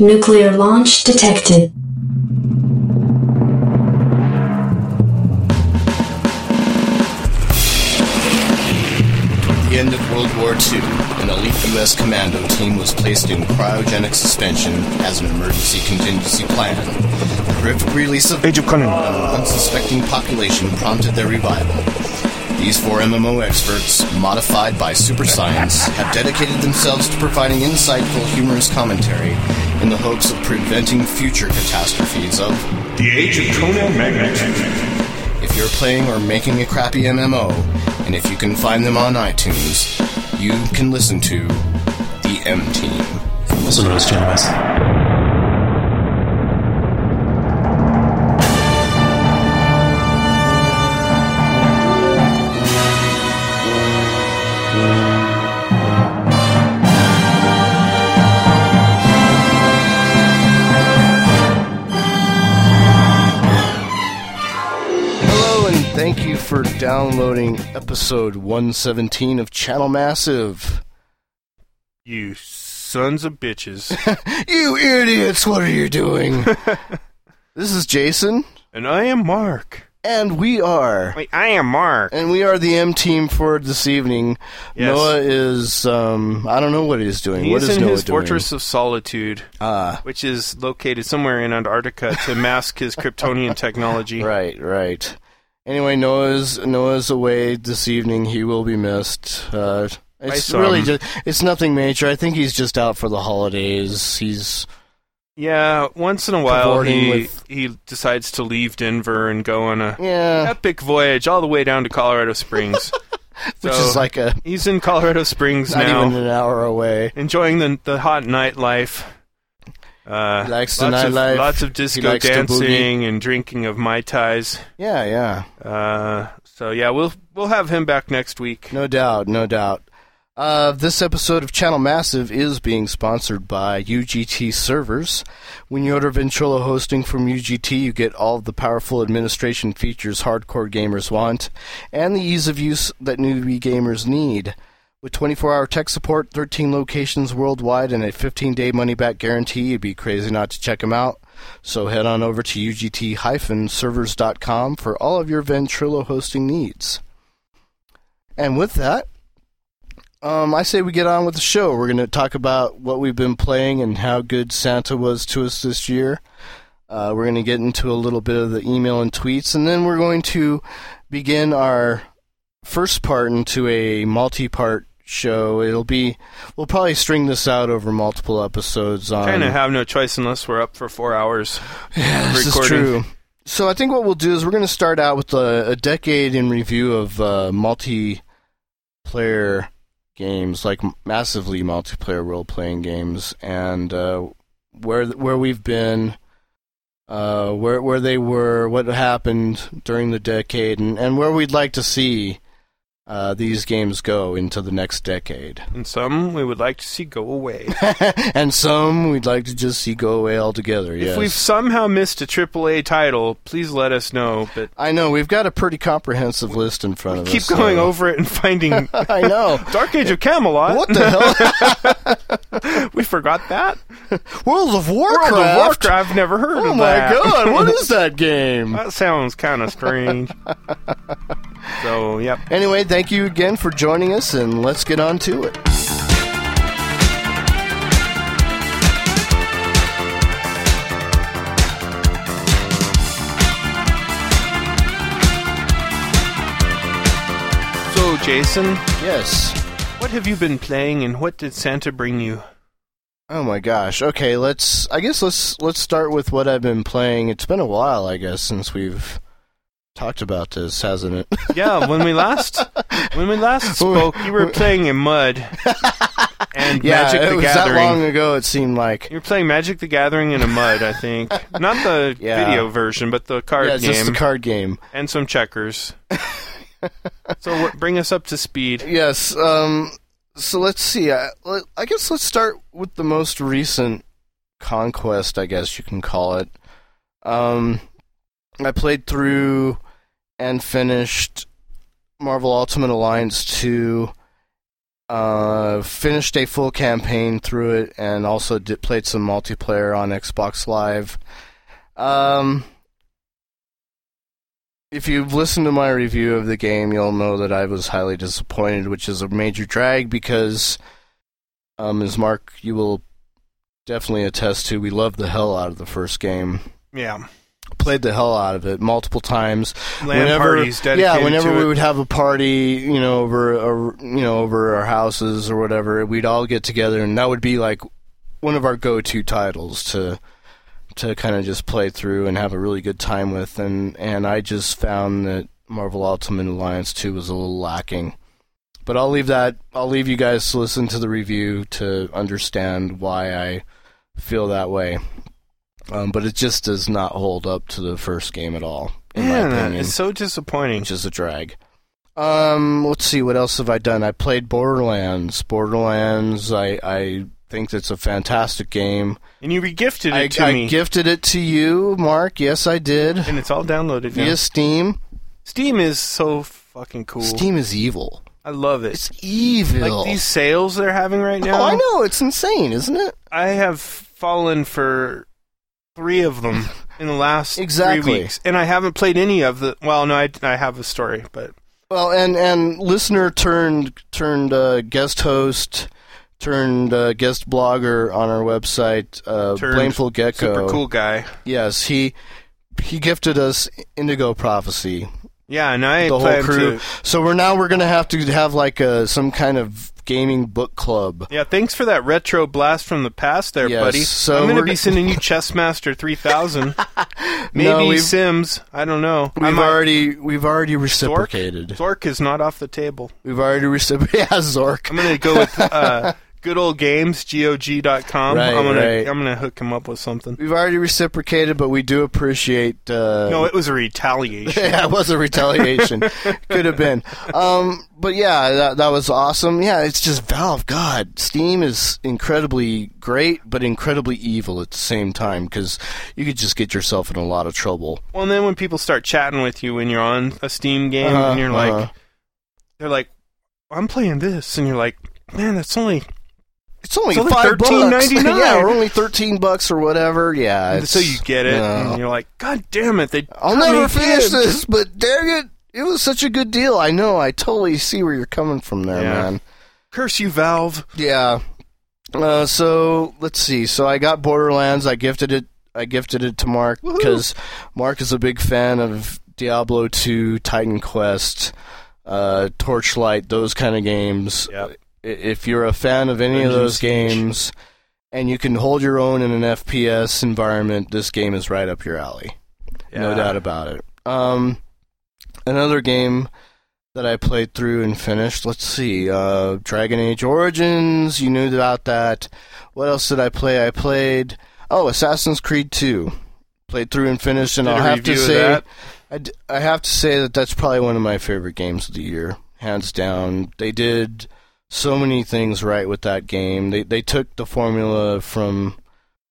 Nuclear launch detected. At the end of World War II, an elite U.S. commando team was placed in cryogenic suspension as an emergency contingency plan. The horrific release of Age of Conan. on an unsuspecting population prompted their revival. These four MMO experts, modified by super science, have dedicated themselves to providing insightful, humorous commentary in the hopes of preventing future catastrophes of The Age of Conan Magnet. if you're playing or making a crappy MMO, and if you can find them on iTunes, you can listen to the M Team. also known as Genomes. Downloading episode 117 of Channel Massive. You sons of bitches. You idiots, what are you doing? this is Jason, and I am Mark. and we are. Wait, I am Mark. And we are the M team for this evening. Yes. Noah is, um, I don't know what he's doing. what He's is in Noah his doing? Fortress of Solitude, Ah, which is located somewhere in Antarctica to mask his Kryptonian technology. right, right. Anyway, Noah's Noah's away this evening. He will be missed. Uh, it's really just, it's nothing major. I think he's just out for the holidays. He's Yeah, once in a while he with- he decides to leave Denver and go on a yeah, epic voyage all the way down to Colorado Springs. which So, is like a he's in Colorado Springs not now, even an hour away. enjoying the the hot nightlife. Uh, He likes the lots of, nightlife. Lots of disco likes to boogie. dancing and drinking of mai tais. Yeah, yeah, Uh, so yeah, we'll we'll have him back next week. no doubt, no doubt. Uh, this episode of Channel Massive is being sponsored by UGT servers. When you order Ventrilo hosting from UGT, you get all the powerful administration features hardcore gamers want and the ease of use that newbie gamers need. With 24 hour tech support, 13 locations worldwide, and a 15 day money back guarantee, you'd be crazy not to check them out. So head on over to UGT-servers.com for all of your Ventrilo hosting needs. And with that, um, I say we get on with the show. We're going to talk about what we've been playing and how good Santa was to us this year. Uh, we're going to get into a little bit of the email and tweets, and then we're going to begin our first part into a multi-part show. It'll be we'll probably string this out over multiple episodes. On Kind of have no choice unless we're up for four hours. yeah, this is true. So I think what we'll do is we're going to start out with a, a decade in review of uh, multiplayer games, like massively multiplayer role-playing games, and uh, where where we've been, uh, where where they were, what happened during the decade, and, and where we'd like to see uh, these games go into the next decade. And some we would like to see go away. and some we'd like to just see go away altogether. If yes. we've somehow missed a AAA title, please let us know. But I know we've got a pretty comprehensive list in front of keep us. Keep going over it and finding I know. Dark Age of Camelot. What the hell? we forgot that. World of World Warcraft. of Warcraft. I've never heard Oh of that. Oh my god! What is that game? that sounds kind of strange. So, yep. Anyway, thank you again for joining us, and let's get on to it. So, Jason, Yes. what have you been playing, and what did Santa bring you? Oh my gosh. Okay, let's. I guess let's let's start with what I've been playing. It's been a while, I guess, since we've talked about this, hasn't it? Yeah, when we last when we last spoke, you were playing in Mud and yeah, Magic it the was Gathering. that long ago. It seemed like. You were playing Magic the Gathering in a Mud, I think. Not the Yeah. video version, but the card yeah, it's game just the card game. and some checkers. so bring us up to speed. Yes. Um. So let's see. I, I guess let's start with the most recent conquest. I guess you can call it. Um, I played through and finished Marvel Ultimate Alliance two, Uh, finished a full campaign through it, and also did, played some multiplayer on Xbox Live. Um, if you've listened to my review of the game, you'll know that I was highly disappointed, which is a major drag because, um, as Mark, you will definitely attest to, we loved the hell out of the first game. Yeah. Played the hell out of it multiple times. LAN parties dedicated yeah, whenever we it. would have a party, you know, over or, you know over our houses or whatever, we'd all get together, and that would be like one of our go-to titles to to kind of just play through and have a really good time with. And and I just found that Marvel Ultimate Alliance 2 was a little lacking. But I'll leave that. I'll leave you guys to listen to the review to understand why I feel that way. Um, but it just does not hold up to the first game at all, in my opinion it's so disappointing. which is a drag. Um, let's see, what else have I done? I played Borderlands. Borderlands, I, I think it's a fantastic game. And you regifted it I, to I me. gifted it to you, Mark. Yes, I did. and it's all downloaded now. Via Steam. Steam is so fucking cool. Steam is evil. I love it. It's evil. like these sales they're having right now. oh, I know. It's insane, isn't it? I have fallen for three of them in the last Exactly. three weeks, and I haven't played any of the. Well, no, I, I have a story, but Well, and and listener turned turned uh, guest host, turned uh, guest blogger on our website, uh, Blameful Gecko. super cool guy. Yes, he he gifted us Indigo Prophecy, Yeah, and I the whole crew. to. So we're now we're gonna have to have like a some kind of gaming book club. Yeah, thanks for that retro blast from the past, there, Yes, buddy. so I'm going to be sending you Chessmaster 3000. Maybe No, Sims. I don't know. We've might- already we've already Zork? reciprocated. Zork is not off the table. We've already reciprocated. Yeah, Zork. I'm going to go with uh, good old games, GOG.com. Right, I'm gonna right. I'm gonna hook him up with something. We've already reciprocated, but we do appreciate. Uh, No, it was a retaliation. yeah, it was a retaliation. Could have been. Um, but yeah, that that was awesome. Yeah, it's just Valve. God, Steam is incredibly great, but incredibly evil at the same time because you could just get yourself in a lot of trouble. Well, and then when people start chatting with you when you're on a Steam game, Uh-huh, and you're like, uh-huh. they're like, "I'm playing this," and you're like, "Man, that's only." It's only, It's only five bucks. $13.99. yeah, or only thirteen bucks or whatever. Yeah, it's, so you get it, no. and you're like, "God damn it!" They I'll never finish again." this, but dang it, it was such a good deal. I know. I totally see where you're coming from there, Yeah. man. Curse you, Valve. Yeah. Uh, so let's see. So I got Borderlands. I gifted it. I gifted it to Mark because Mark is a big fan of Diablo 2, Titan Quest, uh, Torchlight, those kind of games. Yep. If you're a fan of any of those games and you can hold your own in an FPS environment, this game is right up your alley. No doubt about it. Um, another game that I played through and finished. Let's see, uh, Dragon Age Origins. You knew about that. What else did I play? I played oh Assassin's Creed 2. Played through and finished, and Did I'll have to say? I, d- I have to say that that's probably one of my favorite games of the year, hands down. They did so many things right with that game. They they took the formula from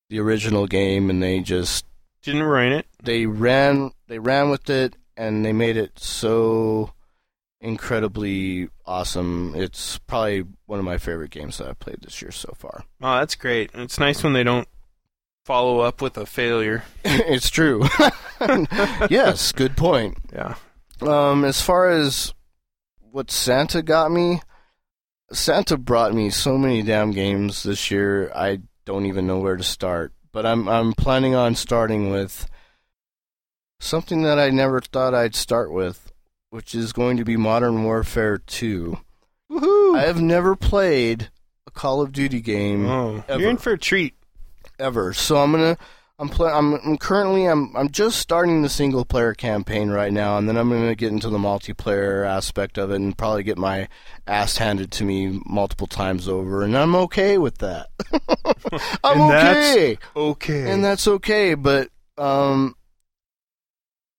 the original game and they just Didn't ruin it. they ran they ran with it and they made it so incredibly awesome. It's probably one of my favorite games that I've played this year so far. Oh, that's great. It's nice when they don't follow up with a failure. it's true. yes, good point. Yeah. Um, as far as what Santa got me, Santa brought me so many damn games this year. I don't even know where to start. But I'm I'm planning on starting with something that I never thought I'd start with, which is going to be Modern Warfare 2. Woohoo! I have never played a Call of Duty game oh, ever. you're in for a treat. ever. So I'm gonna I'm I'm, I'm currently I'm I'm just starting the single player campaign right now, and then I'm gonna get into the multiplayer aspect of it and probably get my ass handed to me multiple times over, and I'm okay with that. I'm And that's okay, Okay. and that's okay. But um,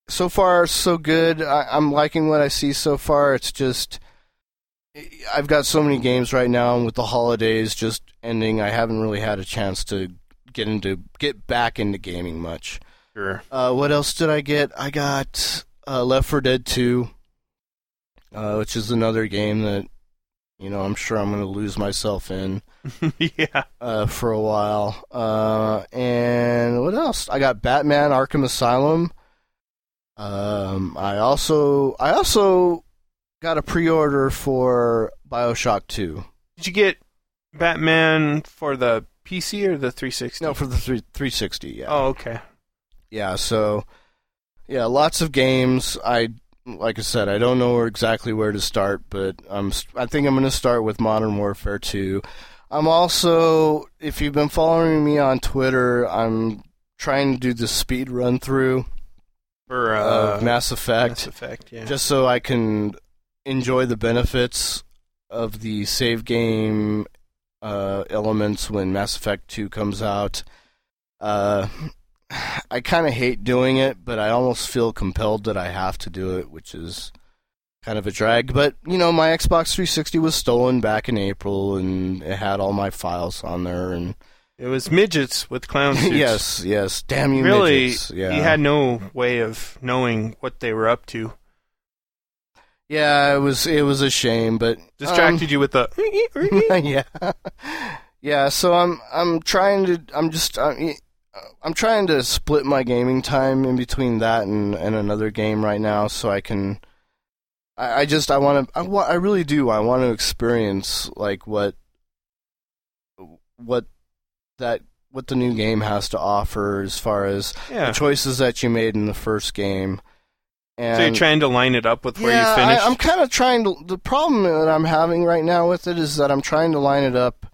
so far so good. I, I'm liking what I see so far. It's just. I've got so many games right now, and with the holidays just ending, I haven't really had a chance to get into get back into gaming much. sure. Uh, what else did I get? I got uh, Left 4 Dead 2, uh, which is another game that you know I'm sure I'm going to lose myself in yeah. uh, for a while. Uh, and what else? I got Batman: Arkham Asylum. Um, I also I also got a pre-order for Bioshock Two. Did you get Batman for the PC or the 360? No, for the three, 360. Yeah. Oh, okay. Yeah. So, yeah, lots of games. I like I said, I don't know where, exactly where to start, but I'm. I think I'm going to start with Modern Warfare 2. I'm also, if you've been following me on Twitter, I'm trying to do the speed run through For uh, of Mass Effect, Mass Effect, yeah. just so I can enjoy the benefits of the save game uh, elements when Mass Effect 2 comes out. Uh, I kind of hate doing it, but I almost feel compelled that I have to do it, which is kind of a drag. But, you know, my Xbox 360 was stolen back in April, and it had all my files on there. And it was midgets with clown suits. yes, yes, damn you, really, midgets. Yeah. you had no way of knowing what they were up to. Yeah, it was it was a shame, but Distracted um, you with the. yeah, yeah. So I'm I'm trying to I'm just I'm, I'm trying to split my gaming time in between that and, and another game right now, so I can. I, I just I want to I wa- I really do I want to experience like what what that what the new game has to offer as far as yeah. the choices that you made in the first game. And So you're trying to line it up with where yeah, you finished. I, I'm kind of trying to. The problem that I'm having right now with it is that I'm trying to line it up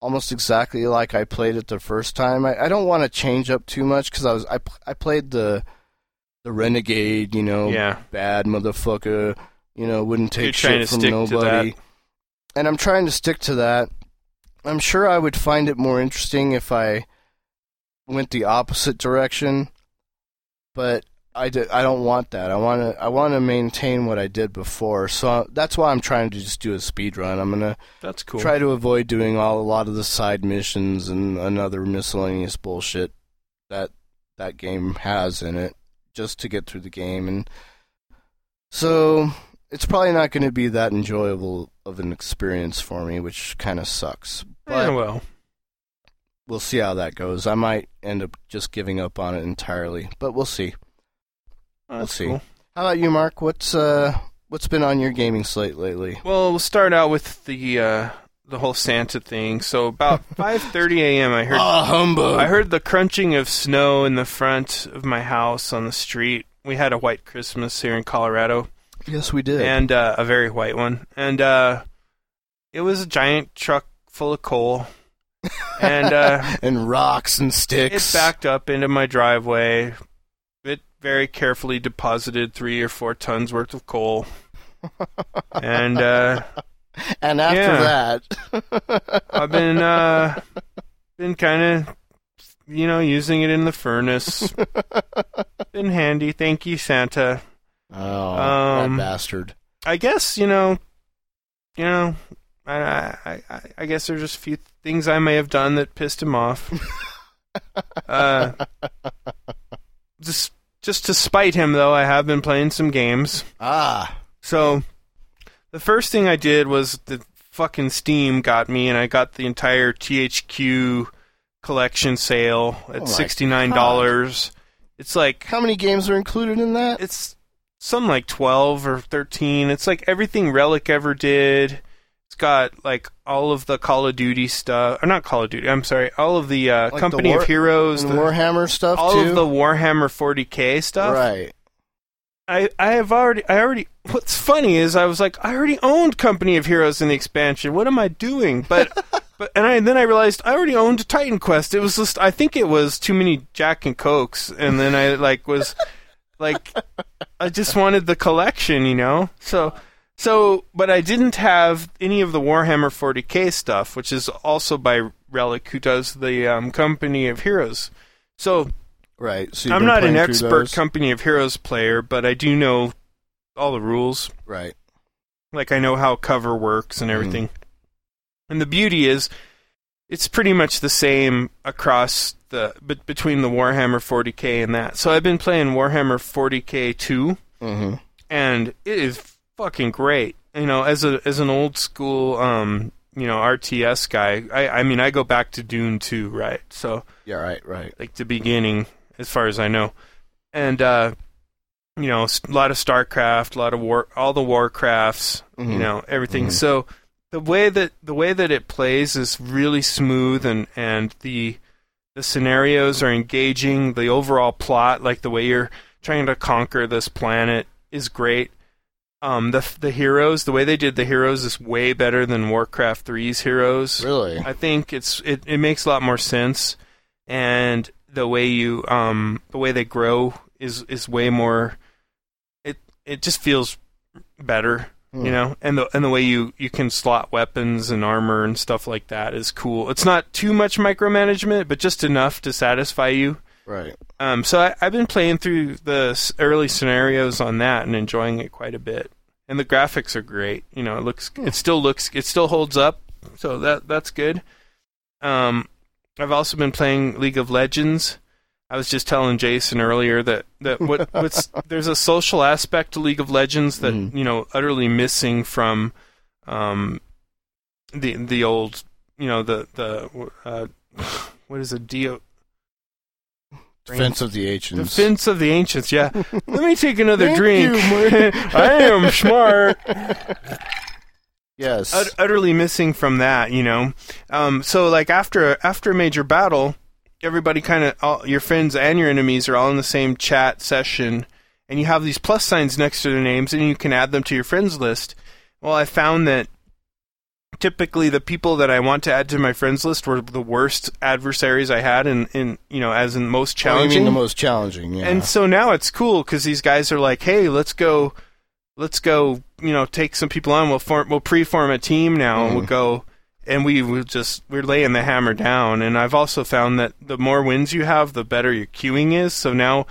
almost exactly like I played it the first time. I, I don't want to change up too much because I was I, I played the the renegade, you know, yeah. bad motherfucker, you know, wouldn't take shit from nobody. And I'm trying to stick to that. I'm sure I would find it more interesting if I went the opposite direction, but I, d- I don't want that. I want to I want to maintain what I did before. So that's why I'm trying to just do a speed run. I'm gonna That's cool. try to avoid doing all a lot of the side missions and another miscellaneous bullshit that that game has in it just to get through the game and so it's probably not going to be that enjoyable of an experience for me which kind of sucks yeah, well. we'll see how that goes i might end up just giving up on it entirely but we'll see That's see. cool. how about you mark what's uh what's been on your gaming slate lately Well, we'll start out with the uh, the whole Santa thing. So about 5:30 a.m. I heard ah humbug I heard the crunching of snow in the front of my house on the street. We had a white Christmas here in Colorado, yes we did and uh, a very white one, and uh, it was a giant truck full of coal, and uh, and rocks and it sticks backed up into my driveway. Very carefully deposited three or four tons worth of coal, and uh, And after Yeah. that, I've been uh, been kind of you know using it in the furnace. been handy, thank you, Santa. oh, Um, that bastard. I guess you know, you know, I, I, I, I guess there's just a few things I may have done that pissed him off. uh, just, just to spite him, though, I have been playing some games. Ah, So, the first thing I did was the fucking Steam got me, and I got the entire THQ collection sale Oh at my sixty nine dollars. It's like how many games are included in that? it's some like 12 or 13 it's like everything relic ever did got like all of the call of duty stuff or not call of duty i'm sorry all of the uh, Like the company War- of heroes And the- Warhammer stuff all too. of the warhammer 40k stuff right. i i have already i already what's funny is i was like i already owned company of heroes in the expansion what am i doing but but and I then I realized I already owned Titan Quest. It was just I think it was too many Jack and Cokes, and then I like was like I just wanted the collection, you know. So so but I didn't have any of the Warhammer 40k stuff, which is also by Relic, who does the um, Company of Heroes. So Right. So I'm not an expert? Company of Heroes player, but I do know all the rules. right. Like I know how cover works and everything. And the beauty is, it's pretty much the same across the but between the Warhammer 40k and that. So I've been playing Warhammer 40k 2, Mm-hmm. and it is fucking great. you know, as a as an old school, um, you know, RTS guy, I I mean, I go back to Dune 2, right? So Yeah, right, right. like the beginning, as far as I know, and uh, you know, a lot of StarCraft, a lot of war, all the Warcrafts, you Mhm. know, everything. Mhm. So the way that the way that it plays is really smooth, and and the the scenarios are engaging. The overall plot, like the way you're trying to conquer this planet, is great. Um, the the heroes, the way they did the heroes is way better than Warcraft 3's heroes. Really? I think it's it, it makes a lot more sense, and the way you um the way they grow is is way more. It it just feels better, Hmm. you know, and the and the way you you can slot weapons and armor and stuff like that is cool. It's not too much micromanagement, but just enough to satisfy you. Right. Um, so I, I've been playing through the early scenarios on that and enjoying it quite a bit. And the graphics are great. You know, it looks, it still looks, it still holds up. So that that's good. Um, I've also been playing League of Legends. I was just telling Jason earlier that that what what's there's a social aspect to League of Legends that Mhm. you know utterly missing from um the the old you know the the uh, what is it Dio Defense of the Ancients. Defense of the Ancients, yeah. Let me take another drink. you, I am smart. yes. Ut- utterly missing from that, you know. Um, so like after after a major battle, everybody kind of all your friends and your enemies are all in the same chat session, and you have these plus signs next to their names, and you can add them to your friends list. Well, I found that typically the people that I want to add to my friends list were the worst adversaries I had, in, in you know, as in most challenging. Oh, you mean challenging. the most challenging, yeah. And so now it's cool because these guys are like, "Hey, let's go, let's go, you know, take some people on. We'll form, we'll pre-form a team now, and we'll Mhm. go, and we will just we're laying the hammer down. And I've also found that the more wins you have, the better your queuing is. So now,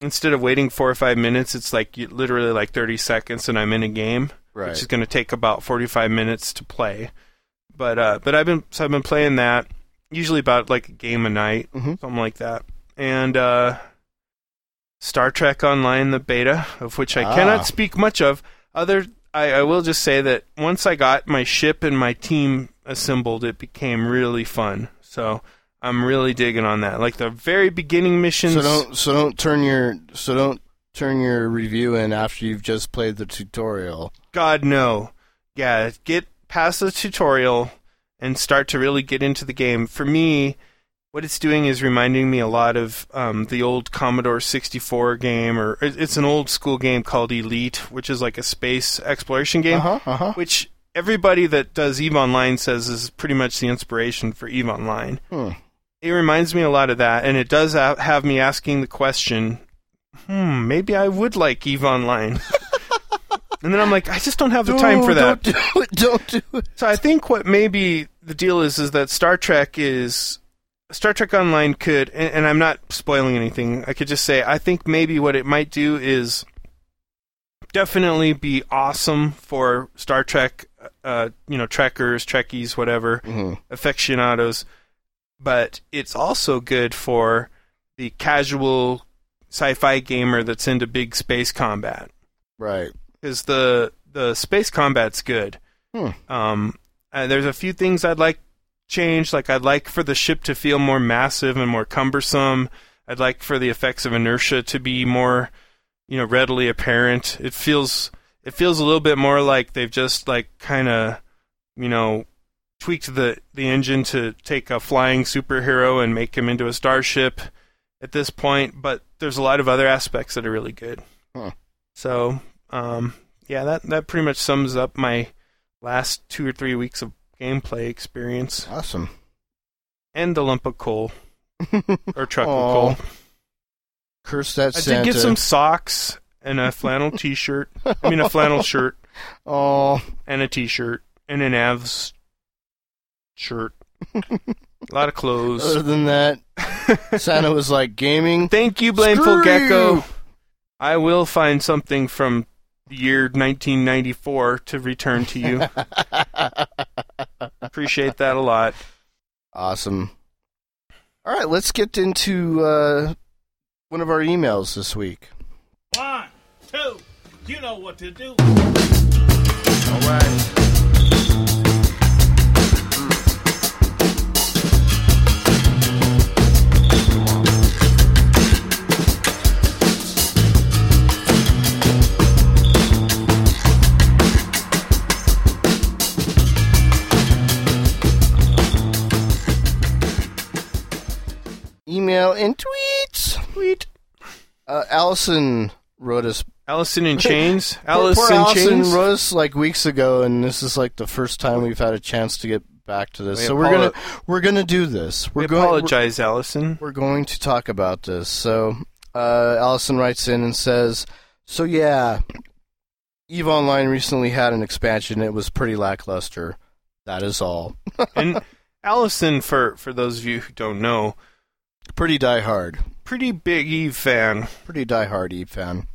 instead of waiting four or five minutes, it's like literally like thirty seconds, and I'm in a game, right. which is going to take about forty-five minutes to play. But uh, but I've been so I've been playing that usually about like a game a night Mhm. something like that. And uh, Star Trek Online, the beta, of which I Ah. cannot speak much of. Other, I, I will just say that once I got my ship and my team assembled, it became really fun. So I'm really digging on that. Like the very beginning missions. So don't so don't turn your so don't turn your review in after you've just played the tutorial. God no. Yeah, get past the tutorial and start to really get into the game. For me, what it's doing is reminding me a lot of um, the old Commodore 64 game, or it's an old school game called Elite, which is like a space exploration game, Uh huh. Uh huh. which everybody that does EVE Online says is pretty much the inspiration for EVE Online. Hmm. It reminds me a lot of that, and it does have me asking the question, hmm, maybe I would like EVE Online. and then I'm like, I just don't have the time for that. Don't do it. Don't do it. So I think what maybe the deal is is that Star Trek is Star Trek Online could, and, and I'm not spoiling anything. I could just say I think maybe what it might do is definitely be awesome for Star Trek, uh, you know, trekkers, trekkies, whatever Mhm. aficionados, but it's also good for the casual sci-fi gamer that's into big space combat Right. because the the space combat's good. Hmm. Um, there's a few things I'd like changed. Like I'd like for the ship to feel more massive and more cumbersome. I'd like for the effects of inertia to be more, you know, readily apparent. It feels it feels a little bit more like they've just like kind of, you know, tweaked the the engine to take a flying superhero and make him into a starship at this point. But there's a lot of other aspects that are really good. Huh. So, um, yeah, that that pretty much sums up my last two or three weeks of gameplay experience Awesome. and the lump of coal or truck of coal. Curse that I Santa. did get some socks and a flannel T-shirt. I mean, a flannel shirt Oh, and a T-shirt and an Avs shirt. A lot of clothes. other than that, Santa was like gaming. Thank you, Blameful Screw Gecko. you. I will find something from the year 1994 to return to you. Appreciate that a lot. Awesome. All right, let's get into uh, one of our emails this week. One, two, you know what to do. All right. Email and tweets. Tweet. Uh, Allison wrote us. Allison in chains. Poor- poor Allison chains. wrote us like weeks ago, and this is like the first time we've had a chance to get back to this. We so we're gonna we're gonna do this. We're we going. apologize, Allison. We're going to talk about this. So, uh, Allison writes in and says, "So yeah, Eve Online recently had an expansion. It was pretty lackluster. That is all. and Allison, for for those of you who don't know, Pretty diehard. pretty big Eve fan. Pretty diehard Eve fan."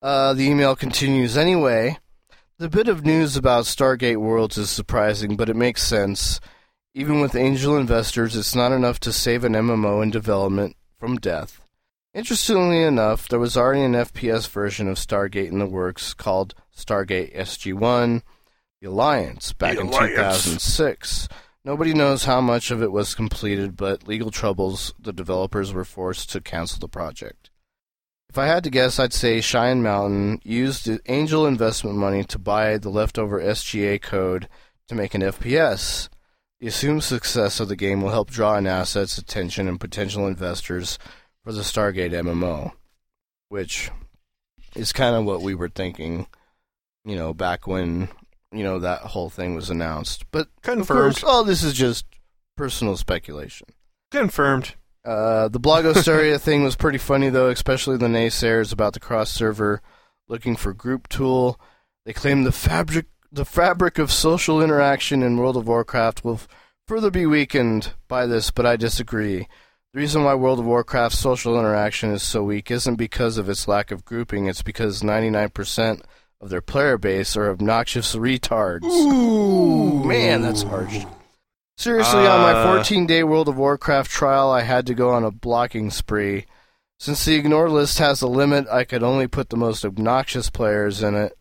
Uh, the email continues. Anyway, the bit of news about Stargate Worlds is surprising, but it makes sense. Even with angel investors, it's not enough to save an MMO in development from death. Interestingly enough, there was already an FPS version of Stargate in the works called Stargate SG-1, The Alliance, back The in Alliance. 2006. Nobody knows how much of it was completed, but legal troubles, the developers were forced to cancel the project. If I had to guess, I'd say Cheyenne Mountain used angel investment money to buy the leftover SGA code to make an FPS. The assumed success of the game will help draw in assets, attention, and potential investors for the Stargate MMO, which is kind of what we were thinking, you know, back when, you know, that whole thing was announced. But Confirmed. course, all this is just personal speculation. Confirmed. Uh, the Blogosteria thing was pretty funny, though, especially the naysayers about the cross server looking for group tool. They claim the fabric, the fabric of social interaction in World of Warcraft will f- further be weakened by this, but I disagree. The reason why World of Warcraft's social interaction is so weak isn't because of its lack of grouping, it's because 99% of their player base are obnoxious retards. Ooh, man, that's harsh. Seriously, on my Uh. 14 day World of Warcraft trial, I had to go on a blocking spree. Since the ignore list has a limit, I could only put the most obnoxious players in it,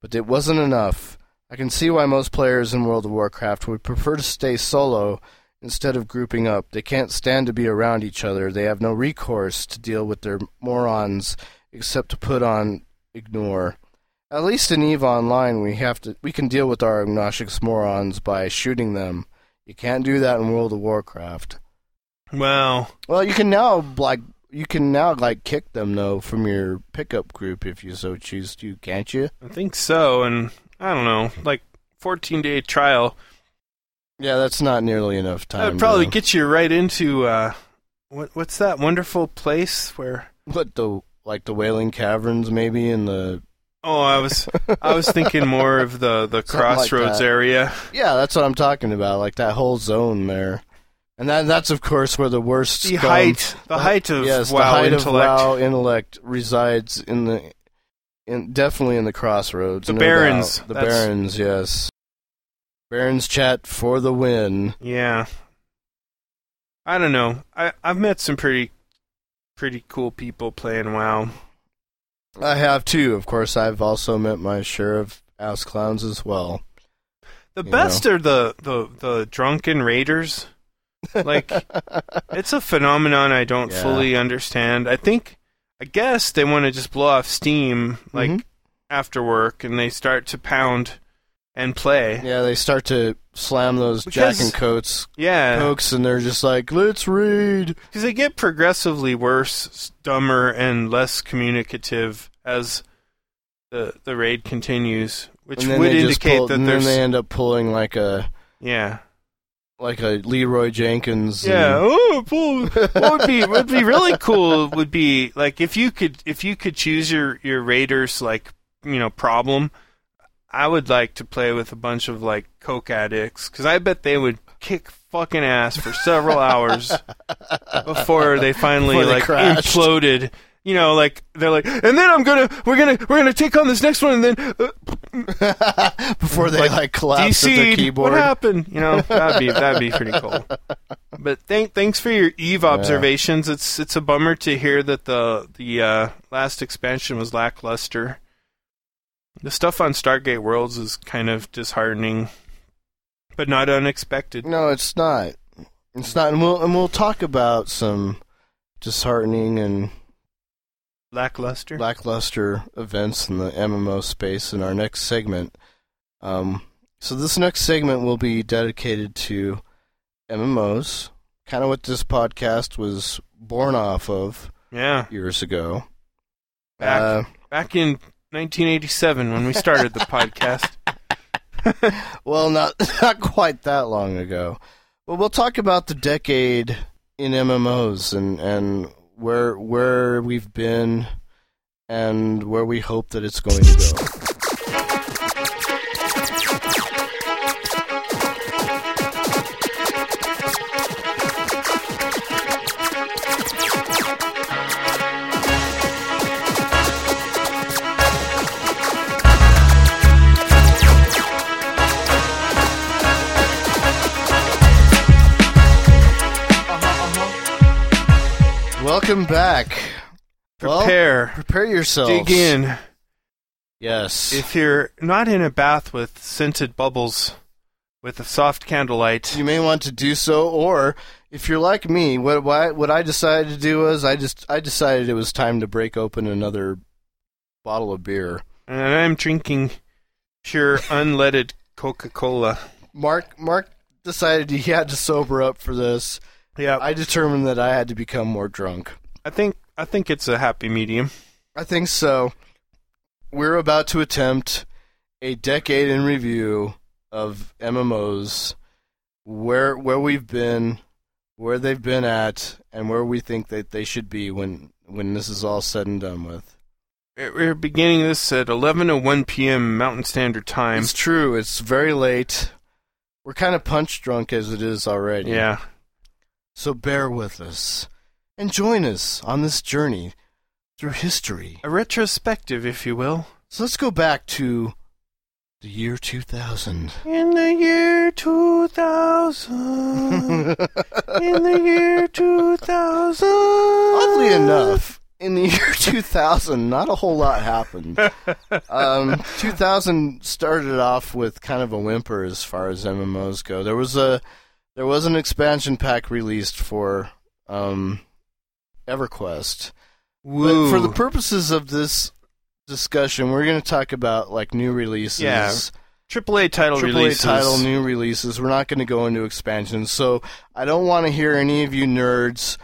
but it wasn't enough. I can see why most players in World of Warcraft would prefer to stay solo instead of grouping up. They can't stand to be around each other. They have no recourse to deal with their morons except to put on ignore. At least in EVE Online, we have to we can deal with our obnoxious morons by shooting them. You can't do that in World of Warcraft. Well, Well, you can now like you can now like kick them though from your pickup group if you so choose to, can't you? I think so, and I don't know, like 14 day trial. Yeah, that's not nearly enough time. That would probably though. get you right into uh, what what's that wonderful place where? what the like the Wailing Caverns maybe in the Oh, I was I was thinking more of the the Something like crossroads that. area. yeah, that's what I'm talking about. Like that whole zone there, and that that's of course where the worst The scum- height, the height of yes, WoW the height intellect. of WoW intellect resides in the in definitely in the crossroads. The no Barrens, doubt. the that's- Barrens, yes. Barrens chat for the win. Yeah. I don't know. I I've met some pretty pretty cool people playing WoW. I have too. Of course, I've also met my share of ass clowns as well. The You best are the, the the drunken raiders. Like it's a phenomenon I don't Yeah. fully understand. I think I guess they want to just blow off steam like Mhm. after work and they start to pound and play. Yeah, they start to slam those Because- Jack and Coats Yeah. pokes, and they're just like, "Let's read." Because they get progressively worse, dumber, and less communicative as the the raid continues, which and then would they just indicate pull, that and there's then they end up pulling like a yeah like a Leeroy Jenkins. yeah. and- Oh, pull. what would be would be really cool would be like if you could if you could choose your your raiders like you know problem. I would like to play with a bunch of like coke addicts because I bet they would kick fucking ass for several hours before they finally Before they like crashed. imploded. You know, like they're like, and then I'm gonna, we're gonna, we're gonna take on this next one, and then uh, before they like, collapse at the DC. keyboard. What happened? You know, that'd be that'd be pretty cool. But thank, thanks for your Eve observations. It's it's a bummer to hear that the the uh, last expansion was lackluster. The stuff on Stargate Worlds is kind of disheartening, but not unexpected. No, it's not. It's not, and we'll and we'll talk about some disheartening and Lackluster. lackluster events in the MMO space in our next segment. Um, so this next segment will be dedicated to MMOs, kind of what this podcast was born off of yeah, years ago. back Uh, back in 1987 when we started the podcast. well, not not quite that long ago, but we'll talk about the decade in MMOs and and where where we've been and where we hope that it's going to go. Welcome back. Well, Prepare, prepare yourself. dig in. Yes. If you're not in a bath with scented bubbles, with a soft candlelight, you may want to do so, or if you're like me, what what, what I decided to do was I just I decided it was time to break open another bottle of beer. and I'm drinking pure unleaded Coca-Cola. Mark Mark decided he had to sober up for this. Yeah, I determined that I had to become more drunk. I think I think it's a happy medium. I think so. We're about to attempt a decade in review of MMOs, where where we've been, where they've been at, and where we think that they should be when when this is all said and done with. We're beginning this at 11:01 p.m. Mountain Standard Time. It's true. It's very late. We're kind of punch drunk as it is already. Yeah, So bear with us and join us on this journey through history. a retrospective, if you will. So let's go back to the year 2000. In the year 2000. In the year 2000. Oddly enough, in the year 2000, not a whole lot happened. Um, 2000 started off with kind of a whimper as far as MMOs go. There was a there was an expansion pack released for um, EverQuest. Woo. But for the purposes of this discussion, we're going to talk about like new releases. Yeah, AAA title AAA releases. title new releases. We're not going to go into expansions, so I don't want to hear any of you nerds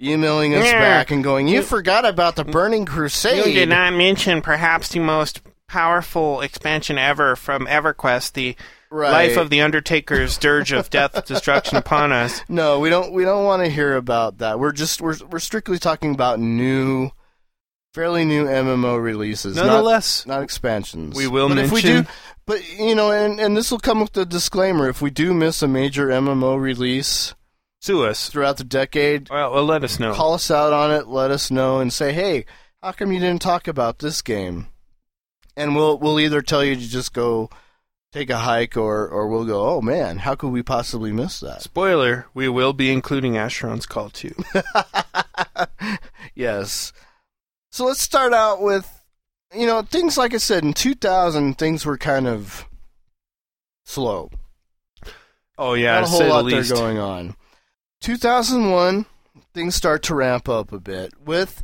emailing us Yeah. back and going, "You mm. forgot about the mm. Burning Crusade." You did not mention perhaps the most powerful expansion ever from EverQuest, the Right. Life of the Undertaker's Dirge of Death, Destruction Upon Us. No, we don't. We don't want to hear about that. We're just we're we're strictly talking about new, fairly new MMO releases. not- Nonetheless, not, expansions. we will but if we do, but you know, and and this will come with the disclaimer: if we do miss a major MMO release sue us. throughout the decade, Well, well, let us know. call us out on it. Let us know and say, hey, how come you didn't talk about this game? And we'll we'll either tell you to just go take a hike, or or we'll go, oh man, how could we possibly miss that? Spoiler, we will be including Asheron's Call too. yes. So let's start out with, you know, things like I said in 2000, things were kind of slow. Oh yeah, Not a whole the lot least. there going on. 2001, things start to ramp up a bit with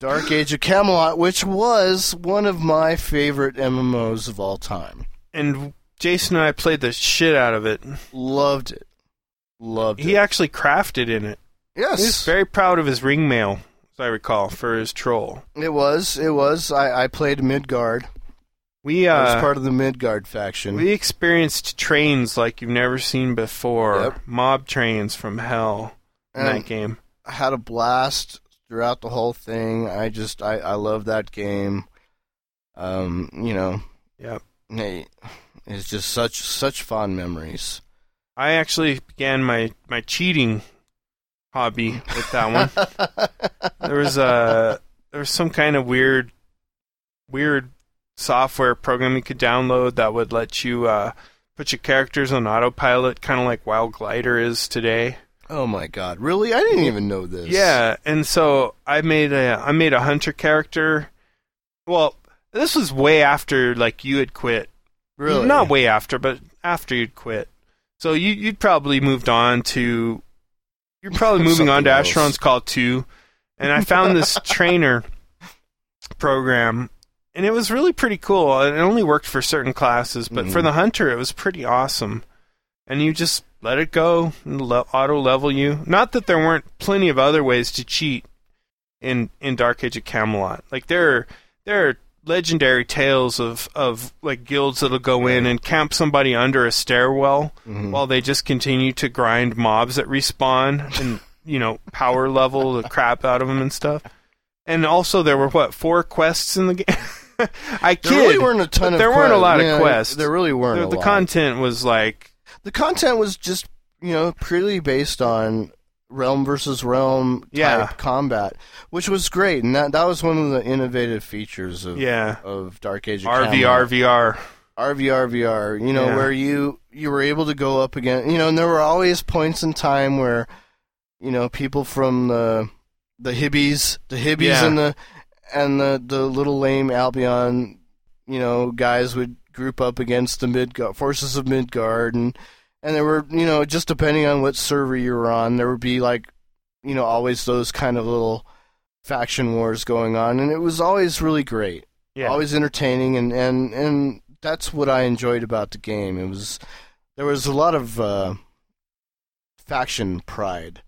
Dark Age of Camelot, which was one of my favorite MMOs of all time. And Jason and I played the shit out of it. Loved it. Loved He it. He actually crafted in it. yes, He was very proud of his ring mail, as I recall, for his troll. it was. It was. I, I played Midgard. We I was uh, part of the Midgard faction. we experienced trains like you've never seen before. Yep. Mob trains from hell in And that game. I had a blast throughout the whole thing. I just I, I love that game. Um, you know, Yep. hey, it's just such such fond memories. I actually began my, my cheating hobby with that one. there was a there was some kind of weird weird software program you could download that would let you uh, put your characters on autopilot, kind of like WoW Glider is today. oh my god, really? I didn't even know this. Yeah, and so I made a I made a hunter character. Well, this was way after like you had quit. Really? Not way after, but after you'd quit. So you you'd probably moved on to you're probably moving on to else. Asheron's Call 2. And I found this trainer program and it was really pretty cool. It only worked for certain classes, but for Mhm. the hunter it was pretty awesome. And you just let it go and le- auto level you. Not that there weren't plenty of other ways to cheat in in Dark Age of Camelot. Like there are there are legendary tales of of like guilds that'll go in and camp somebody under a stairwell Mhm. while they just continue to grind mobs that respawn and you know power level the crap out of them and stuff. And also there were what four quests in the game. I kid. There really weren't a ton of there weren't a lot of Yeah, quests. There really weren't the, the content was like the content was just you know purely based on realm versus realm type Yeah. combat, which was great, and that that was one of the innovative features of yeah of Dark Age of RVR. VR. RVR VR, you know, Yeah. where you you were able to go up again, you know, and there were always points in time where, you know, people from the the hibbies, the hibbies Yeah. and the and the the little lame Albion, you know, guys would group up against the Midgard forces of Midgard, and and there were, you know, just depending on what server you were on, there would be like, you know, always those kind of little faction wars going on, and it was always really great Yeah. always entertaining and, and and that's what I enjoyed about the game. It was there was a lot of uh, faction pride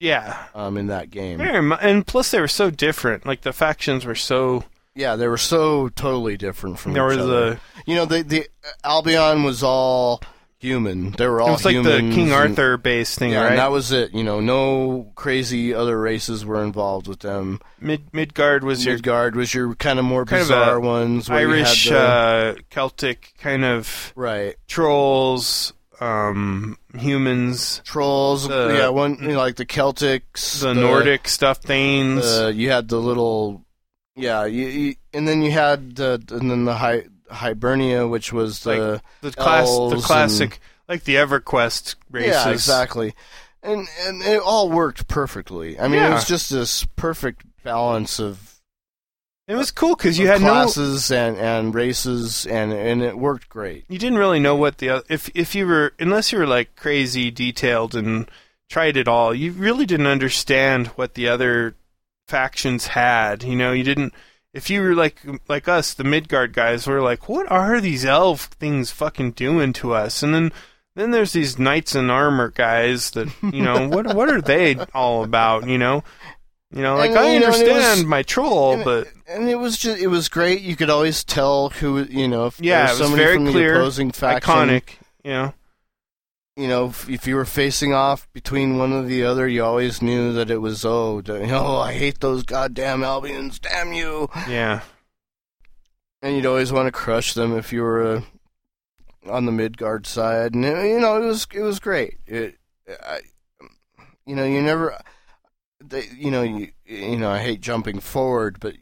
yeah. um, in that game. And plus they were so different. Like the factions were so Yeah, they were so totally different from there each was other. a you know the the Albion was all human. They were all it was like the King Arthur based thing, yeah, right? and that was it. You know, no crazy other races were involved with them. Mid Midgard was your Midgard was your kind of more Kind bizarre a ones. where you had Irish the- uh, Celtic kind of right. trolls, um, humans, Trolls, the- yeah, one you know, like the Celtics, the, Nordic stuff, Thanes. Uh, you had the little, yeah, you, you, and then you had the, and then the Hi, Hibernia, which was the the class, the classic, like the EverQuest races. yeah, exactly, and and it all worked perfectly. I mean, it was just this perfect balance of, It was cool because you had no, classes and and races, and and it worked great. you didn't really know what the if if you were unless you were like crazy detailed and tried it all, you really didn't understand what the other factions had. You know, you didn't. If you were like like us, the Midgard guys, were like, what are these elf things fucking doing to us? And then then there's these knights in armor guys that you know what what are they all about? You know. You know, like And, I you know, and it understand was- my troll, and, but and it was just it was great. You could always tell who you know if Yeah, there it was very clear, opposing faction. iconic. You know, you know, if, if you were facing off between one or the other, you always knew that it was oh, d- oh, I hate those goddamn Albions, damn you! yeah. And you'd always want to crush them if you were uh, on the Midgard side, and uh, you know, it was it was great. It, I, you know, you never, they, you know, you you know, I hate jumping forward, but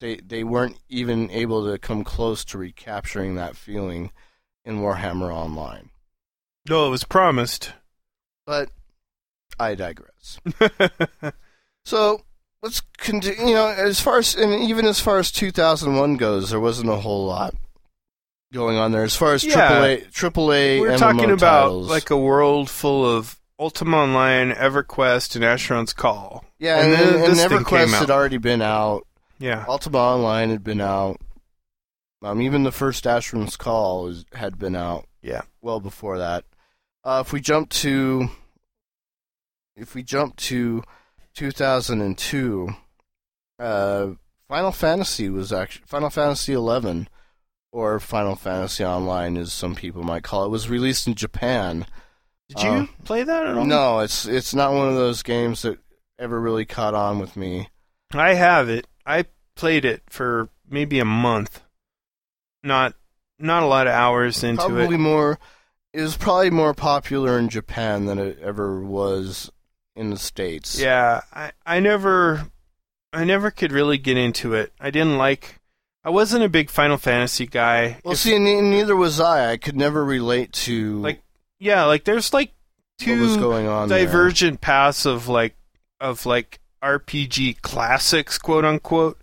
they they weren't even able to come close to recapturing that feeling in Warhammer Online. No, it was promised. But I digress. So let's continue. You know, as far as and even as far as 2001 goes, there wasn't a whole lot going on there. As far as Yeah. AAA, AAA, We're MMO talking about titles. like a world full of Ultima Online, EverQuest, and Asheron's Call. yeah, and and, and EverQuest had already been out. Yeah, Ultima Online had been out. Um, even the first Asheron's Call was, had been out. Yeah. well before that. Uh, if we jump to, if we jump to 2002, uh, Final Fantasy was actually Final Fantasy 11, or Final Fantasy Online, as some people might call it, was released in Japan. did you Uh, play that at all? No, it's it's not one of those games that ever really caught on with me. I have it. I played it for maybe a month. Not not a lot of hours into probably it. Probably more. It was probably more popular in Japan than it ever was in the states. Yeah, I I never I never could really get into it. I didn't like. I wasn't a big Final Fantasy guy. Well, If- see, and neither was I. I could never relate to Like, yeah, like there's like what was two going on. there. divergent paths of like of like RPG classics, quote unquote.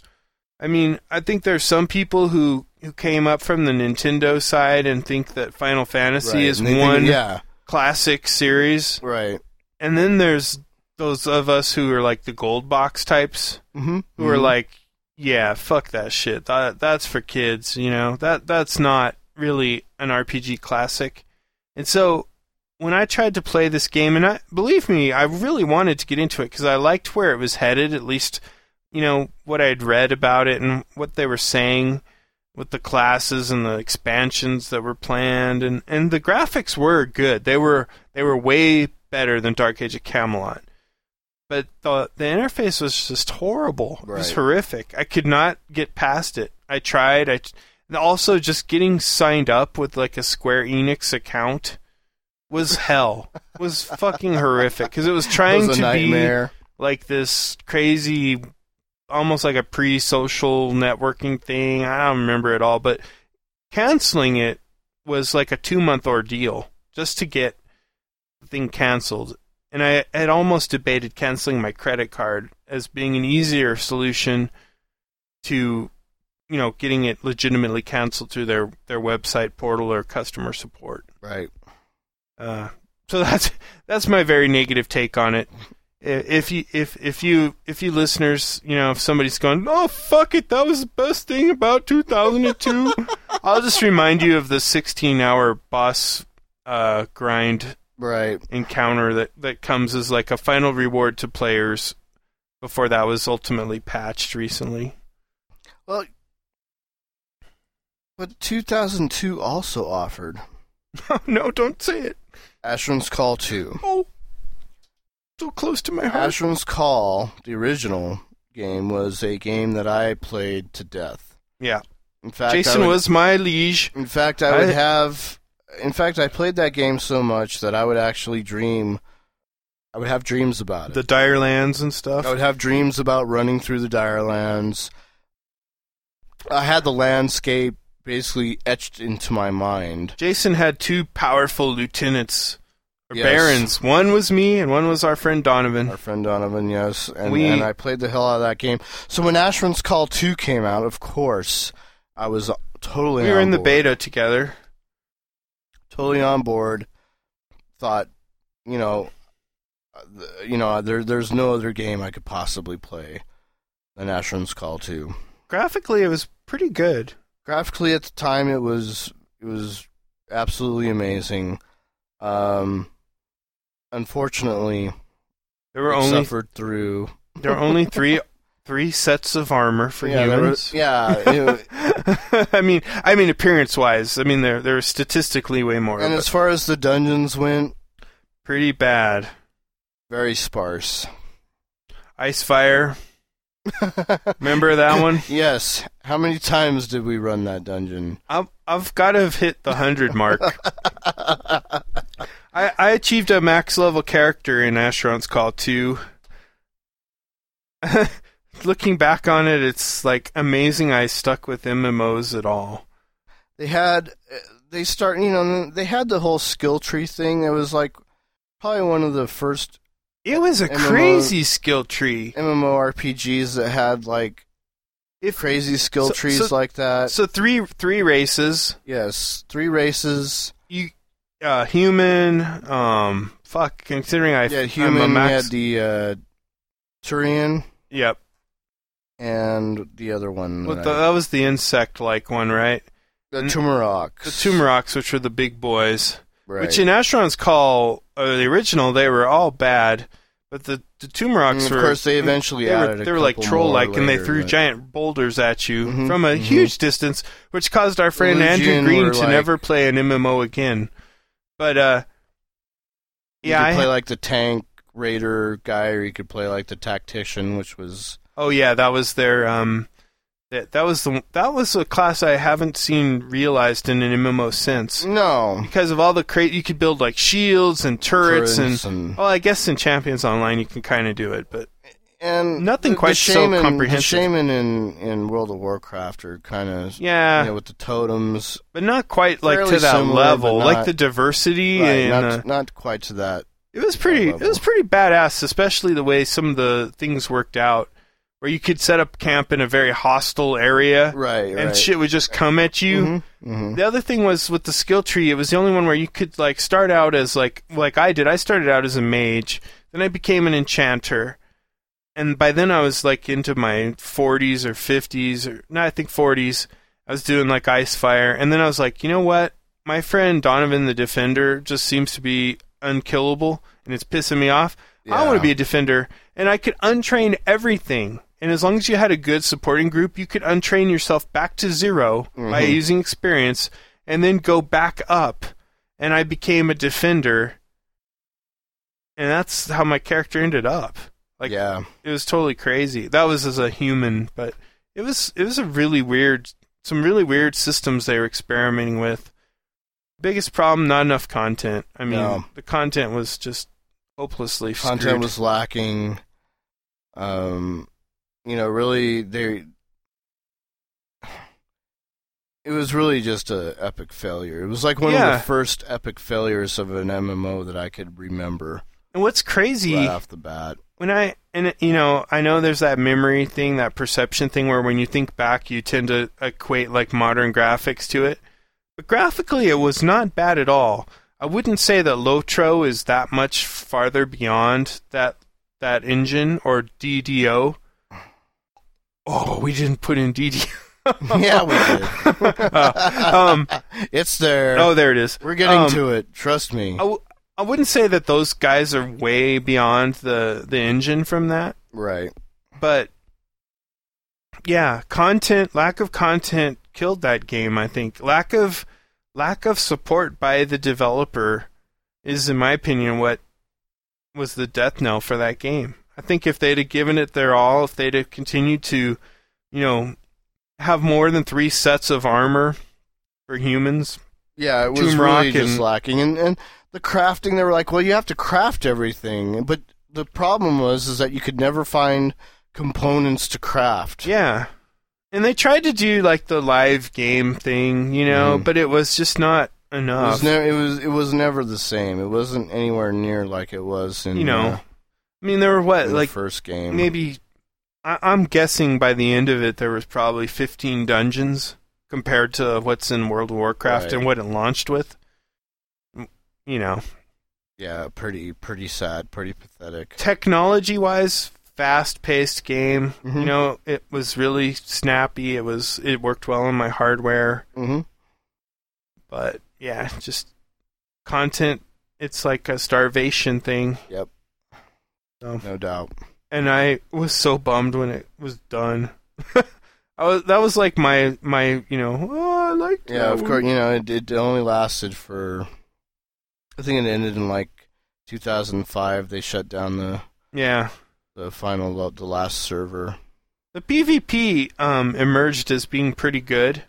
I mean, I think there's some people who who came up from the Nintendo side and think that Final Fantasy Right, is and they think- one yeah, classic series, right. and then there's those of us who are like the gold box types Mm-hmm. who are like, yeah, fuck that shit. That that's for kids, you know. That that's not really an RPG classic. And so when I tried to play this game, and I believe me, I really wanted to get into it because I liked where it was headed. At least, you know, what I had read about it and what they were saying with the classes and the expansions that were planned, and and the graphics were good. They were they were way better than Dark Age of Camelot but the the interface was just horrible. It was horrific. I could not get past it. I tried. I also just getting signed up with like a Square Enix account was hell. was fucking horrific because it was It trying was a to be like this crazy, almost like a pre-social networking thing. I don't remember it all, but canceling it was like a two-month ordeal just to get the thing canceled. And I had almost debated canceling my credit card as being an easier solution to, you know, getting it legitimately canceled through their their website portal or customer support. Right. Uh, so that's that's my very negative take on it. If you if if you if you listeners, you know, if somebody's going, oh fuck it, that was the best thing about 2002, I'll just remind you of the 16-hour boss uh, grind Right. encounter that that comes as like a final reward to players before that was ultimately patched recently. Well, but 2002 also offered no, don't say it. Asheron's Call 2. Oh, so close to my heart. Asheron's Call, the original game, was a game that I played to death. Yeah, In fact, Jason would- was my liege. In fact, I would I- have. In fact, I played that game so much that I would actually dream. I would have dreams about it. The Direlands and stuff. I would have dreams about running through the Direlands. I had the landscape basically etched into my mind. Jason had two powerful lieutenants Yes. barons. One was me, and one was our friend Donovan. Our friend Donovan, yes, and, We- and I played the hell out of that game. So when Asheron's Call Two came out, of course, I was totally. we were in the beta together. totally on board. Thought, you know, you know, there there's no other game I could possibly play than Asheron's Call Two. Graphically, it was pretty good. Graphically, at the time, it was it was absolutely amazing. Um, unfortunately, There were only suffered through. there were only three three sets of armor for yeah, humans. was, yeah, I mean, I mean appearance wise. I mean, there there were statistically way more. and as far as the dungeons went, pretty bad. very sparse. Ice Fire. Remember that one? yes. How many times did we run that dungeon? I've I've got to have hit the hundred mark. I I achieved a max level character in Asheron's Call 2. Looking back on it, it's like amazing I stuck with MMOs at all. they had they start you know they had the whole skill tree thing. It was like probably one of the first It was a MMO crazy skill tree. MMORPGs that had like If crazy skill So- trees so- like that. so three three races, yes, three races. you uh human um fuck considering I Yeah, I'm a human. You max, had the uh, Turian yep. and the other one. Well, that the, I- that was the insect like one, right? the Tumeroks. The Tumeroks, which were the big boys. right. Which in Asheron's Call, uh, the original, they were all bad, but the the Tumeroks And were. of course, they eventually they added. were, they were like troll-like, and they threw but- giant boulders at you Mhm, from a mhm. huge distance, which caused our friend Andrew Green to like- never play an MMO again. But uh, You yeah, could I, play like the tank raider guy, or you could play like the tactician, which was oh yeah, that was their um, that that was the that was a class I haven't seen realized in an MMO since. no Because of all the crate, you could build like shields and turrets and turrets and Well, I guess in Champions Online you can kind of do it, but and Nothing the, quite the so shaman, comprehensive. The shaman in in World of Warcraft are kind of yeah, you know, with the totems, but not quite like to that similar, level. but like the diversity right, and not uh, not quite to that. it was pretty. It was pretty badass, especially the way some of the things worked out where you could set up camp in a very hostile area, Right, and right. shit would just come at you. Mhm, mhm. The other thing was with the skill tree, it was the only one where you could like start out as like like I did. I started out as a mage, then I became an enchanter, and by then I was like into my 40s or 50s or no, I think 40s. I was doing like ice fire, and then I was like, you know what? My friend Donovan the Defender just seems to be unkillable, and it's pissing me off. I want to be a defender, and I could untrain everything. And as long as you had a good supporting group, you could untrain yourself back to 0 by Mhm. using experience, and then go back up. And I became a defender, and that's how my character ended up. Like, yeah, it was totally crazy. That was as a human, but it was it was a really weird, some really weird systems they were experimenting with. Biggest problem, not enough content. I mean, No. the content was just hopelessly content screwed. was lacking. Um, you know, really, they. It was really just a epic failure. It was like one Yeah. of the first epic failures of an MMO that I could remember And what's crazy right off the bat. When I and you know I know there's that memory thing, that perception thing, where when you think back, you tend to equate like modern graphics to it. But graphically, it was not bad at all. I wouldn't say that Lotro is that much farther beyond that that engine or DDO. Oh, we didn't put in DDO. yeah, we did. um, it's there. oh, there it is. We're getting Um, to it. Trust me. I, w- I wouldn't say that those guys are way beyond the the engine from that. right. but yeah, content lack of content killed that game. I think lack of lack of support by the developer is, in my opinion, what was the death knell for that game. I think if they'd have given it their all, if they'd have continued to, you know, have more than three sets of armor for humans, Yeah, it was Tomb really Rock just and- lacking, and and the crafting. They were like, well, you have to craft everything, but the problem was is that you could never find components to craft. Yeah. And they tried to do like the live game thing, you know, Mhm. but it was just not It enough. was, ne- it was it was never the same. It wasn't anywhere near like it was in you know, uh, I mean, there were what, like the first game. maybe, I- I'm guessing by the end of it, there was probably 15 dungeons compared to what's in World of Warcraft Right. and what it launched with. You know, yeah, pretty pretty sad, pretty pathetic. technology wise, fast paced game. Mhm. You know, it was really snappy. It was, it worked well on my hardware. hmm but yeah, just content. It's like a starvation thing, Yep. No doubt. and I was so bummed when it was done. I was that was like my my you know oh I liked Yeah, of course. You know, it, it only lasted for. I think it ended in like 2005. They shut down the yeah. the final the last server. The PvP um, emerged as being pretty good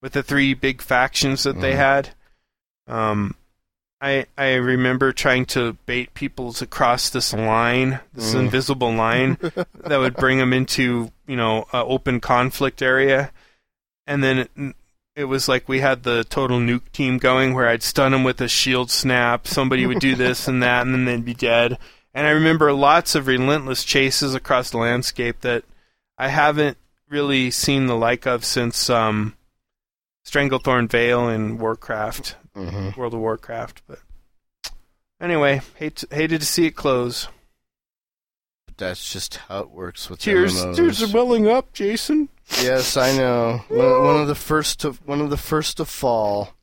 with the three big factions that they Mhm. had. Um, I I remember trying to bait people to cross this line, this Mm. invisible line that would bring them into you know a open conflict area, and then it, was like we had the total nuke team going where I'd stun them with a shield snap. Somebody would do this and that, and then they'd be dead. And I remember lots of relentless chases across the landscape that I haven't really seen the like of since um, Stranglethorn Vale in Warcraft, hmm World of Warcraft. But anyway, hate hated to see it close. But that's just how it works with Tears, MMOs. tears are welling up, Jason. Yes, I know. One, one of the first to one of the first to fall.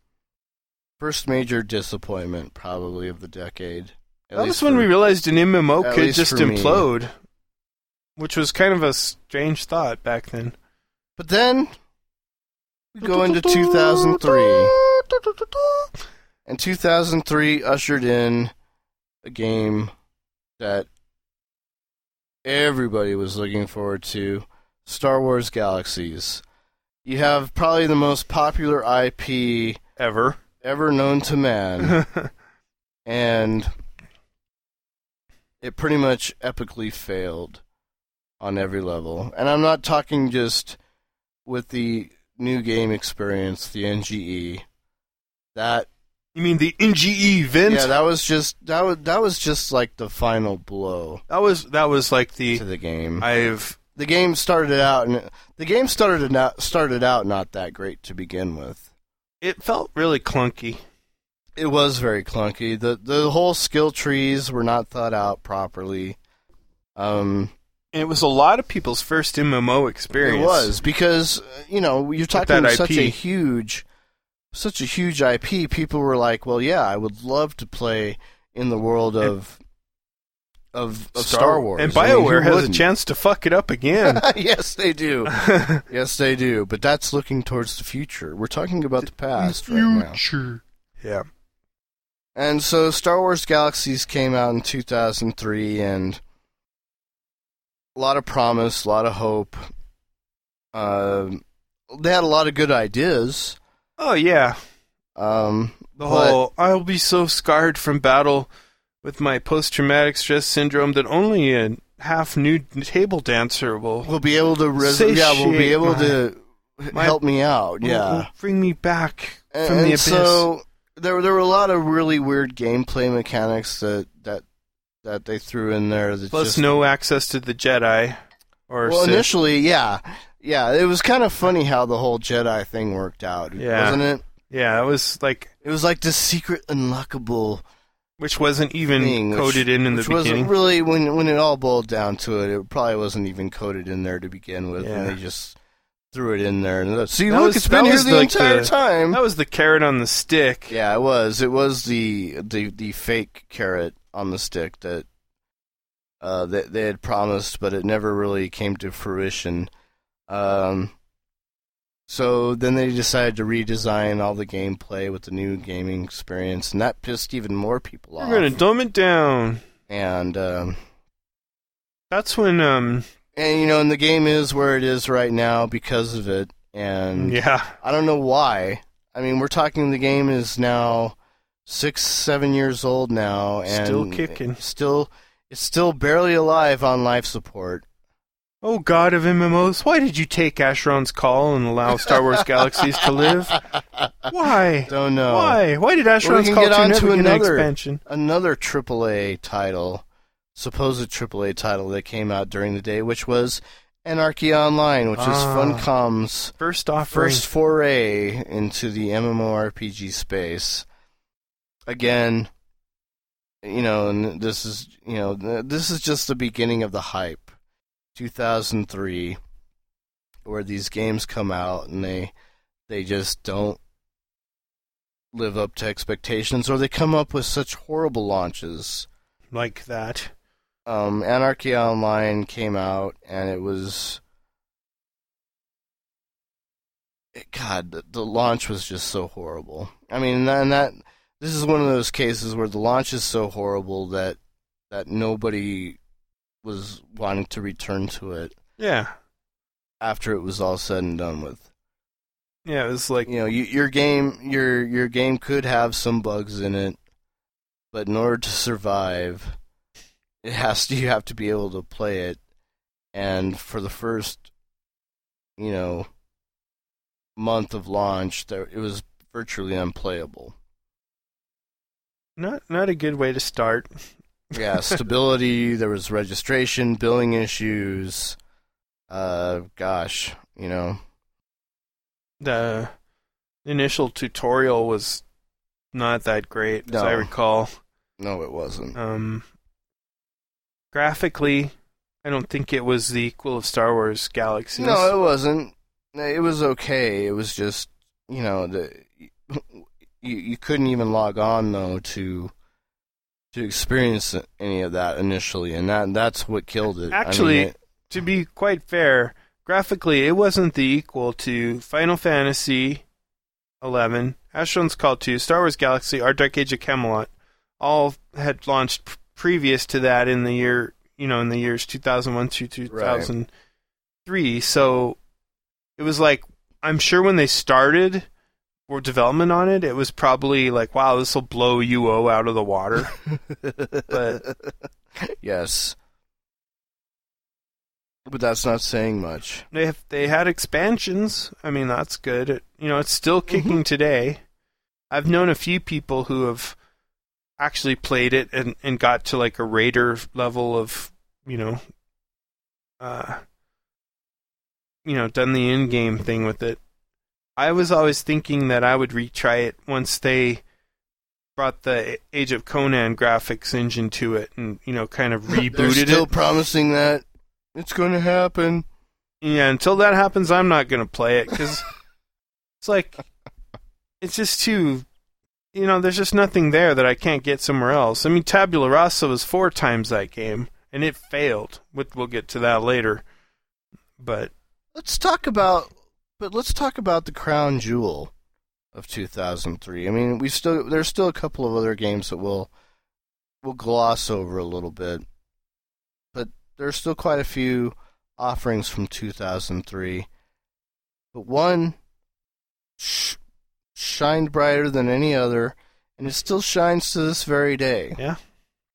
First major disappointment, probably of the decade. At that was when for- we realized an MMO could just for me. implode, which was kind of a strange thought back then. But then we go into 2003, and 2003 ushered in a game that everybody was looking forward to: Star Wars Galaxies. You have probably the most popular IP Ever. ever known to man. and it pretty much epically failed on every level. And I'm not talking just with the new game experience, the NGE. That you mean the NGE event? yeah, that was just that was that was just like the final blow that was that was like the to the game. I've the game started out and the game started not started out not that great to begin with. It felt really clunky. It was very clunky. the The whole skill trees were not thought out properly. Um, And it was a lot of people's first MMO experience. It was because uh, you know you're talking such a huge, such a huge IP. People were like, "Well, yeah, I would love to play in the world of of, of Star, Wars." And I mean, BioWare has a wouldn't? chance to fuck it up again. yes, they do. yes, they do. But that's looking towards the future. We're talking about the past right now. Yeah. And so Star Wars Galaxies came out in 2003 and a lot of promise, a lot of hope. Um they had a lot of good ideas. Oh yeah. Um, The But- whole I'll be so scarred from battle with my post traumatic stress syndrome that only a half nude table dancer will we'll be able to res- yeah, we'll be able my- to my- help me out. will- Yeah. will bring me back And, from the and abyss. so there there were a lot of really weird gameplay mechanics that that that they threw in there Plus just no access to the Jedi or Well, Sith. initially, yeah, yeah. It was kind of funny how the whole Jedi thing worked out, Yeah. wasn't it? Yeah, it was like It was like this secret unlockable which wasn't even thing, which- coded in in the which wasn't beginning. really when when it all boiled down to it. It probably wasn't even coded in there to begin with, Yeah. and they just threw it in there. And see, That look, was- it's been here the like entire the- time. That was the carrot on the stick. Yeah, it was. It was the the the fake carrot on the stick that uh that they had promised, but it never really came to fruition. Um so then they decided to redesign all the gameplay with the new gaming experience, and that pissed even more people off. We're gonna dumb it down. and um That's when um and you know, and the game is where it is right now because of it. And yeah. I don't know why. I mean, we're talking the game is now six, seven years old now, and Still kicking. Still, it's still barely alive on life support. Oh God of MMOs, why did you take Asheron's call and allow Star Wars Galaxies to live? Why? Don't know. Why? Why did Asheron's can call get to on to another- expansion? Another AAA title, supposed AAA title that came out during the day, which was Anarchy Online, which is Ah. Funcom's First offering. first foray into the MMORPG space. Again, you know, and this is you know this is just the beginning of the hype. 2003, where these games come out and they they just don't live up to expectations, or they come up with such horrible launches. like that. Um, Anarchy Online came out, and it was. God, the, the launch was just so horrible. I mean, and that, and that this is one of those cases where the launch is so horrible that that nobody was wanting to return to it Yeah. after it was all said and done with. Yeah, it was like You know, you, your game, your your game could have some bugs in it, but in order to survive, it has to you have to be able to play it. And for the first, you know, month of launch, there it was virtually unplayable. not not a good way to start. Yeah, stability. there was registration, billing issues. Uh, gosh, you know, The initial tutorial was not that great, as I recall. no, it wasn't. Um, graphically, I don't think it was the equal of Star Wars Galaxies. No, it wasn't. It was okay. It was just you know the you you couldn't even log on though to to experience any of that initially, and that that's what killed it. I mean, Actually- it- to be quite fair, graphically, it wasn't the equal to Final Fantasy eleven, Asheron's Call two, Star Wars Galaxy, Our Dark Age of Camelot, all had launched p- previous to that in the year, you know, in the years two thousand one to two thousand three. So it was like I'm sure when they started or development on it, it was probably like, wow, this will blow UO out of the water. but- yes, but that's not saying much. They have they had expansions. I mean, that's good. It, you know, it's still kicking today. I've known a few people who have actually played it and, and got to like a raider level of, you know, uh, you know done the in-game thing with it. I was always thinking that I would retry it once they brought the Age of Conan graphics engine to it, and you know, kind of rebooted They're still it. promising that it's going to happen. Yeah, until that happens, I'm not gonna play it because it's like it's just too. You know, there's just nothing there that I can't get somewhere else. I mean, Tabula Rasa was four times that game, and it failed. With- We'll get to that later. But Let's talk about, but let's talk about the crown jewel of 2003. I mean, we still there's still a couple of other games that we'll we'll gloss over a little bit, but there's still quite a few offerings from 2003. But one sh- shined brighter than any other, and it still shines to this very day. Yeah.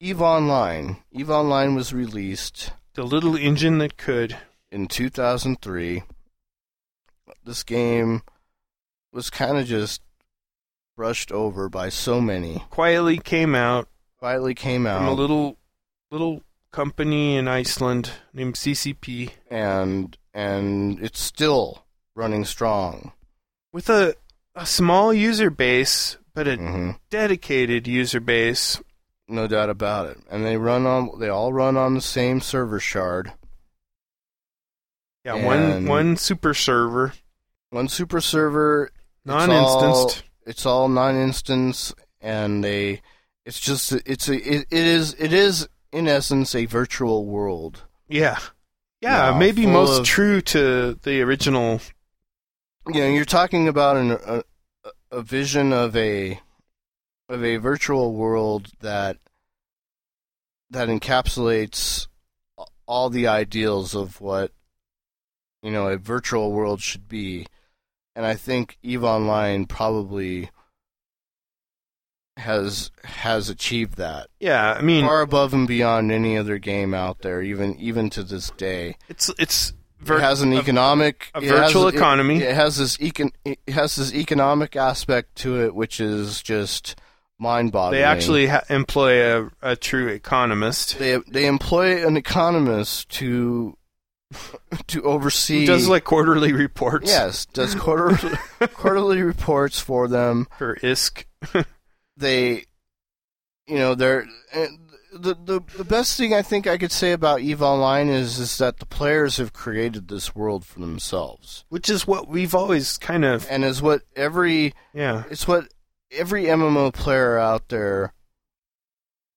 Eve Online. Eve Online was released the little engine that could. in 2003. This game was kind of just brushed over by so many. quietly came out Quietly came out. from a little little company in Iceland named CCP and and it's still running strong. with a a small user base, but a hmm dedicated user base. No doubt about it. And they run on. They all run on the same server shard. Yeah, one one super server, One super server. non-instanced. It's all non-instance, and they. It's just. It's a. It, it is. It is in essence a virtual world. Yeah, yeah, Now, maybe most of- true to the original. you know you're talking about an, a a vision of a of a virtual world that that encapsulates all the ideals of what you know a virtual world should be and i think eve online probably has has achieved that Yeah, I mean, far above and beyond any other game out there even even to this day it's it's vir- it has an a- economic a it has- virtual it- economy. It, has this econ, it has this economic aspect to it, which is just mind-boggling. They actually ha- employ a, a true economist they they employ an economist to to oversee. who does like quarterly reports. yes, does quarter, quarterly reports for them. for ISK. They, you know, they're. The, the the best thing I think I could say about Eve Online is is that the players have created this world for themselves, which is what we've always kind of and is what every yeah It's what every MMO player out there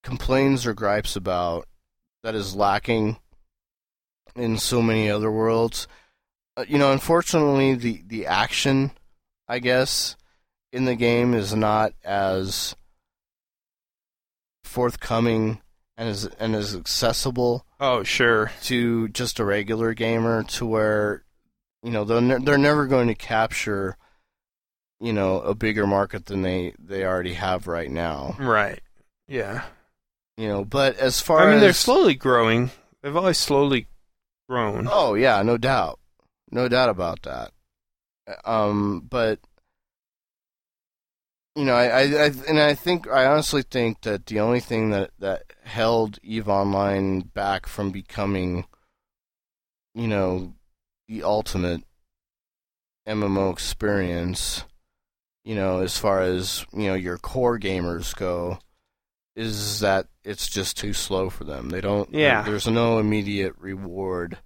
complains or gripes about that is lacking in so many other worlds. Uh, you know, unfortunately, the, the action, I guess, in the game is not as forthcoming and as and as accessible oh sure. to just a regular gamer to where you know they're ne- they're never going to capture you know a bigger market than they they already have right now. Right. Yeah. You know but as far I mean as they're slowly growing. They've always slowly oh yeah no doubt. No doubt about that. Um but you know I, I, I and I think I honestly think that the only thing that that held Eve Online back from becoming you know the ultimate MMO experience you know as far as you know your core gamers go is that it's just too slow for them. They don't Yeah. there's no immediate reward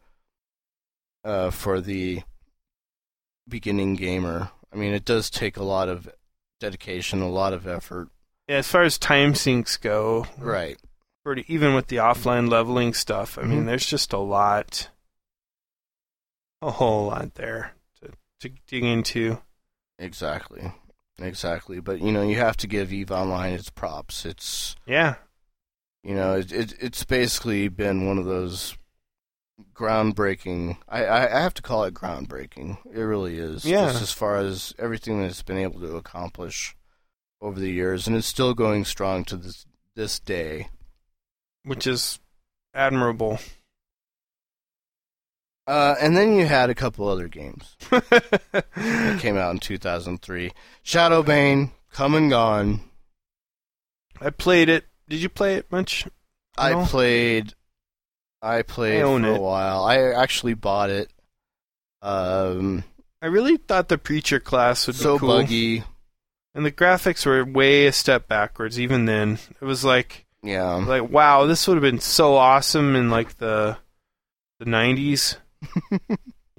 uh for the beginning gamer. I mean it does take a lot of dedication a lot of effort. Yeah, as far as time sinks go right. pretty even with the offline leveling stuff I mean Mhm. there's just a lot a whole lot there to to dig into. Exactly exactly. But you know you have to give eve online its props. It's yeah. you know it, it it's basically been one of those groundbreaking I, I have to call it groundbreaking. It really is. Yeah. just as far as everything that it's been able to accomplish over the years. And it's still going strong to this this day. Which is admirable uh and then you had a couple other games that came out in 2003 shadowbane come and gone I played it did you play it much I No? played. I played I for it. a while. I actually bought it. Um, I really thought the preacher class would so be cool, buggy. and the graphics were way a step backwards. Even then, it was like Yeah. like wow, this would have been so awesome in like the the '90s, you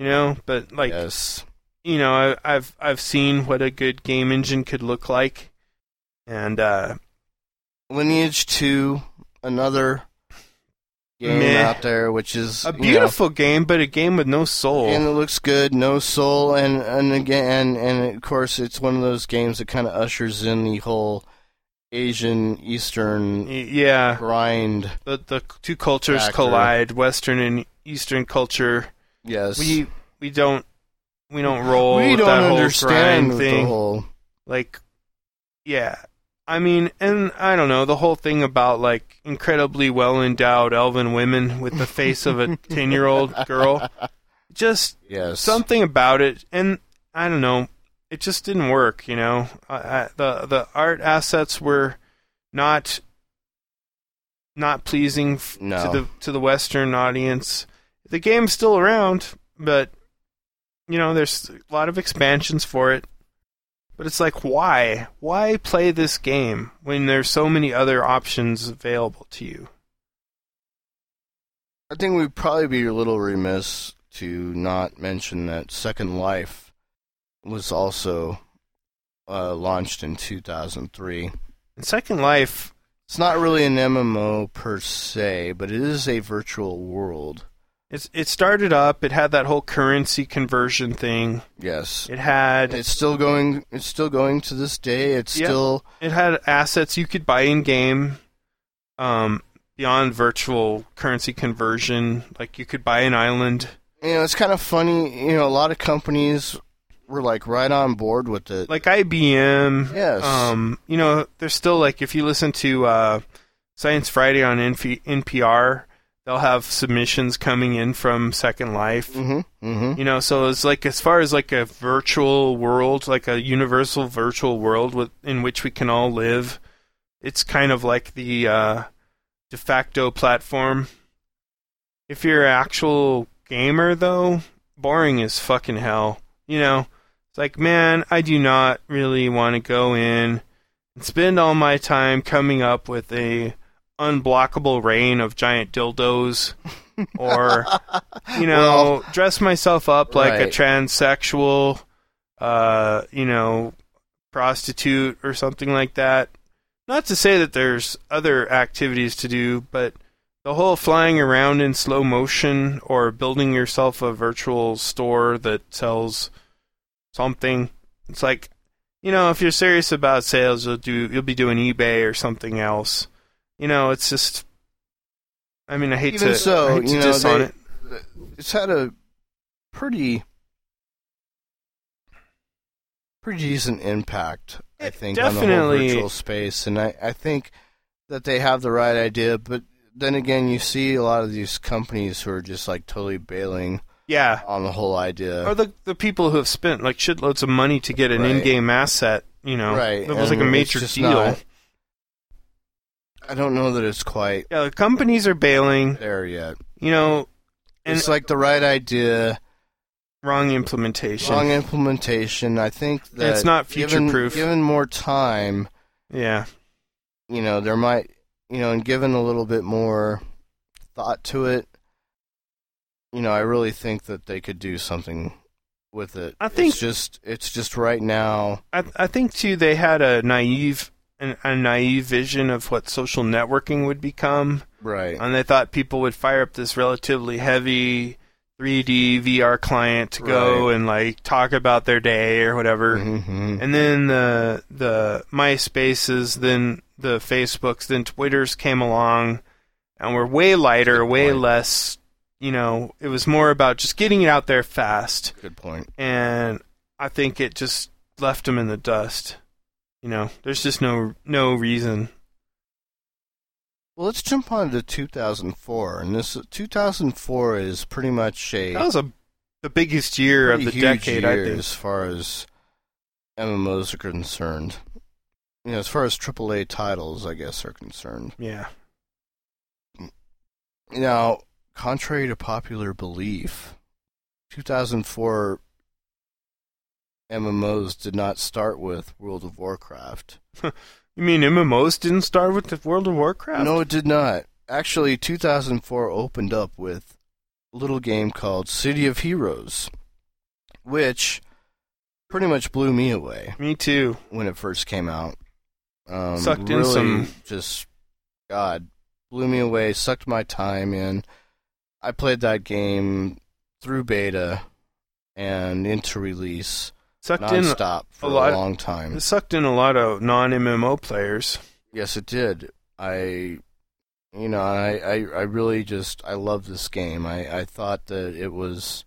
know. But like yes. you know, I, I've I've seen what a good game engine could look like, and uh, Lineage 2, another game Meh. out there, which is a you know, beautiful game, but a game with no soul. and it looks good, no soul, and and again, and, and of course, it's one of those games that kind of ushers in the whole Asian Eastern yeah, grind. the the two cultures Factor. collide, Western and Eastern culture. Yes, We we don't we don't roll we don't understand the thing. whole. like yeah i mean and i don't know the whole thing about like incredibly well endowed elven women with the face of a 10 year old girl just Yes, something about it and i don't know it just didn't work you know I, I, the the art assets were not not pleasing f- No. to the to the western audience the game's still around but you know there's a lot of expansions for it but it's like why why play this game when there's so many other options available to you I think we'd probably be a little remiss to not mention that Second Life was also uh, launched in 2003. and second life It's not really an MMO per se, but it is a virtual world. It's it started up it had that whole currency conversion thing Yes. it had It's still going it's still going to this day. It's Yeah. still it had assets you could buy in game um beyond virtual currency conversion like you could buy an island you know, it's kind of funny, you know, a lot of companies were like right on board with it. like IBM Yes. um you know there's still like if you listen to uh Science Friday on NP- NPR they'll have submissions coming in from Second Life Mhm. Mhm. you know so it's like as far as like a virtual world like a universal virtual world with, in which we can all live it's kind of like the uh, de facto platform if you're an actual gamer though boring as fucking hell you know it's like man i do not really want to go in and spend all my time coming up with a unblockable rain of giant dildos or you know dress myself up like a transsexual uh you know prostitute or something like that. Not to say that there's other activities to do but the whole flying around in slow motion or building yourself a virtual store that sells something. It's like you know if you're serious about sales you'll do you'll be doing ebay or something else you know it's just i mean i hate Even to, so, I hate to you know, they- it it's had a pretty pretty decent impact, I It think, on the whole virtual space, and I, I think that they have the right idea. But then again, you see a lot of these companies who are just like totally bailing yeah on the whole idea. or the the people who have spent like shitloads of money to get an Right. in-game asset you know Right, that was like a major deal not- I don't know that it's quite yeah the companies are bailing there yet. you know and it's like the right idea, wrong implementation wrong implementation. I think that it's not given- future-proof. Given more time, yeah you know, there might, you know, and given a little bit more thought to it, you know, I really think that they could do something with it. I think- it's just, it's just right now. I I think too they had a naive an, a naive vision of what social networking would become Right. and they thought people would fire up this relatively heavy 3D VR client to go Right. and like talk about their day or whatever hmm and then the the MySpaces, then the Facebooks, then Twitters came along, and were way lighter, way less. You know, it was more about just getting it out there fast, Good point. and I think it just left them in the dust. You know, there's just no no reason. Well, let's jump on to 2004, and this 2004 is pretty much a That was a the biggest year of the decade, year I think. as far as MMOs are concerned. You know, as far as AAA titles, I guess, are concerned. Yeah, Now, contrary to popular belief, 2004 MMOs did not start with World of Warcraft. You mean MMOs didn't start with the World of Warcraft? No, it did not. Actually, 2004 opened up with a little game called City of Heroes, which pretty much blew me away Me too. when it first came out. Um, Sucked in some- just God blew me away, sucked my time in. I played that game through beta and into release Sucked in for a a, lot- long time. it sucked in a lot of non MMO players. Yes, it did. I, you know, I, I, I really just I love this game. I, I thought that it was,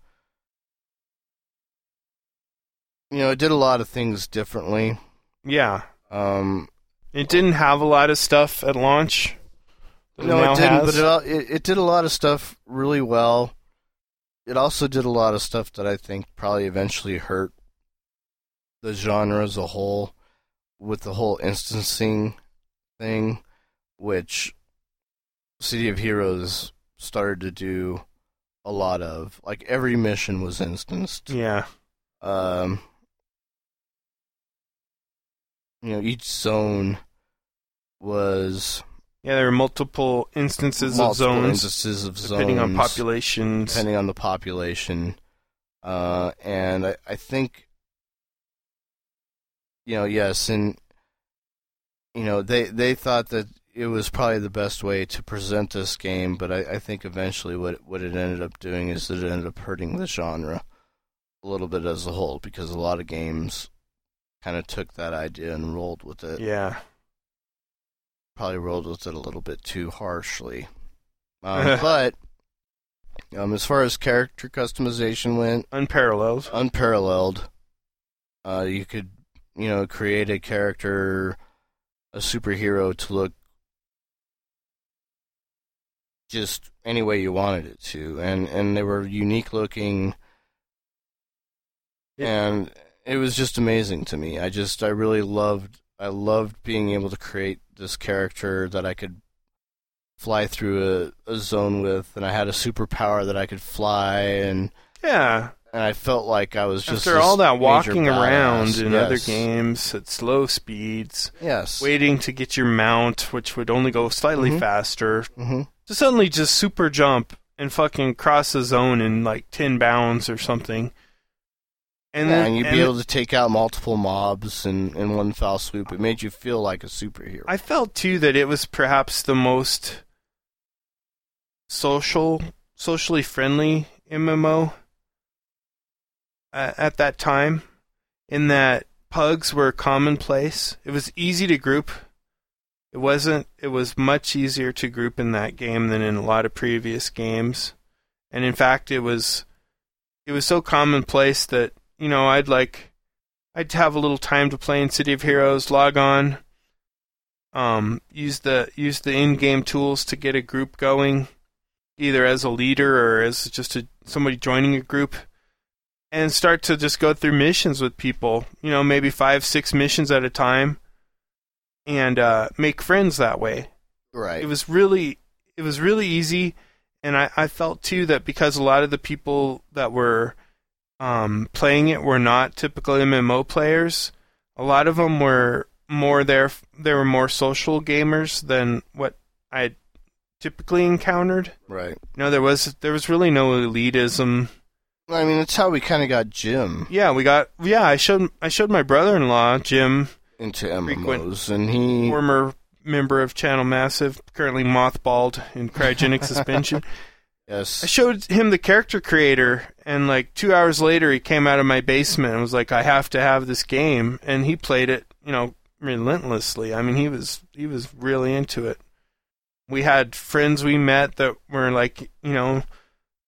you know, it did a lot of things differently. Yeah. Um, It didn't have a lot of stuff at launch. no, it didn't. has. But it, it it did a lot of stuff really well. It also did a lot of stuff that I think probably eventually hurt the genre as a whole, with the whole instancing thing, which City of Heroes started to do a lot of. Like every mission was instanced. yeah. Um, you know, each zone was Yeah, there were multiple instances multiple of zones instances of depending on populations. depending on the population. Uh, and I, I think, you know, yes, and you know, they they thought that it was probably the best way to present this game, but I, I think eventually what what it ended up doing is that it ended up hurting the genre a little bit as a whole because a lot of games kind of took that idea and rolled with it. Yeah. Probably rolled with it a little bit too harshly. Um, but um, as far as character customization went, Unparalleled. unparalleled. Uh, you could, you know, create a character, a superhero to look just any way you wanted it to, and and they were unique looking, Yeah. and it was just amazing to me. I just I really loved I loved being able to create this character that I could fly through a, a zone with, and I had a superpower that I could fly and Yeah. And I felt like I was just After all that walking around in yes. other games at slow speeds, yes, waiting to get your mount, which would only go slightly Mhm. faster, hmm to suddenly just super jump and fucking cross the zone in like 10 bounds or something. And yeah, then and you'd and be able to take out multiple mobs in, in one foul swoop. It made you feel like a superhero. I felt too that it was perhaps the most social, socially friendly MMO at, at that time, in that pugs were commonplace. It was easy to group. It wasn't. It was much easier to group in that game than in a lot of previous games, and in fact, it was. It was so commonplace that you know I'd like, I'd have a little time to play in City of Heroes, log on, um, use the use the in-game tools to get a group going, either as a leader or as just a, somebody joining a group, and start to just go through missions with people. You know, maybe five, six missions at a time, and uh, make friends that way. right. It was really, it was really easy, and I, I felt too that because a lot of the people that were um, playing it were not typical MMO players. A lot of them were more there. They were more social gamers than what I typically encountered. right. You know, there was there was really no elitism. I mean, it's how we kind of got Jim Yeah, we got yeah. I showed I showed my brother-in-law Jim, into MMOs, and he former member of Channel Massive, currently mothballed in cryogenic suspension. Yes, I showed him the character creator, and like two hours later, he came out of my basement and was like, "I have to have this game," and he played it, you know, relentlessly. I mean, he was he was really into it. We had friends we met that were like, you know,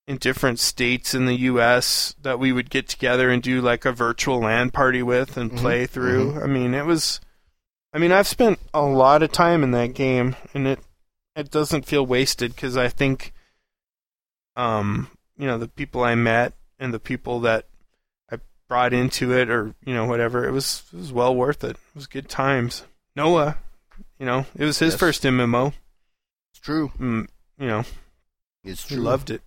in different states in the U.S. that we would get together and do like a virtual LAN party with and Mhm, play through. I mean, it was. I mean, I've spent a lot of time in that game, and it it doesn't feel wasted because I think um, you know, the people I met and the people that I brought into it or, you know, whatever, it was it was well worth it. It was good times. Noah, you know, it was his Yes. first MMO. it's true. Mm, you know, It's he true. loved it.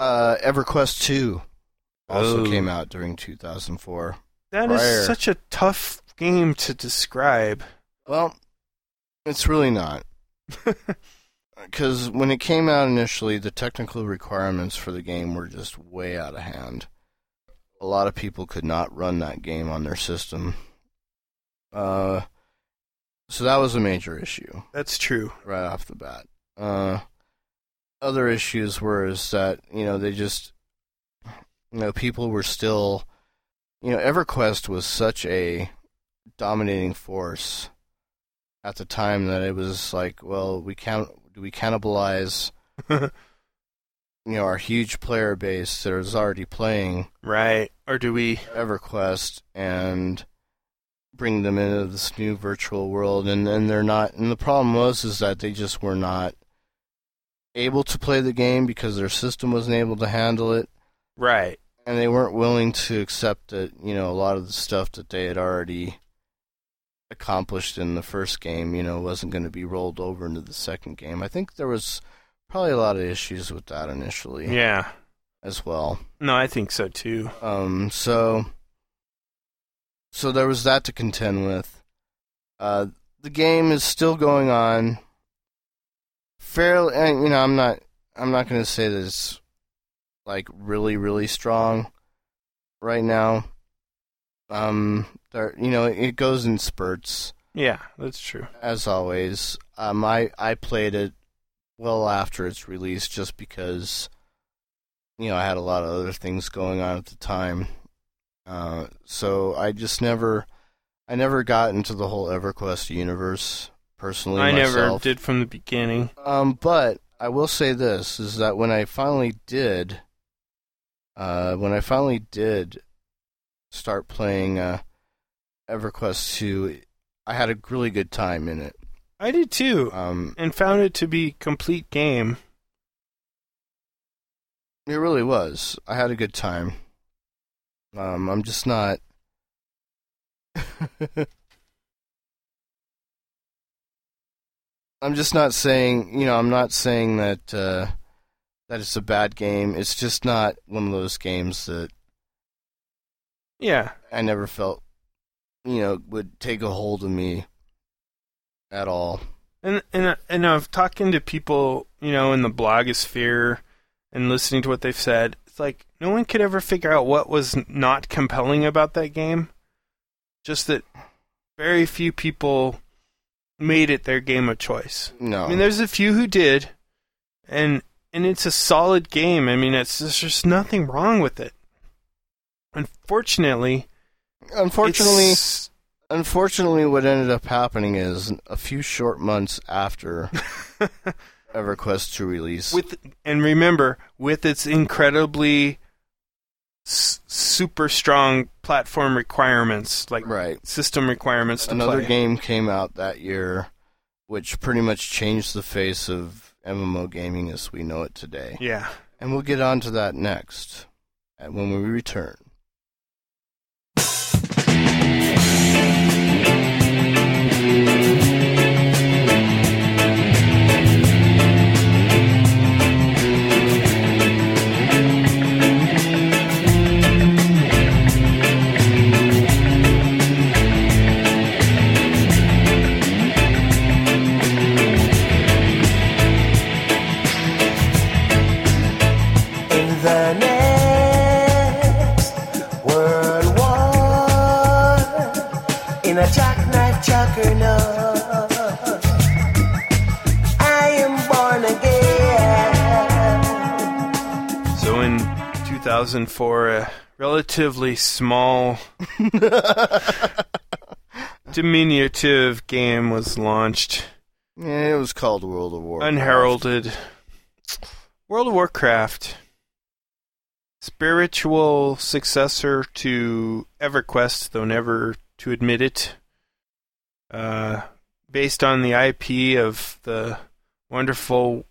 Uh, EverQuest 2 also Oh. came out during 2004. That is Prior. such a tough game to describe. Well, it's really not. Because when it came out initially, the technical requirements for the game were just way out of hand. A lot of people could not run that game on their system. Uh, so that was a major issue That's true. right off the bat. Uh, other issues were is that you know they just you know people were still you know EverQuest was such a dominating force at the time that it was like well we can't do we cannibalize you know our huge player base that is already playing Right. Or do we? EverQuest and bring them into this new virtual world and, and they're not and the problem was is that they just were not able to play the game because their system wasn't able to handle it Right. and they weren't willing to accept that you know a lot of the stuff that they had already accomplished in the first game you know wasn't going to be rolled over into the second game i think there was probably a lot of issues with that initially Yeah. as well No, I think so too. um, so, so there was that to contend with. Uh, the game is still going on. Fairly, and you know, I'm not, I'm not going to say that it's like really, really strong right now. Um, there, you know, it goes in spurts Yeah, that's true. as always. Um, I I played it well after its release just because you know I had a lot of other things going on at the time. Uh, so I just never I never got into the whole EverQuest universe personally I never did from the beginning. Um, but I will say this is that when I finally did, uh, when I finally did start playing uh, EverQuest 2, I had a really good time in it. I did too, Um, and found it to be complete game. it really was. I had a good time. Um, I'm just not. I'm just not saying, you know, I'm not saying that uh, that it's a bad game. It's just not one of those games that Yeah, I never felt, you know, would take a hold of me at all. and and and I've talking to people, you know, in the blogosphere and listening to what they've said. It's like no one could ever figure out what was not compelling about that game. Just that very few people made it their game of choice. No, I mean, there's a few who did, and and it's a solid game. I mean, it's there's just nothing wrong with it. Unfortunately, unfortunately, unfortunately, what ended up happening is a few short months after EverQuest 2 release, with and remember with its incredibly s- super strong platform requirements, like right, system requirements to another play. game came out that year, which pretty much changed the face of MMO gaming as we know it today. Yeah. And we'll get on to that next uh, when we return. In a jackknife juggernaut, I am born again. So in 2004, a relatively small, diminutive game was launched, Yeah, it was called World of War. unheralded. World of Warcraft, spiritual successor to EverQuest, though never to admit it. Uh, based on the IP of the wonderful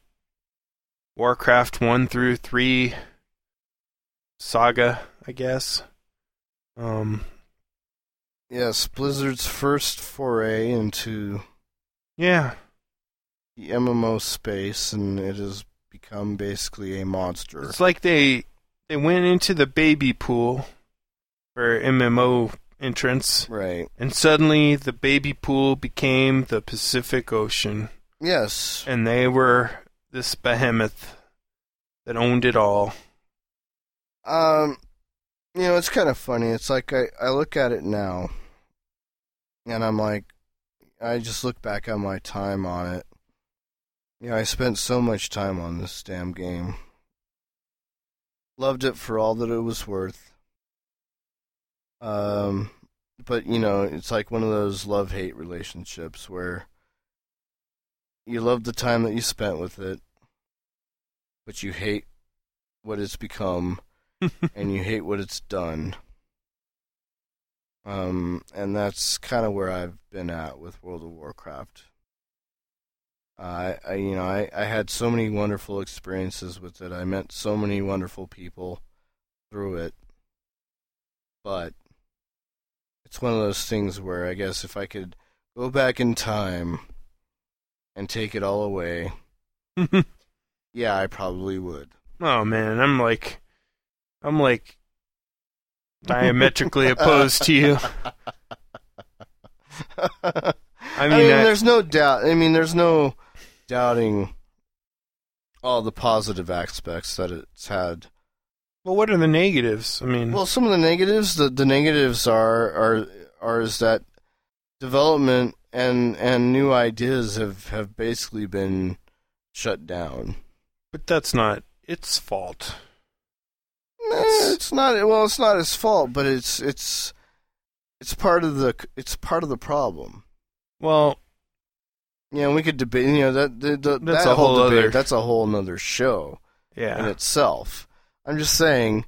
Warcraft 1 through 3 saga, I guess. Um, Yes, Blizzard's first foray into yeah, the MMO space, and it has become basically a monster. It's like they they went into the baby pool for MMO entrance, Right. and suddenly the baby pool became the Pacific Ocean, Yes. and they were this behemoth that owned it all. Um, you know, it's kind of funny. It's like I, I look at it now, and I'm like, I just look back on my time on it. You know, I spent so much time on this damn game. Loved it for all that it was worth. Um, but you know, it's like one of those love hate relationships where you love the time that you spent with it, but you hate what it's become and you hate what it's done. Um, and that's kind of where I've been at with World of Warcraft. I, I, you know, I, I had so many wonderful experiences with it. I met so many wonderful people through it. But it's one of those things where I guess if I could go back in time and take it all away, yeah, I probably would. Oh man, I'm like, I'm like diametrically opposed to you. I I mean, mean, I- there's no doubt. I mean, there's no doubting all the positive aspects that it's had. Well, what are the negatives? I mean, Well, some of the negatives, the, the negatives are are are is that development and and new ideas have have basically been shut down. but that's not its fault. It's not well, it's not his fault, but it's it's it's part of the it's part of the problem. Well, Yeah, we could debate. You know that the, the, That's that a whole debate. other- That's a whole nother show in itself. I'm just saying,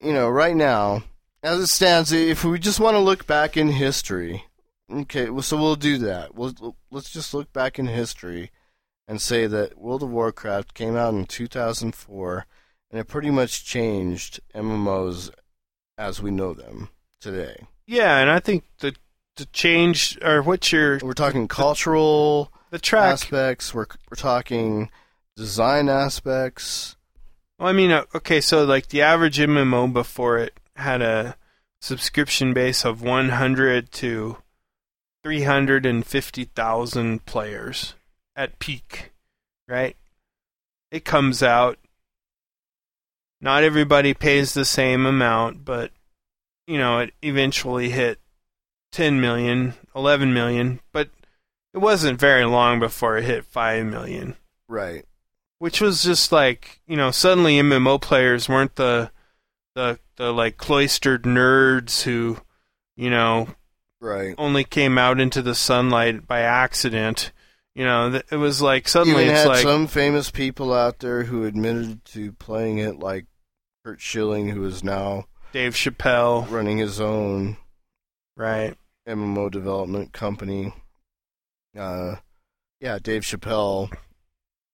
you know, right now, as it stands, if we just want to look back in history, okay, well, so we'll do that. We'll let's just look back in history and say that World of Warcraft came out in 2004, and it pretty much changed MMOs as we know them today. yeah, and I think the the change or what your We're talking cultural the track. aspects. We're we're talking design aspects. Well, I mean, uh, okay, so like the average MMO before it had a subscription base of 100 to 350,000 players at peak, right? It comes out. Not everybody pays the same amount, but you know, it eventually hit 10 million, 11 million, but it wasn't very long before it hit 5 million Right. Which was just like you know suddenly MMO players weren't the the the like cloistered nerds who you know Right. only came out into the sunlight by accident. You know, it was like suddenly it's had like some famous people out there who admitted to playing it, like Curt Schilling, who is now Dave Chappelle, running his own right? MMO development company. Uh, yeah, Dave Chappelle.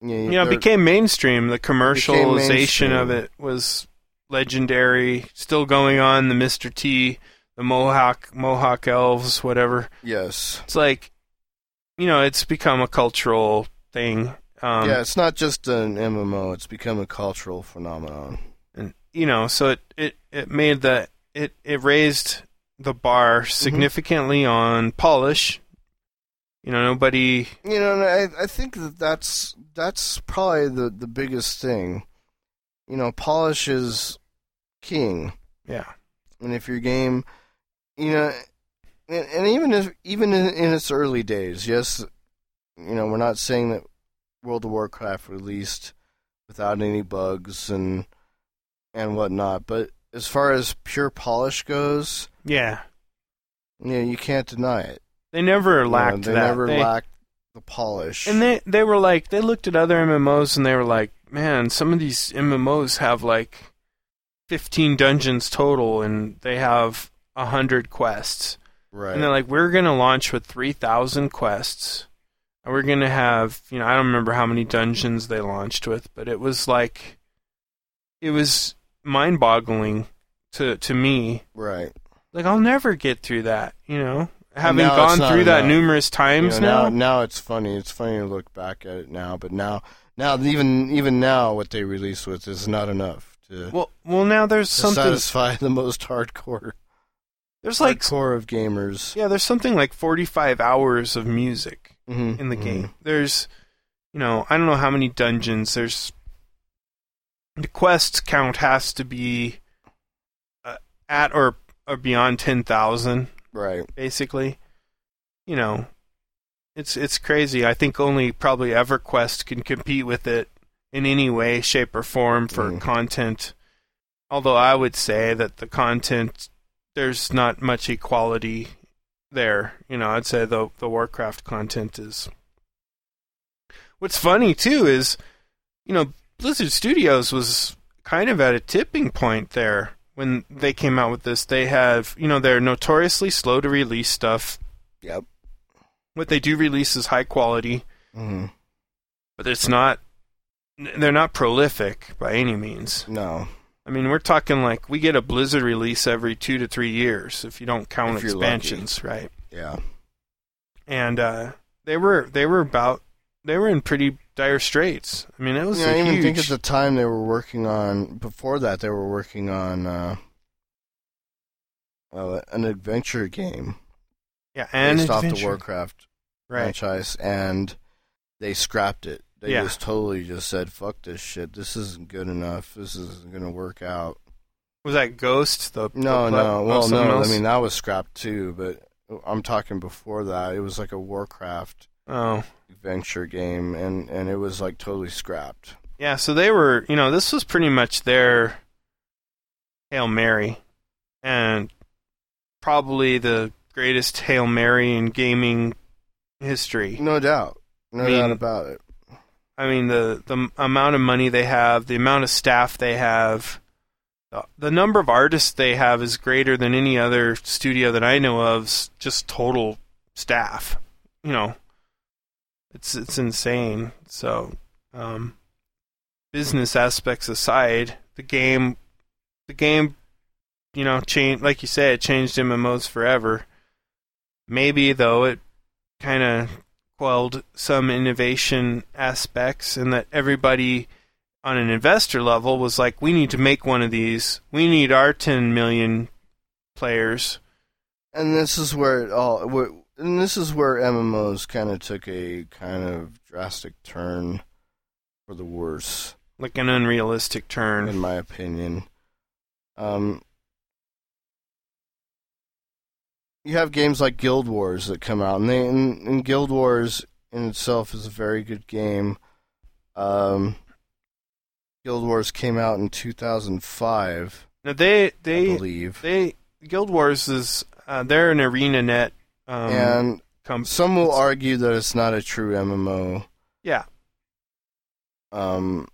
Yeah, You know, it became mainstream. The commercialization of mainstream. it was legendary. Still going on. The Mr. T, the Mohawk Mohawk elves, whatever. yes. It's like, you know, it's become a cultural thing. Um, yeah, it's not just an MMO; it's become a cultural phenomenon. and you know, so it it it made the it it raised the bar significantly on polish. You know, nobody. You know, I I think that that's that's probably the the biggest thing. You know, polish is king. Yeah, and if your game, you know, and, and even if even in, in its early days, yes, you know, we're not saying that World of Warcraft released without any bugs and and whatnot, but as far as pure polish goes, yeah. you know, you can't deny it. They never lacked they that. never They- lacked the polish. And they they were like they looked at other MMOs and they were like, man, some of these MMOs have like fifteen dungeons total and they have a hundred quests. right. And they're like, we're gonna launch with three thousand quests. And we're gonna have you know, I don't remember how many dungeons they launched with, but it was like it was mind boggling to to me. right. Like I'll never get through that, you know. Having now gone through that enough. numerous You times know, now, now. now it's funny. It's funny to look back at it now, but now, Now, even even now, what they release with is not enough to, Well, well, now there's to something. satisfy the most hardcore There's like hardcore of gamers. yeah, there's something like 45 hours of music Mhm, in the mhm. game. There's, you know, I don't know how many dungeons. There's the quest count has to be uh, at or or beyond 10,000 Right. basically. You know, it's it's crazy. I think only probably EverQuest can compete with it in any way, shape, or form for Mm. content. Although I would say that the content there's not much equality there. You know, I'd say the the Warcraft content is. What's funny too is, you know, Blizzard Studios was kind of at a tipping point there when they came out with this. They have, you know, they're notoriously slow to release stuff. Yep. What they do release is high quality, hmm but it's not. They're not prolific by any means. No. I mean, we're talking like we get a Blizzard release every two to three years, if you don't count expansions, right? Yeah. And uh, they were they were about they were in pretty dire straits. I mean, it was Yeah, I a even huge. think at the time they were working on. Before that, they were working on uh, uh, an adventure game yeah, and based off the. Warcraft right? franchise, and they scrapped it. They Yeah. just totally just said, "Fuck this shit. This isn't good enough. This isn't gonna work out." Was that Ghost? The No, the no. oh, Well, no. else? I mean, that was scrapped too. But I'm talking before that. It was like a Warcraft oh, adventure game, and and it was like totally scrapped. yeah. So they were, you know, this was pretty much their hail mary, and probably the greatest hail mary in gaming history. No doubt. No I mean- doubt about it. I mean, the the amount of money they have, the amount of staff they have, the, the number of artists they have is greater than any other studio that I know of. Just total staff, you know, it's it's insane. So, um, business aspects aside, the game, the game, you know, changed. Like you said, it changed MMOs forever. Maybe though, it kind of quelled some innovation aspects and that everybody on an investor level was like we need to make one of these we need our 10 million players And this is where it all. And this is where MMOs kind of took a kind of drastic turn for the worse, like an unrealistic turn, in my opinion. Um, you have games like Guild Wars that come out, and they and, and Guild Wars in itself is a very good game. Um, Guild Wars came out in 2005, now they I they believe, they guild wars is uh, they're an ArenaNet um and some will argue that it's not a true MMO. yeah Um,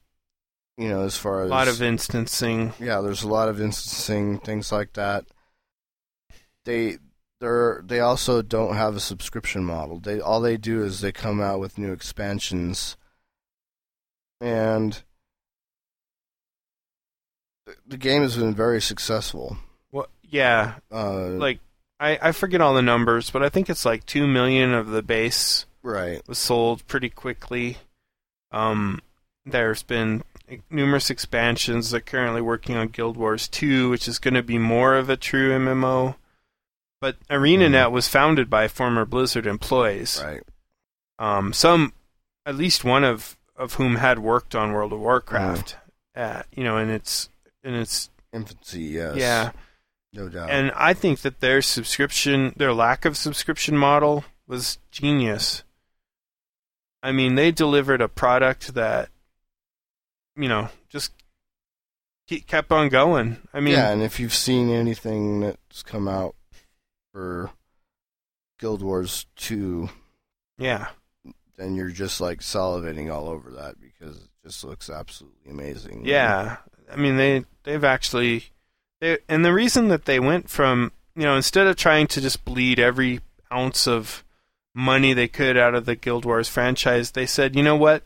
you know, as far as a lot of instancing yeah, there's a lot of instancing things like that. They they're they also don't have a subscription model. They all they do is they come out with new expansions, and the- the game has been very successful. what yeah Uh, like I, I forget all the numbers but i think it's like 2 million of the base right, was sold pretty quickly. Um, there's been numerous expansions. They're currently working on Guild Wars 2, which is going to be more of a true MMO. But ArenaNet was founded by former Blizzard employees. right, Um, some, at least one of, of whom had worked on World of Warcraft. Uh, you know, in its in its infancy. Yes, yeah. No doubt. And I think that their subscription, their lack of subscription model was genius. I mean, they delivered a product that, you know, just kept on going. I mean, yeah, and if you've seen anything that's come out for Guild Wars Two, yeah, then you're just like salivating all over that because it just looks absolutely amazing. yeah. I mean, they they've actually, they and the reason that they went from, you know, instead of trying to just bleed every ounce of money they could out of the Guild Wars franchise, they said, you know what?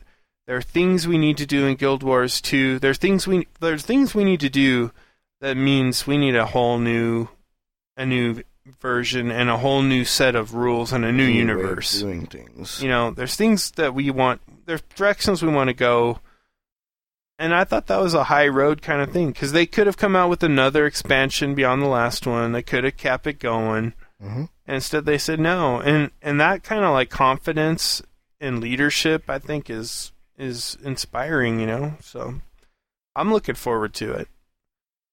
There are things we need to do in Guild Wars 2. There's things we there's things we need to do that means we need a whole new a new version and a whole new set of rules and a new of universe. doing things. You know, there's things that we want, there's directions we want to go. And I thought that was a high road kind of thing because they could have come out with another expansion beyond the last one. They could have kept it going. Mhm. And instead, they said no. And and that kind of like confidence and leadership, I think, is is inspiring. You know, so I'm looking forward to it.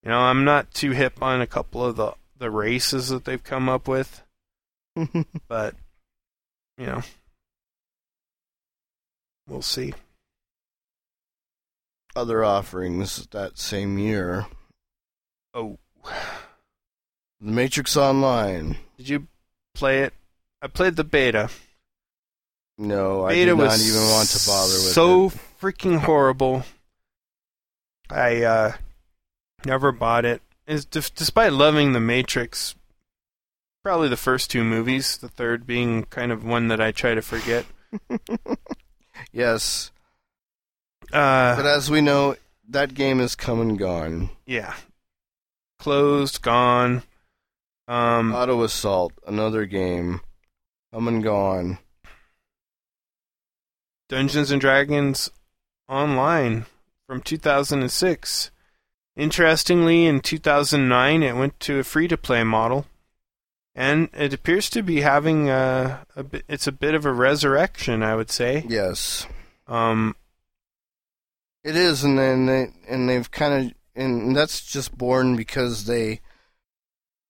You know, I'm not too hip on a couple of the the races that they've come up with, but you know, we'll see. Other offerings that same year: Oh, The Matrix Online. did you play it? I played the beta. No, I beta did not even want to bother with so it. So freaking horrible. I uh, never bought it. Is d- despite loving the Matrix, probably the first two movies, the third being kind of one that I try to forget. Yes, Uh, but as we know, that game is come and gone. yeah, closed, gone. Um, Auto Assault, another game, come and gone. Dungeons and Dragons Online from 2006. Interestingly, in 2009, it went to a free-to-play model, and it appears to be having a, a bit, it's a bit of a resurrection, I would say. Yes, Um, it is, and they and they've kind of and that's just born because they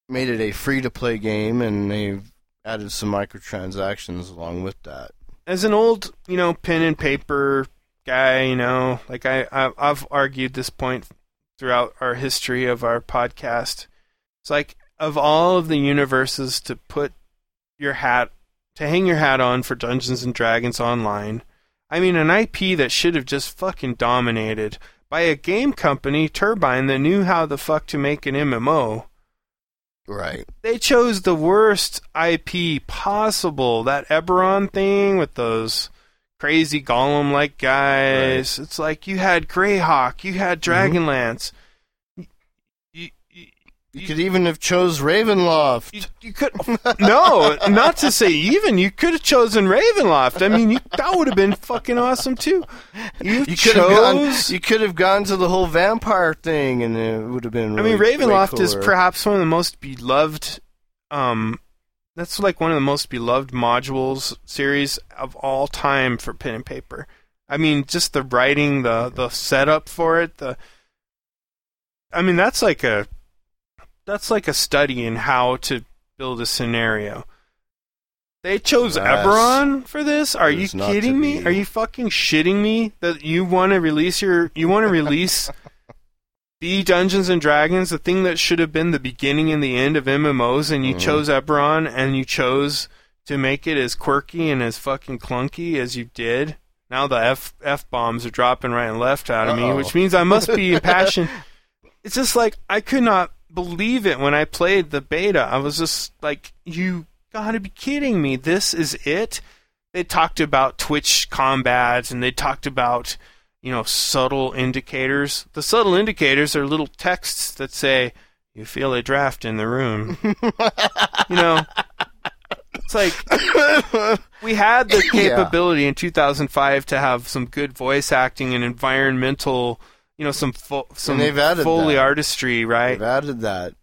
made it a free to play game, and they've added some microtransactions along with that. as an old, you know, pen and paper guy, you know, like I, I I've argued this point throughout our history of our podcast. It's like of all of the universes to put your hat to hang your hat on for Dungeons and Dragons Online. I mean, an IP that should have just fucking dominated by a game company, Turbine, that knew how the fuck to make an MMO Right. they chose the worst IP possible. That Eberron thing with those crazy golem like guys. It's like you had Greyhawk, you had mm-hmm. Dragonlance. You, you, You could even have chose Ravenloft. you, you could no, not to say even. You could have chosen Ravenloft. I mean, you, that would have been fucking awesome too. You, You could have gone. chose. You could have gone to the whole vampire thing, and it would have been. I mean, Ravenloft is perhaps one of the most beloved. Um, that's like one of the most beloved modules series of all time for pen and paper. I mean, just the writing, the the setup for it. The, I mean, that's like a, that's like a study in how to build a scenario. They chose Yes. Eberron for this? Are you kidding me? Are you fucking shitting me that you want to release your you want to release the Dungeons and Dragons, the thing that should have been the beginning and the end of MMOs, and you Mhm. chose Eberron and you chose to make it as quirky and as fucking clunky as you did. Now the F F bombs are dropping right and left out of me, Uh-oh. which means I must be impassioned. it's just like I could not believe it when I played the beta. I was just like, you gotta be kidding me. This is it? They talked about Twitch combats and they talked about, you know, subtle indicators. The subtle indicators are little texts that say, you feel a draft in the room. you know, it's like we had the Yeah. capability in 2005 to have some good voice acting and environmental, you know, some fo- some they've added foley that. artistry, right? They've added that.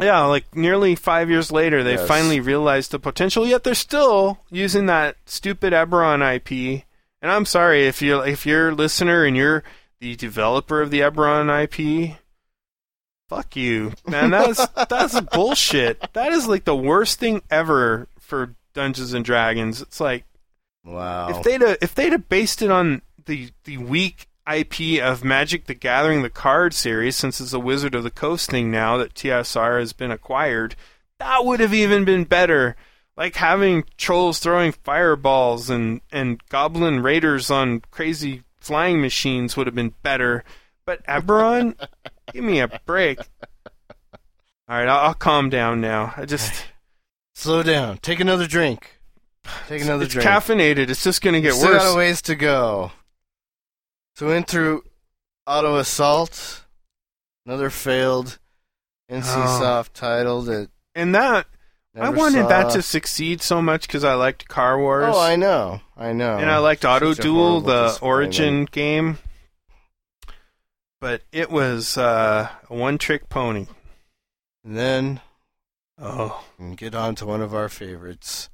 Yeah, like nearly five years later, they Yes. finally realized the potential. Yet they're still using that stupid Eberron IP. And I'm sorry if you're if you're a listener and you're the developer of the Eberron IP. Fuck you, man. That's that's bullshit. That is like the worst thing ever for Dungeons and Dragons. It's like Wow. if they'd have, if they'd have based it on the the weak IP of Magic the Gathering the card series, since it's a Wizard of the Coast thing now that TSR has been acquired, that would have even been better. Like having trolls throwing fireballs and and goblin raiders on crazy flying machines would have been better. But Eberron, give me a break. All right, I'll, I'll calm down now. I just Slow down. Take another drink. Take another it's drink. caffeinated. It's just going to get Still worse. got a ways to go. So in through Auto Assault, another failed NCSoft title that and that I wanted that to succeed so much because I liked Car Wars. Oh, I know, I know. and I liked Autoduel, the. Origin game. But it was uh, a one-trick pony. And then Oh, we can get on to one of our favorites.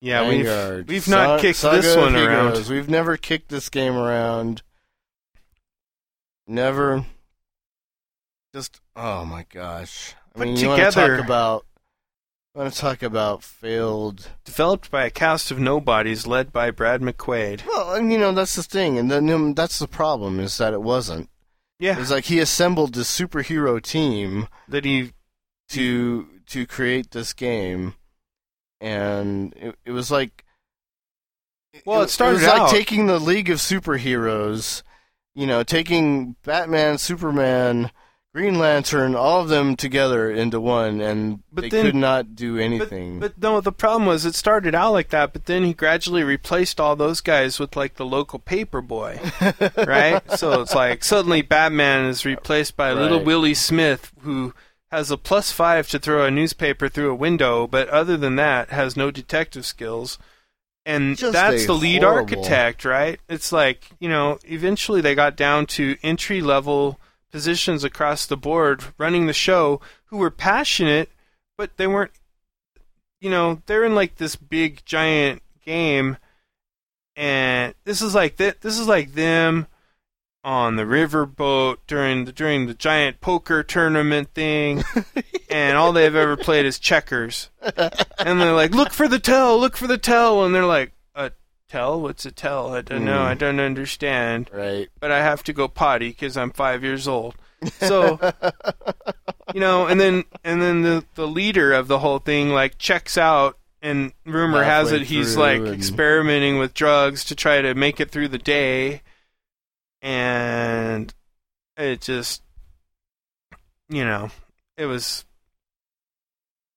yeah, Vanguard. we've we've not Sa- kicked Saga this one around. We've never kicked this game around. Never. Just oh my gosh! I Put mean, you want to talk about? I want to talk about failed. Developed by a cast of nobodies led by Brad McQuaid. Well, and you know that's the thing, and then that's the problem is that it wasn't. Yeah, It's like he assembled this superhero team that he to to create this game, and it, it was like. Well, it started was like taking the League of Superheroes, you know, taking Batman, Superman, Green Lantern, all of them together into one, and But they then- could not do anything. but no, the problem was it started out like that, but then he gradually replaced all those guys with like the local paper boy, right? so it's like suddenly Batman is replaced by little Willie Smith, who has a plus five to throw a newspaper through a window, but other than that, has no detective skills. And Just that's the lead horrible- architect, right? It's like, you know, eventually they got down to entry level positions across the board running the show who were passionate, but they weren't you know, they're in like this big giant game, and this is like th- this is like them on the riverboat during the during the giant poker tournament thing, and all they've ever played is checkers, and they're like, "Look for the tell, look for the tell," and they're like, "A tell? What's a tell? I don't know, Mm. I don't understand." right? but I have to go potty because I'm five years old. So, you know, and then and then the the leader of the whole thing like checks out, and rumor has it he's like and- experimenting with drugs to try to make it through the day, and it just, you know, it was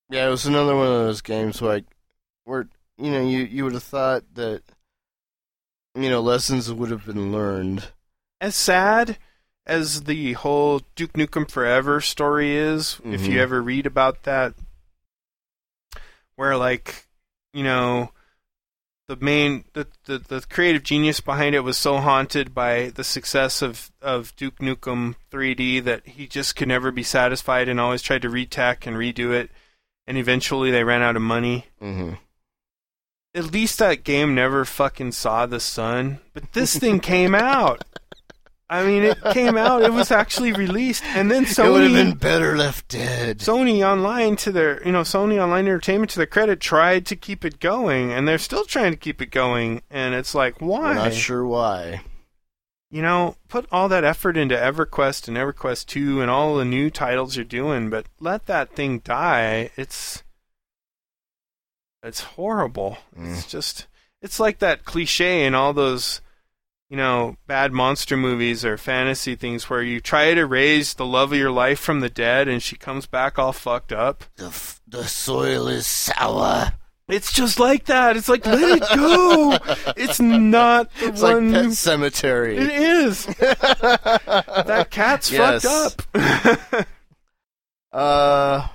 Yeah, it was another one of those games like where you know you you would have thought that you know lessons would have been learned. as sad as the whole Duke Nukem Forever story is, if Mhm. you ever read about that, where like, you know, the main the, the the creative genius behind it was so haunted by the success of of Duke Nukem 3D that he just could never be satisfied and always tried to retech and redo it, and eventually they ran out of money. hmm At least that game never fucking saw the sun, but this thing came out. I mean, it came out. It was actually released, and then Sony. It would have been better left dead. Sony Online to their, you know, Sony Online Entertainment to their credit, tried to keep it going, and they're still trying to keep it going. And it's like, We're why? not sure why. You know, put all that effort into EverQuest and EverQuest Two and all the new titles you're doing, but let that thing die. It's it's horrible. It's mm. just it's like that cliche in all those you know bad monster movies or fantasy things where you try to raise the love of your life from the dead and she comes back all fucked up. The f- the soil is sour. It's just like that. It's like let it go. It's not the It's like. Pet Sematary. it is. that cat's fucked up. Uh,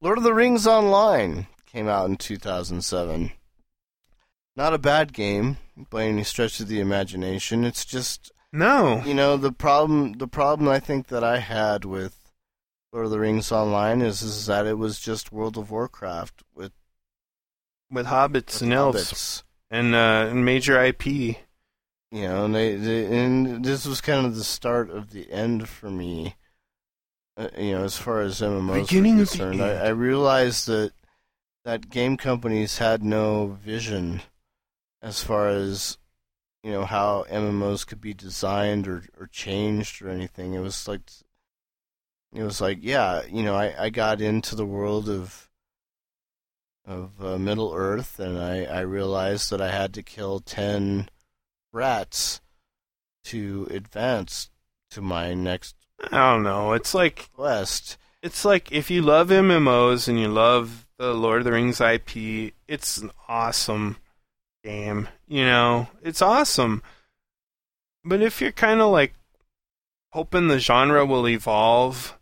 Lord of the Rings Online came out in 2007. Not a bad game by any stretch of the imagination. It's just no. you know the problem. The problem I think that I had with Lord of the Rings Online is is that it was just World of Warcraft with, With hobbits with and elves hobbits. and uh, and major IP. You know, and they, they and this was kind of the start of the end for me. Uh, you know, as far as MMOs Beginning concerned. I, I realized that that game companies had no vision as far as you know how MMOs could be designed or or changed or anything. It was like it was like yeah, you know, I I got into the world of of uh, Middle Earth, and I I realized that I had to kill ten rats to advance to my next I don't know. It's like quest. it's like if you love MMOs and you love the Lord of the Rings IP, it's awesome game. You know, it's awesome. But if you're kind of like hoping the genre will evolve,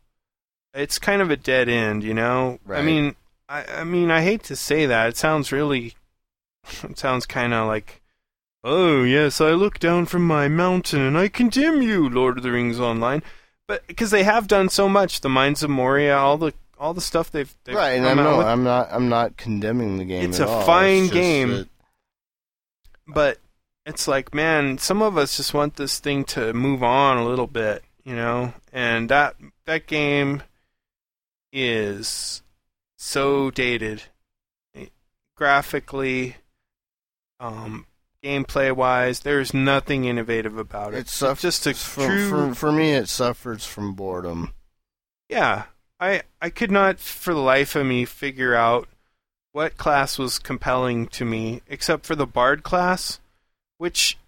it's kind of a dead end. You know, I mean, I, I mean, I hate to say that. It sounds really, it sounds kind of like, oh yes, I look down from my mountain and I condemn you, Lord of the Rings Online. But because they have done so much, the Mines of Moria, all the all the stuff they've, they've right, and I'm, out no, with, I'm not. I'm not condemning the game. It's a all. fine just game. But it's like, man, some of us just want this thing to move on a little bit, you know. And that that game is so dated, graphically, um, gameplay wise. There's nothing innovative about it. It suffers just a for, true, for for me. It suffers from boredom. yeah. I I could not for the life of me figure out what class was compelling to me, except for the bard class, which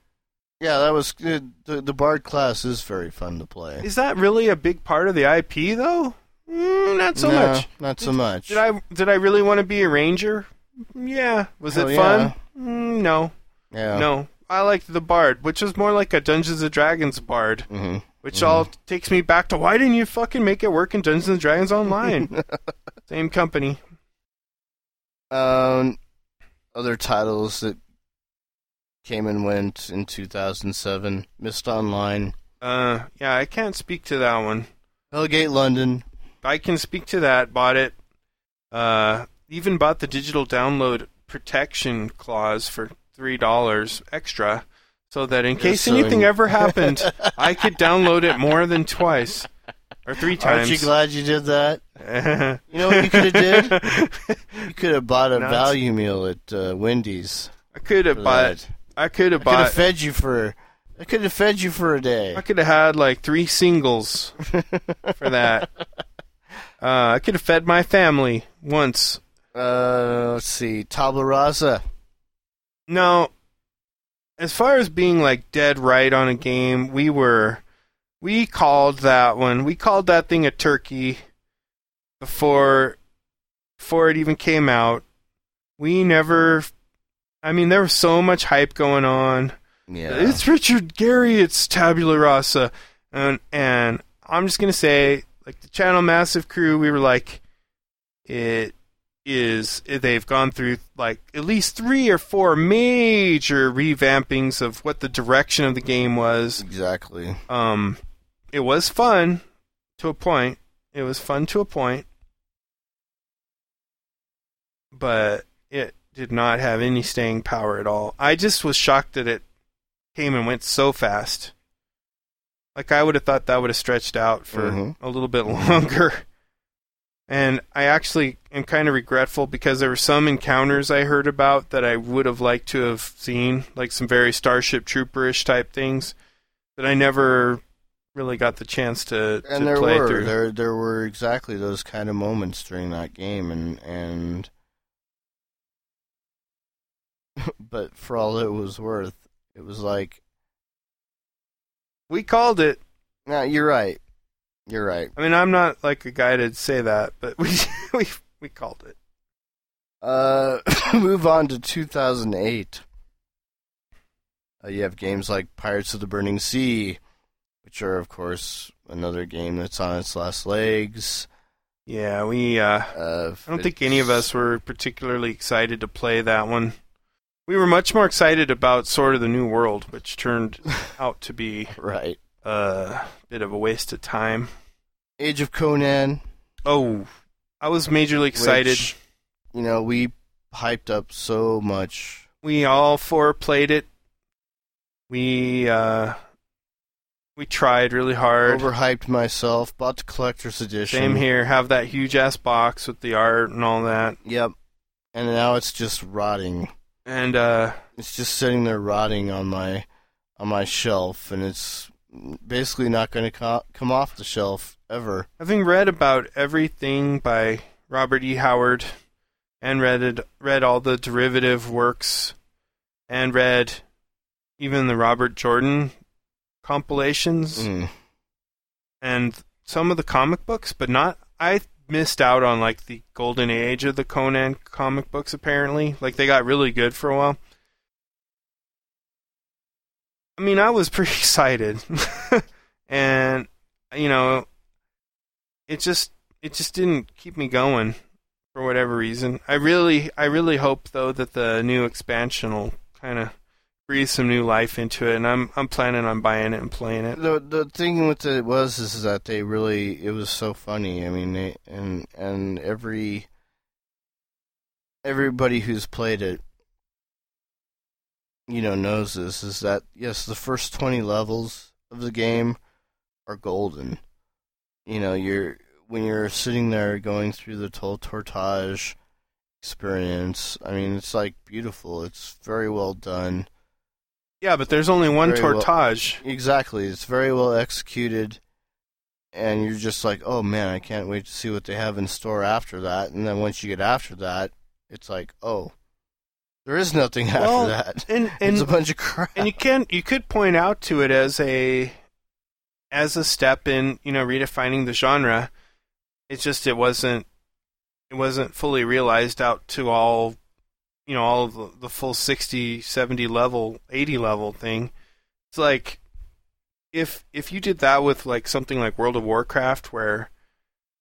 Yeah, that was good. The, the bard class is very fun to play. Is that really a big part of the IP though? Mm, not so No, much. Not so much. Did I did I really want to be a ranger? Yeah. Was Hell it yeah. fun? Mm, no. Yeah. No. I liked the bard, which was more like a Dungeons and Dragons bard, hmm which all takes me back to why didn't you fucking make it work in Dungeons and Dragons Online? Same company. Um, other titles that came and went in 2007: Myst Online, Uh, yeah, I can't speak to that one. Hellgate London. I can speak to that. Bought it. Uh, even bought the digital download protection clause for three dollars extra, so that in case so anything in- ever happened, I could download it more than twice or three times. Aren't you glad you did that? You know what you could have did? You could have bought a Nuts. value meal at uh, Wendy's. I could have bought. that. I could have I could have bought. fed you for. I could have fed you for a day. I could have had like three singles for that. Uh, I could have fed my family once. Uh, let's see, Tabula Rasa. No, as far as being like dead right on a game, we were we called that one. We called that thing a turkey before before it even came out. We never I mean there was so much hype going on. Yeah. It's Richard Garriott, it's Tabula Rasa. And and I'm just gonna say, like the Channel Massive crew, we were like it is they've gone through like at least three or four major revampings of what the direction of the game was. exactly. Um it was fun to a point. It was fun to a point. But it did not have any staying power at all. I just was shocked that it came and went so fast. Like I would have thought that would have stretched out for Mhm. a little bit longer. And I actually am kind of regretful because there were some encounters I heard about that I would have liked to have seen, like some very Starship Trooperish type things that I never really got the chance to, and to there play were through. there there were exactly those kind of moments during that game and and but for all it was worth it was like We called it. no you're right you're right I mean, I'm not like a guy to say that, but we we we called it. uh move on to 2008 uh, you have games like Pirates of the Burning Sea which are of course another game that's on its last legs Yeah, we. uh uh, I don't think any of us were particularly excited to play that one. We were much more excited about Sword of the New World, which turned out to be right a bit of a waste of time. Age of Conan Oh, I was majorly excited. which, you know we hyped up so much We all four played it. We uh we tried really hard. overhyped myself. Bought the collector's edition. Same here. Have that huge ass box with the art and all that. Yep. And now it's just rotting. And uh It's just sitting there rotting on my on my shelf, and it's basically not going to co- come off the shelf ever. having read about everything by Robert E. Howard and read it, read all the derivative works and read even the Robert Jordan compilations Mm. and some of the comic books, but not I missed out on like the golden age of the Conan comic books apparently. Like they got really good for a while. I mean, I was pretty excited. and you know, it just it just didn't keep me going for whatever reason. I really, I really hope though that the new expansion will kind of breathe some new life into it, and I'm, I'm planning on buying it and playing it. The the thing with it was is that they really it was so funny. I mean, they, and and every everybody who's played it, you know, knows this is that yes, the first twenty levels of the game are golden. You know, you're when you're sitting there going through the Toll Tortage experience. I mean, it's like beautiful. It's very well done. Yeah, but there's only one Very well- Tortage. Exactly. It's very well executed. And you're just like, oh man, I can't wait to see what they have in store after that. And then once you get after that, it's like, oh, there is nothing after Well, that. and and it's a bunch of crap. and you can you could point out to it as a as a step in you know redefining the genre it's just it wasn't it wasn't fully realized out to all you know all the, the full 60 70 level 80 level thing it's like if if you did that with like something like world of warcraft where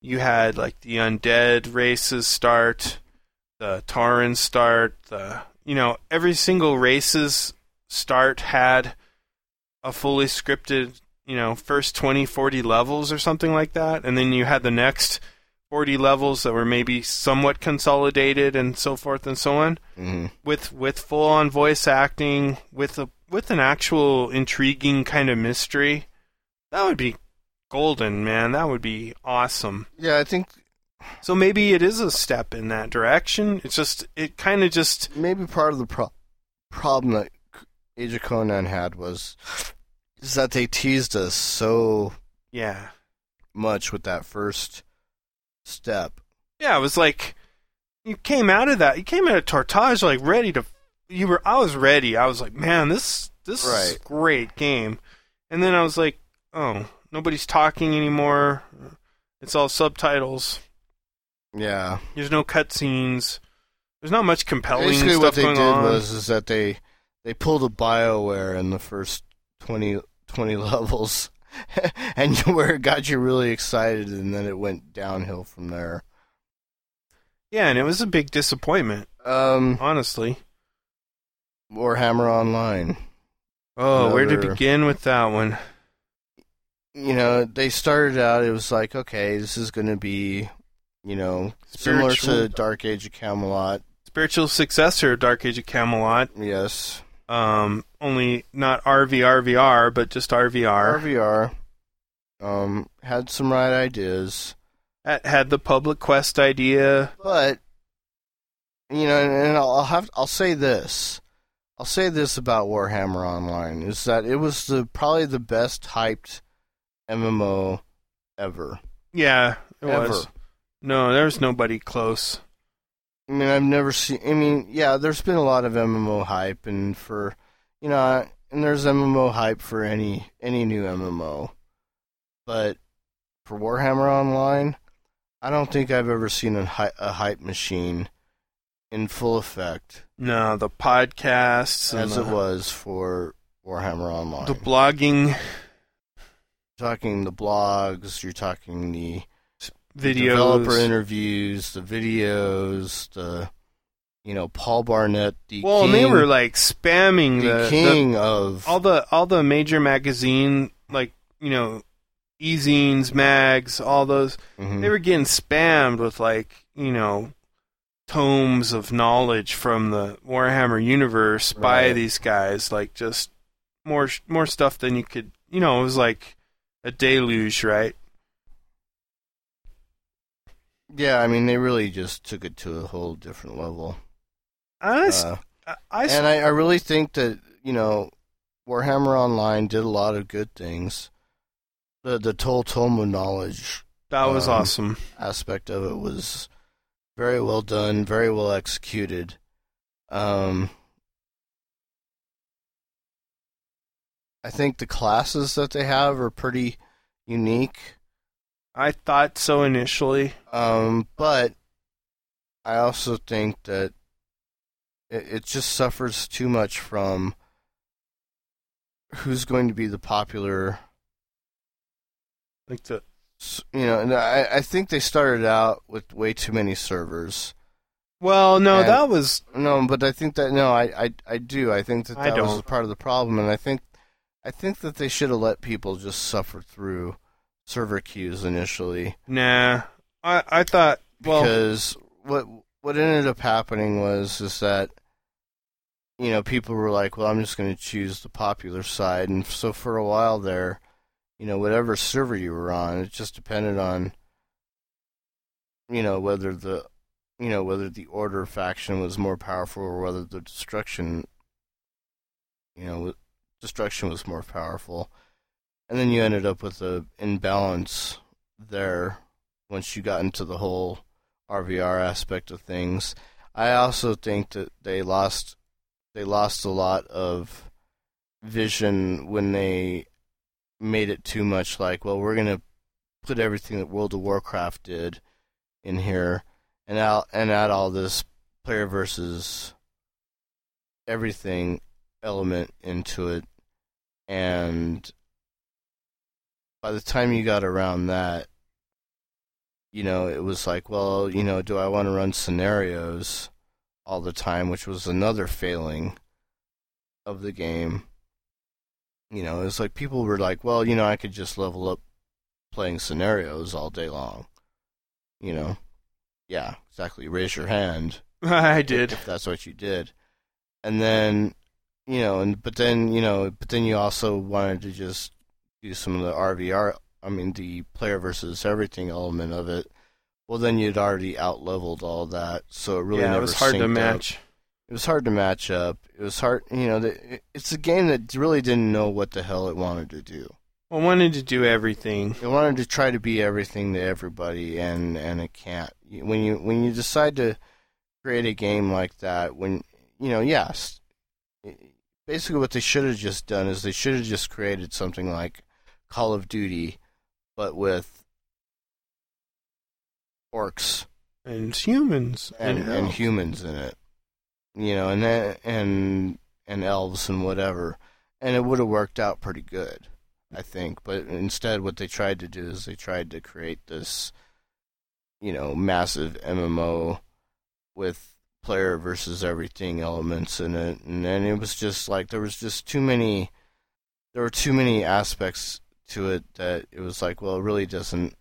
you had like the undead races start the Tauren start the you know every single race's start had a fully scripted, you know, first 20, 40 levels or something like that. And then you had the next 40 levels that were maybe somewhat consolidated and so forth and so on hmm with with full on voice acting with a with an actual intriguing kind of mystery. That would be golden, man. That would be awesome. Yeah, I think So maybe it is a step in that direction. It's just it kind of just maybe part of the pro- problem that Age of Conan had was is that they teased us so yeah. much with that first step. Yeah, it was like you came out of that. You came out of Tortage like ready to. You were. I was ready. I was like, man, this this is a great game. And then I was like, oh, nobody's talking anymore. It's all subtitles. Yeah. There's no cutscenes. There's not much compelling Basically, stuff what they going did on. was is that they they pulled a Bioware in the first 20, 20 levels, and where it got you really excited, and then it went downhill from there. yeah, and it was a big disappointment, Um, honestly. Warhammer Online. Oh, where to begin with that one? You know, they started out. It was like, okay, this is going to be, you know, similar Spiritual- to Dark Age of Camelot. Spiritual successor of Dark Age of Camelot. Yes, Um, only not RVRVR, but just RVR. RVR. Um, had some right ideas. Had- had the public quest idea. But you know, and, and I'll, I'll have I'll say this. I'll say this about Warhammer Online is that it was the probably the best hyped MMO ever. Yeah, it ever. was. No, there's nobody close. I mean, I've never seen. I mean, yeah, there's been a lot of MMO hype, and for you know, and there's MMO hype for any any new MMO, but for Warhammer Online, I don't think I've ever seen a, hy- a hype machine in full effect No, the podcasts as the, it was for Warhammer Online. the blogging talking the blogs, you're talking the videos. developer interviews, the videos, the you know Paul Barnett, the well, king, and they were like spamming the, the, the king of all the all the major magazine like you know e-zines, mags, all those. Mhm. They were getting spammed with like you know tomes of knowledge from the Warhammer universe by Right. these guys. Like just more more stuff than you could. You know, it was like a deluge, right? yeah. I mean, they really just took it to a whole different level. Uh, I, I, and I, I really think that you know Warhammer Online did a lot of good things. The the Tol Tome of Knowledge that was um, awesome. aspect of it was very well done, very well executed. Um, I think the classes that they have are pretty unique, I thought so initially. um, but I also think that it, it just suffers too much from who's going to be the popular Like the You know, and I, I think they started out with way too many servers. Well, no, And- that was No, but I think that no, I, I, I do. I think that that was part of the problem, and I think, I think that they should have let people just suffer through server queues initially. nah. I I thought well, because what what ended up happening was is that you know people were like, well, I'm just going to choose the popular side, and so for a while there, you know, whatever server you were on, it just depended on you know whether the you know whether the order faction was more powerful or whether the destruction you know destruction was more powerful. And then you ended up with a imbalance there once you got into the whole RVR aspect of things. I also think that they lost they lost a lot of vision when they made it too much like, well, we're gonna put everything that World of Warcraft did in here and out and add all this player versus everything element into it and by the time you got around that you know, it was like, well, you know, do I want to run scenarios all the time, which was another failing of the game. You know, it's like people were like, well, you know, I could just level up playing scenarios all day long. You know, yeah, exactly. Raise your hand I did. if that's what you did. And then, you know, and but then, you know, but then you also wanted to just do some of the RVR, I mean, the player versus everything element of it. Well, then you'd already out leveled all that, so it really never. yeah, never it was hard to synced up. match. It was hard to match up. It was hard, you know. The, it's a game that really didn't know what the hell it wanted to do. I wanted to do everything. It wanted to try to be everything to everybody, and and it can't. When you when you decide to create a game like that, when you know, yes, basically what they should have just done is they should have just created something like Call of Duty, but with orcs And humans and, and elves. humans in it, you know, and then, and and elves and whatever, and it would have worked out pretty good, I think. But instead, what they tried to do is they tried to create this, you know, massive MMO with player versus everything elements in it, and then it was just like there was just too many, there were too many aspects to it that it was like, well, it really doesn't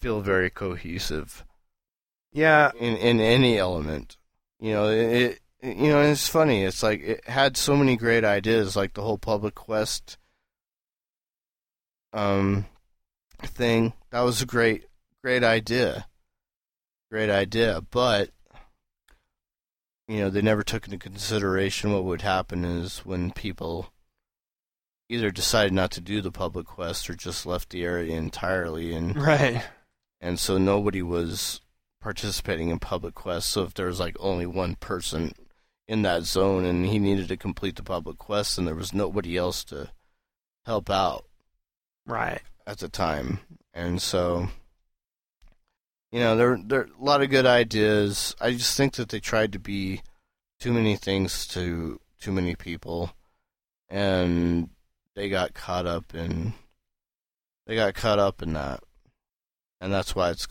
feel very cohesive Yeah, in in any element. You know, it, it you know, and it's funny. It's like it had so many great ideas, like the whole public quest um thing. That was a great great idea. Great idea, but you know, they never took into consideration what would happen is when people either decided not to do the public quest or just left the area entirely and right. and so nobody was participating in public quests So if there was like only one person in that zone and he needed to complete the public quest, and there was nobody else to help out Right. at the time, and so you know there there are a lot of good ideas. I just think that they tried to be too many things to too many people, and they got caught up in they got caught up in that, and that's why it's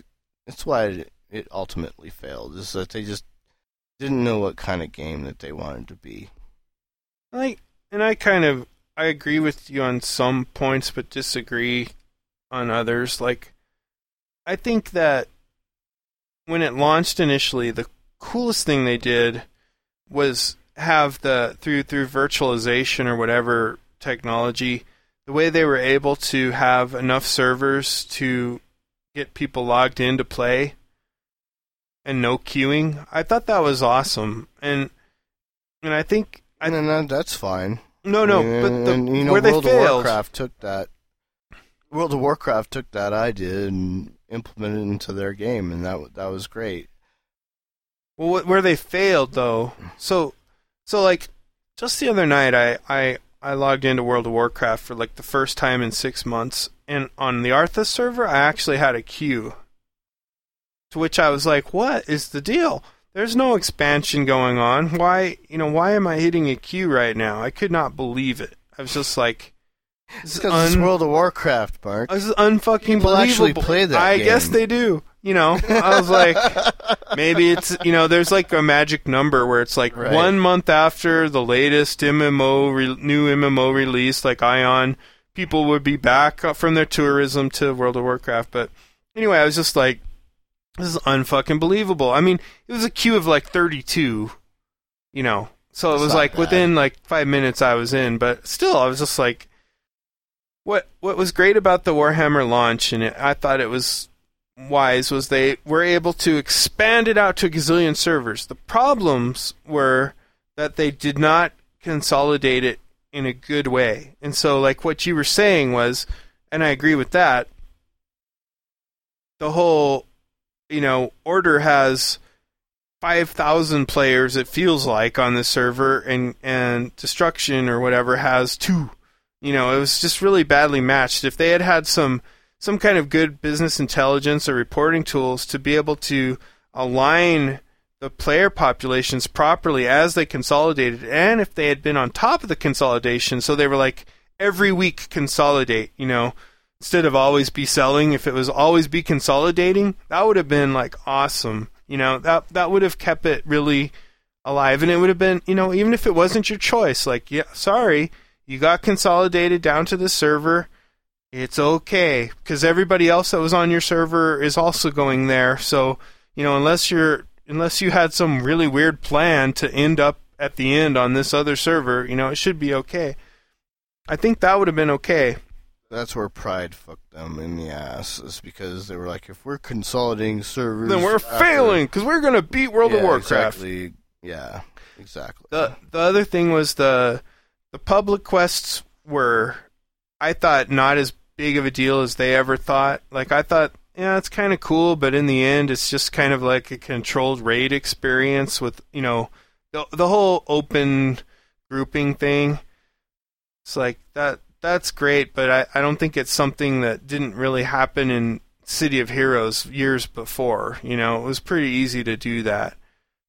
it's why it, it ultimately failed. Is that they just didn't know what kind of game that they wanted to be. Like, and I kind of I agree with you on some points, but disagree on others. Like, I think that when it launched initially, the coolest thing they did was have the through through virtualization or whatever technology, the way they were able to have enough servers to get people logged in to play and no queuing. I thought that was awesome, and and I think I then that, that's fine. no, no, And- but the, and, you know, where they World of failed, Warcraft took that. World of Warcraft took that idea and implemented it into their game, and that that was great. well, where they failed though. So, so like, just the other night, I I I logged into World of Warcraft for like the first time in six months, and on the Arthas server, I actually had a queue. To which I was like, "What is the deal? There's no expansion going on. Why, you know, why am I hitting a queue right now? I could not believe it. I was just like, This is Because it's World of Warcraft, Mark. This is unfucking People believable. actually play that I game. guess they do. You know, I was like, maybe it's you know, there's like a magic number where it's like Right. one month after the latest MMO re- new MMO release, like Aion, people would be back from their tourism to World of Warcraft. But anyway, I was just like, this is unfucking believable. I mean, it was a queue of like 32, you know, so it That's was like bad. within like five minutes I was in, but still, I was just like what what was great about the Warhammer launch, and it, I thought it was wise, was they were able to expand it out to a gazillion servers. The problems were that they did not consolidate it in a good way, and so like what you were saying was, and I agree with that. The whole, you know, order has five thousand players. It feels like on the server, and and destruction or whatever has two you know, it was just really badly matched. If they had had some some kind of good business intelligence or reporting tools to be able to align the player populations properly as they consolidated, and if they had been on top of the consolidation, so they were like every week consolidate, you know, instead of always be selling, if it was always be consolidating, that would have been like awesome. You know, that that would have kept it really alive, and it would have been, you know, even if it wasn't your choice, like yeah, sorry, you got consolidated down to the server. It's okay because everybody else that was on your server is also going there. So you know, unless you're unless you had some really weird plan to end up at the end on this other server, you know, it should be okay. I think that would have been okay. That's where Pride fucked them in the ass. Is because they were like, if we're consolidating servers, Then we're after- failing because we're gonna beat World of Warcraft. Exactly. Yeah, exactly. The the other thing was the the public quests were I thought not as big of a deal as they ever thought. Like I thought, yeah, it's kind of cool, but in the end, it's just kind of like a controlled raid experience with you know the the whole open grouping thing. It's like that that's great, but I, I don't think it's something that didn't really happen in City of Heroes years before. You know, it was pretty easy to do that.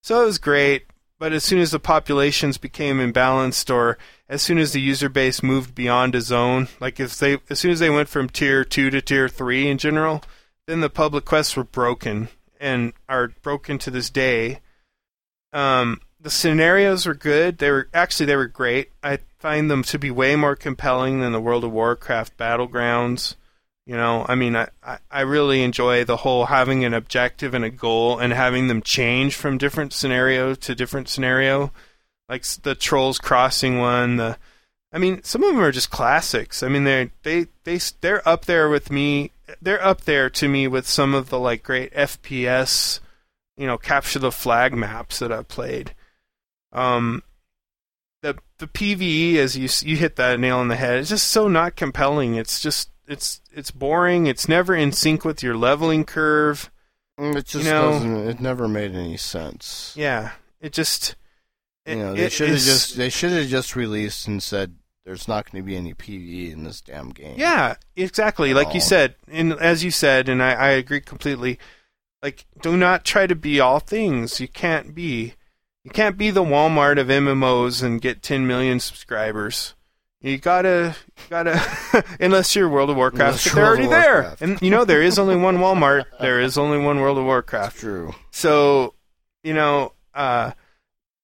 So it was great, but as soon as the populations became imbalanced or as soon as the user base moved beyond a zone, like if they as soon as they went from tier 2 to tier 3 in general, then the public quests were broken and are broken to this day. Um the scenarios were good. They were actually they were great. I find them to be way more compelling than the World of Warcraft battlegrounds. You know, I mean, I, I really enjoy the whole having an objective and a goal and having them change from different scenario to different scenario. Like the Trolls Crossing one, the I mean, some of them are just classics. I mean, they're they they they're up there with me. They're up there to me with some of the like great FPS, you know, capture the flag maps that I've played. Um, the the PVE as you you hit that nail on the head. It's just so not compelling. It's just it's it's boring. It's never in sync with your leveling curve. Mm, It just you know- doesn't. It never made any sense. Yeah, it just you know, they should have just they should have just released and said there's not going to be any PVE in this damn game. Yeah, exactly. Like you Oh. said, and as you said, and I, I agree completely. Like, do not try to be all things. You can't be. You can't be the Walmart of MMOs and get 10 million subscribers. You gotta, gotta, unless you're World of Warcraft, they're World already there. And you know there is only one Walmart. There is only one World of Warcraft. true. So, you know, uh,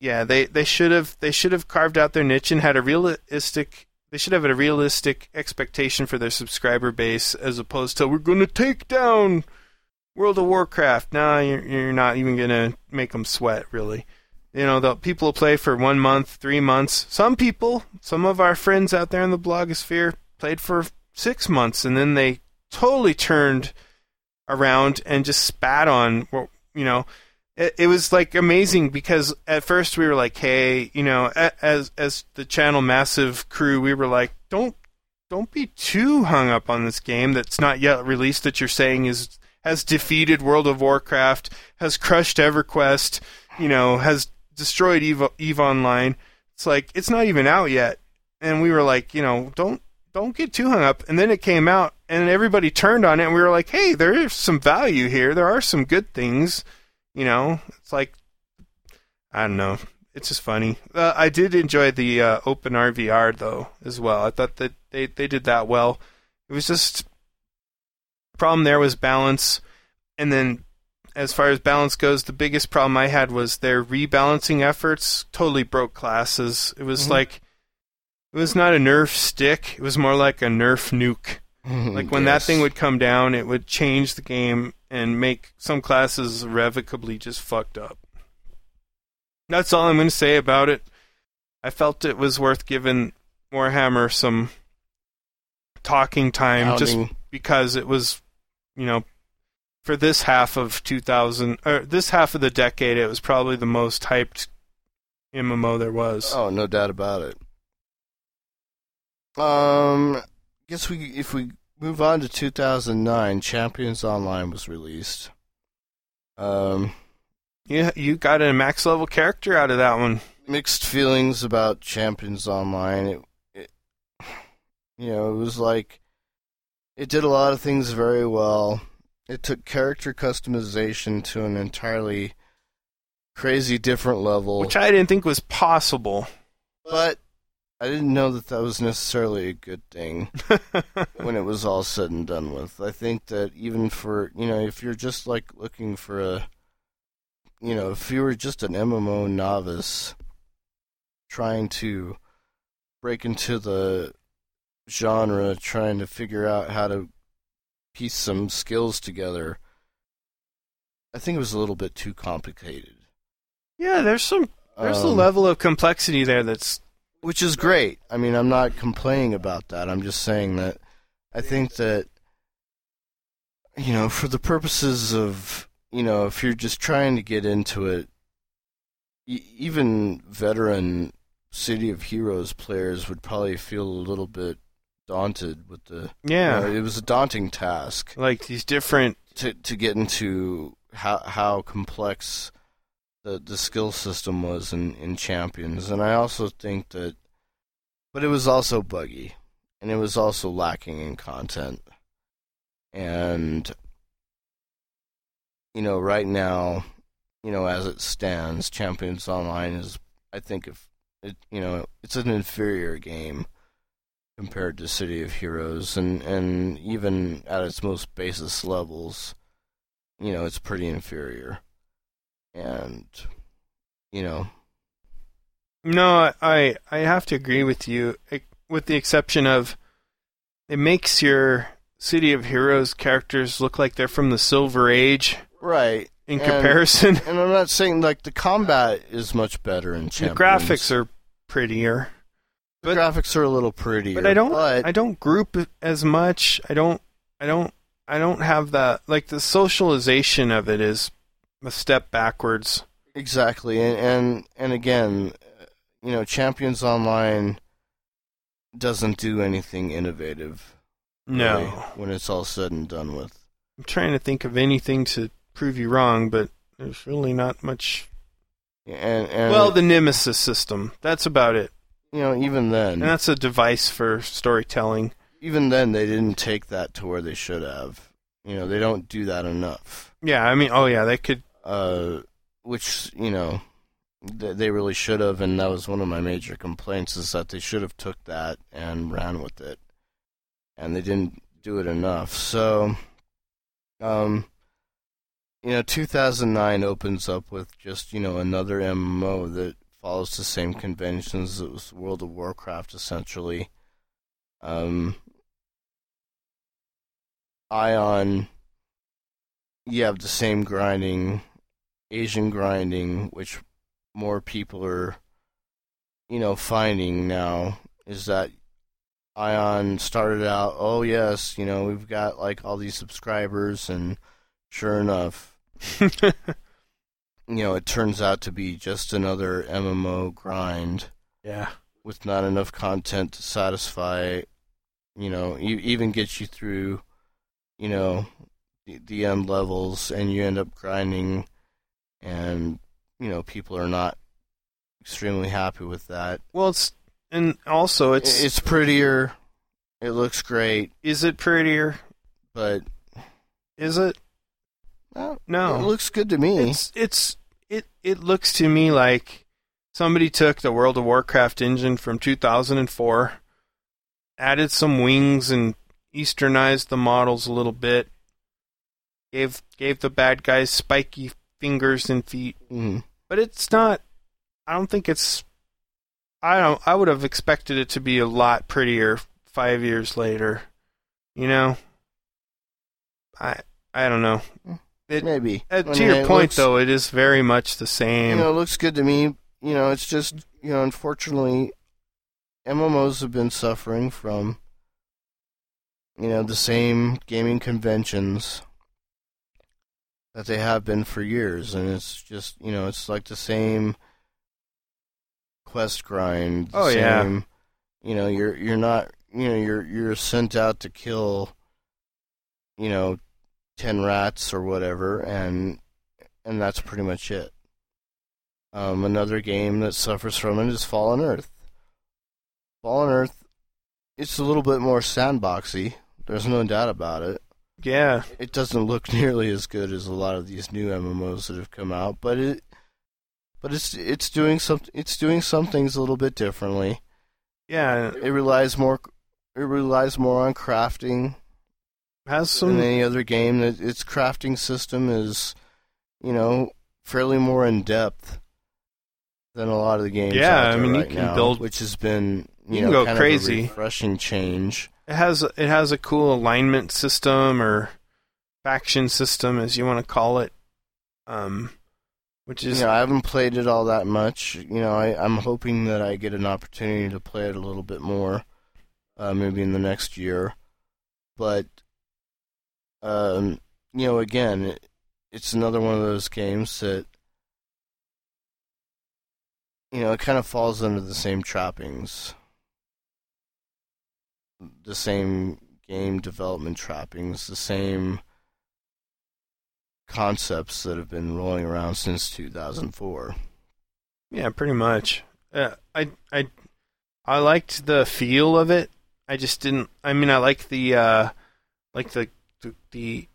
yeah, they, they should have they should have carved out their niche and had a realistic. They should have a realistic expectation for their subscriber base, as opposed to we're going to take down World of Warcraft. Nah, you're you're not even going to make them sweat, really. You know, the people will play for one month, three months. Some people, some of our friends out there in the blogosphere, played for six months, and then they totally turned around and just spat on. You know, it, it was like amazing because at first we were like, hey, you know, as as the channel massive crew, we were like, don't don't be too hung up on this game that's not yet released that you're saying is has defeated World of Warcraft, has crushed EverQuest, you know, has destroyed Eve, Eve Online. It's like it's not even out yet, and we were like, you know, don't don't get too hung up. And then it came out, and everybody turned on it, and we were like, hey, there is some value here. There are some good things, you know. It's like I don't know. It's just funny. Uh, I did enjoy the uh, open RVR though as well. I thought that They they did that well. It was just problem there was balance, and then as far as balance goes, the biggest problem I had was their rebalancing efforts totally broke classes. It was Mhm. like it was not a nerf stick; it was more like a nerf nuke. Like when that thing would come down, it would change the game and make some classes irrevocably just fucked up. That's all I'm going to say about it. I felt it was worth giving Warhammer some talking time just because it was, you know, for this half of 2000 or this half of the decade, it was probably the most hyped MMO there was. Oh, no doubt about it. Um, guess we if we move on to 2009, Champions Online was released. Um, You you got a max level character out of that one. mixed feelings about Champions Online. It, it, you know, it was like it did a lot of things very well. It took character customization to an entirely crazy different level. which I didn't think was possible. but I didn't know that that was necessarily a good thing when it was all said and done with. I think that even for, you know, if you're just like looking for a, you know, if you were just an MMO novice trying to break into the genre, trying to figure out how to piece some skills together, I think it was a little bit too complicated. yeah, there's some there's a Um, level of complexity there that's which is great. I mean, I'm not complaining about that. I'm just saying that I think that you know, for the purposes of you know, if you're just trying to get into it, even veteran City of Heroes players would probably feel a little bit daunted with the. yeah, you know, it was a daunting task like these different to to get into how how complex the the skill system was in in champions. And i also think that but it was also buggy. And it was also lacking in content. And you know right now you know as it stands champions online is i think if it you know it's an inferior game compared to city of heroes. And and even at its most basis levels you know, it's pretty inferior. And, you know, No, I I have to agree with you, with the exception of it makes your City of Heroes characters look like they're from the Silver Age right. in And- comparison. And I'm not saying, like, the combat is much better in Champions. the graphics are prettier, The but- graphics are a little prettier. but I don't But, I don't group as much. I don't I don't I don't have that like the socialization of it is a step backwards. exactly. And, and, and again, you know, Champions Online doesn't do anything innovative. No. really, when it's all said and done with. I'm trying to think of anything to prove you wrong, but there's really not much. And, and well, the Nemesis system. That's about it. you know, even then, And that's a device for storytelling. even then they didn't take that to where they should have. You know, they don't do that enough. Yeah, I mean, oh yeah, they could. Uh, which you know, th- they really should have, and that was one of my major complaints is that they should have took that and ran with it, and they didn't do it enough. So, um, you know, 2009 opens up with just you know another MMO that follows the same conventions. It was World of Warcraft essentially. Um, Aion, you have the same grinding, Asian grinding, which more people are, you know, finding now is that Aion started out, oh yes, you know, we've got like all these subscribers, and sure enough, you know, it turns out to be just another MMO grind yeah. with not enough content to satisfy, you know, e- even get you through, you know, the, the end levels, and you end up grinding, and you know, people are not extremely happy with that. Well, it's and also it's, It's, prettier, it looks great, is it prettier? but Is it? well, No. it looks good to me. It's it's it it looks to me like somebody took the World of Warcraft engine from 2004 added some wings and easternized the models a little bit. Gave gave the bad guys spiky fingers and feet, Mhm. but it's not. I don't think it's. I don't. I would have expected it to be a lot prettier five years later. You know. I I don't know. It, Maybe. uh, I to mean, your point, looks- though, it is very much the same. you know, it looks good to me. You know, it's just you know, unfortunately, MMOs have been suffering from you know the same gaming conventions that they have been for years, and it's just you know, it's like the same quest grind. Oh, yeah. same, You know, you're you're not you know you're you're sent out to kill you know ten rats or whatever, and and that's pretty much it. Um, another game that suffers from it is Fallen Earth. Fallen Earth, it's a little bit more sandboxy. There's no doubt about it. Yeah, It doesn't look nearly as good as a lot of these new MMOs that have come out, but it, but it's it's doing some it's doing some things a little bit differently. yeah. It relies more it relies more on crafting Has than some. any other game. That its crafting system is, you know, fairly more in depth than a lot of the games. Yeah, out I mean, you can now, build- which has been you, You know kind crazy. of a refreshing change. It has it has a cool alignment system or faction system, as you want to call it. Um, which is know, I haven't played it all that much. You know, I, I'm hoping that I get an opportunity to play it a little bit more, uh, maybe in the next year. But, um, you know, again, it, it's another one of those games that, you know, it kind of falls under the same trappings, the same game development trappings, the same concepts that have been rolling around since 2004. yeah, pretty much. Uh, I I I liked the feel of it. I just didn't. I mean, I like the uh, like the the the,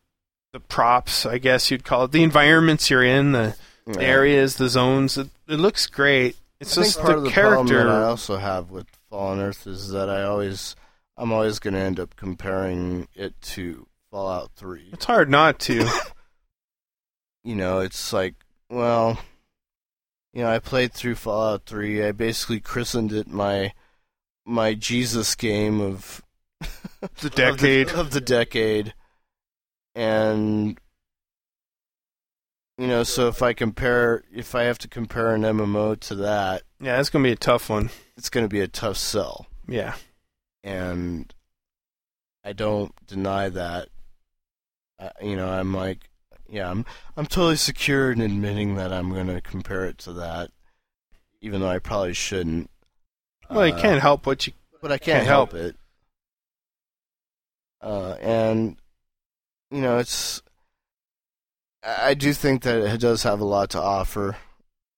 the props. I guess you'd call it the environments you're in, the, the areas, the zones. It, it looks great. It's I just part the of the problem character. that I also have with Fallen Earth is that I always, I'm always going to end up comparing it to Fallout 3. It's hard not to. You know, it's like, well, you know, I played through Fallout 3. I basically christened it my my Jesus game of The decade. of the, of the decade, and you know, so if I compare, if I have to compare an MMO to that, yeah, it's gonna be a tough one. it's going to be a tough sell. Yeah. And I don't deny that. I, you know, I'm like, yeah, I'm I'm totally secure in admitting that I'm going to compare it to that, even though I probably shouldn't. Well, you Uh, can't help what you. but I can't, can't help. help. it. Uh, and you know, it's. I I do think that it does have a lot to offer.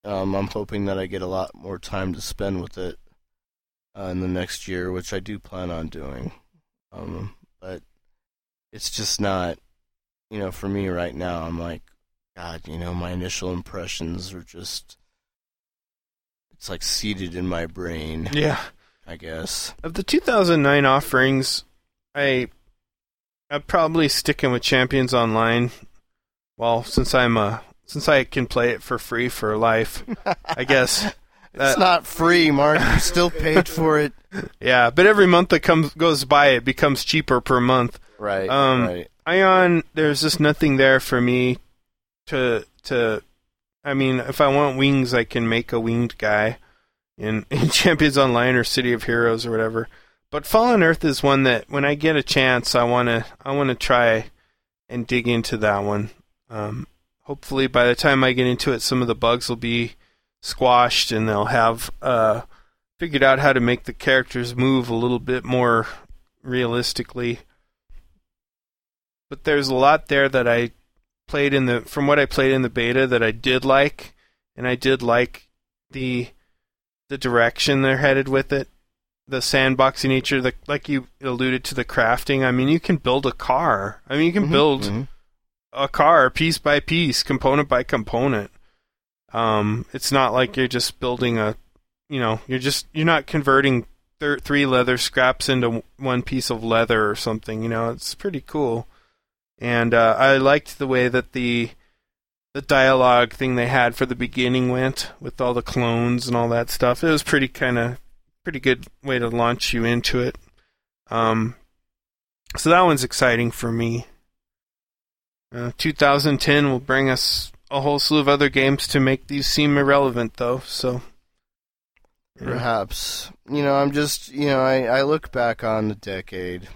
Um, I'm hoping that I get a lot more time to spend with it uh, in the next year, which I do plan on doing. Um, but it's just not, you know, for me right now. I'm like, God, you know, my initial impressions are just. It's like seated in my brain, Yeah. I guess. Of the 2009 offerings, I I'm probably sticking with Champions Online. Well, since I'm uh since I can play it for free for life, I guess. It's Uh, not free, Mark. You still paid for it. Yeah, but every month that comes goes by, it becomes cheaper per month. Right. Um, right. Aion, there's just nothing there for me to to. I mean, if I want wings, I can make a winged guy in, in Champions Online or City of Heroes or whatever. But Fallen Earth is one that when I get a chance, I wanna I wanna try and dig into that one. Um, hopefully, by the time I get into it, some of the bugs will be squashed and they'll have uh, figured out how to make the characters move a little bit more realistically but there's a lot there that I played in the from what I played in the beta that I did like, and I did like the the direction they're headed with it, the sandboxy nature, the like you alluded to the crafting. I mean, you can build a car. I mean, you can Mhm, build mhm. a car piece by piece, component by component. Um, it's not like you're just building a, you know, you're just you're not converting three leather scraps into one piece of leather or something. You know, it's pretty cool. And uh, I liked the way that the the dialogue thing they had for the beginning went with all the clones and all that stuff. It was pretty kind of pretty good way to launch you into it. Um, so that one's exciting for me. Uh, 2010 will bring us a whole slew of other games to make these seem irrelevant, though. So yeah. Perhaps. You know, I'm just, you know, I, I look back on the decade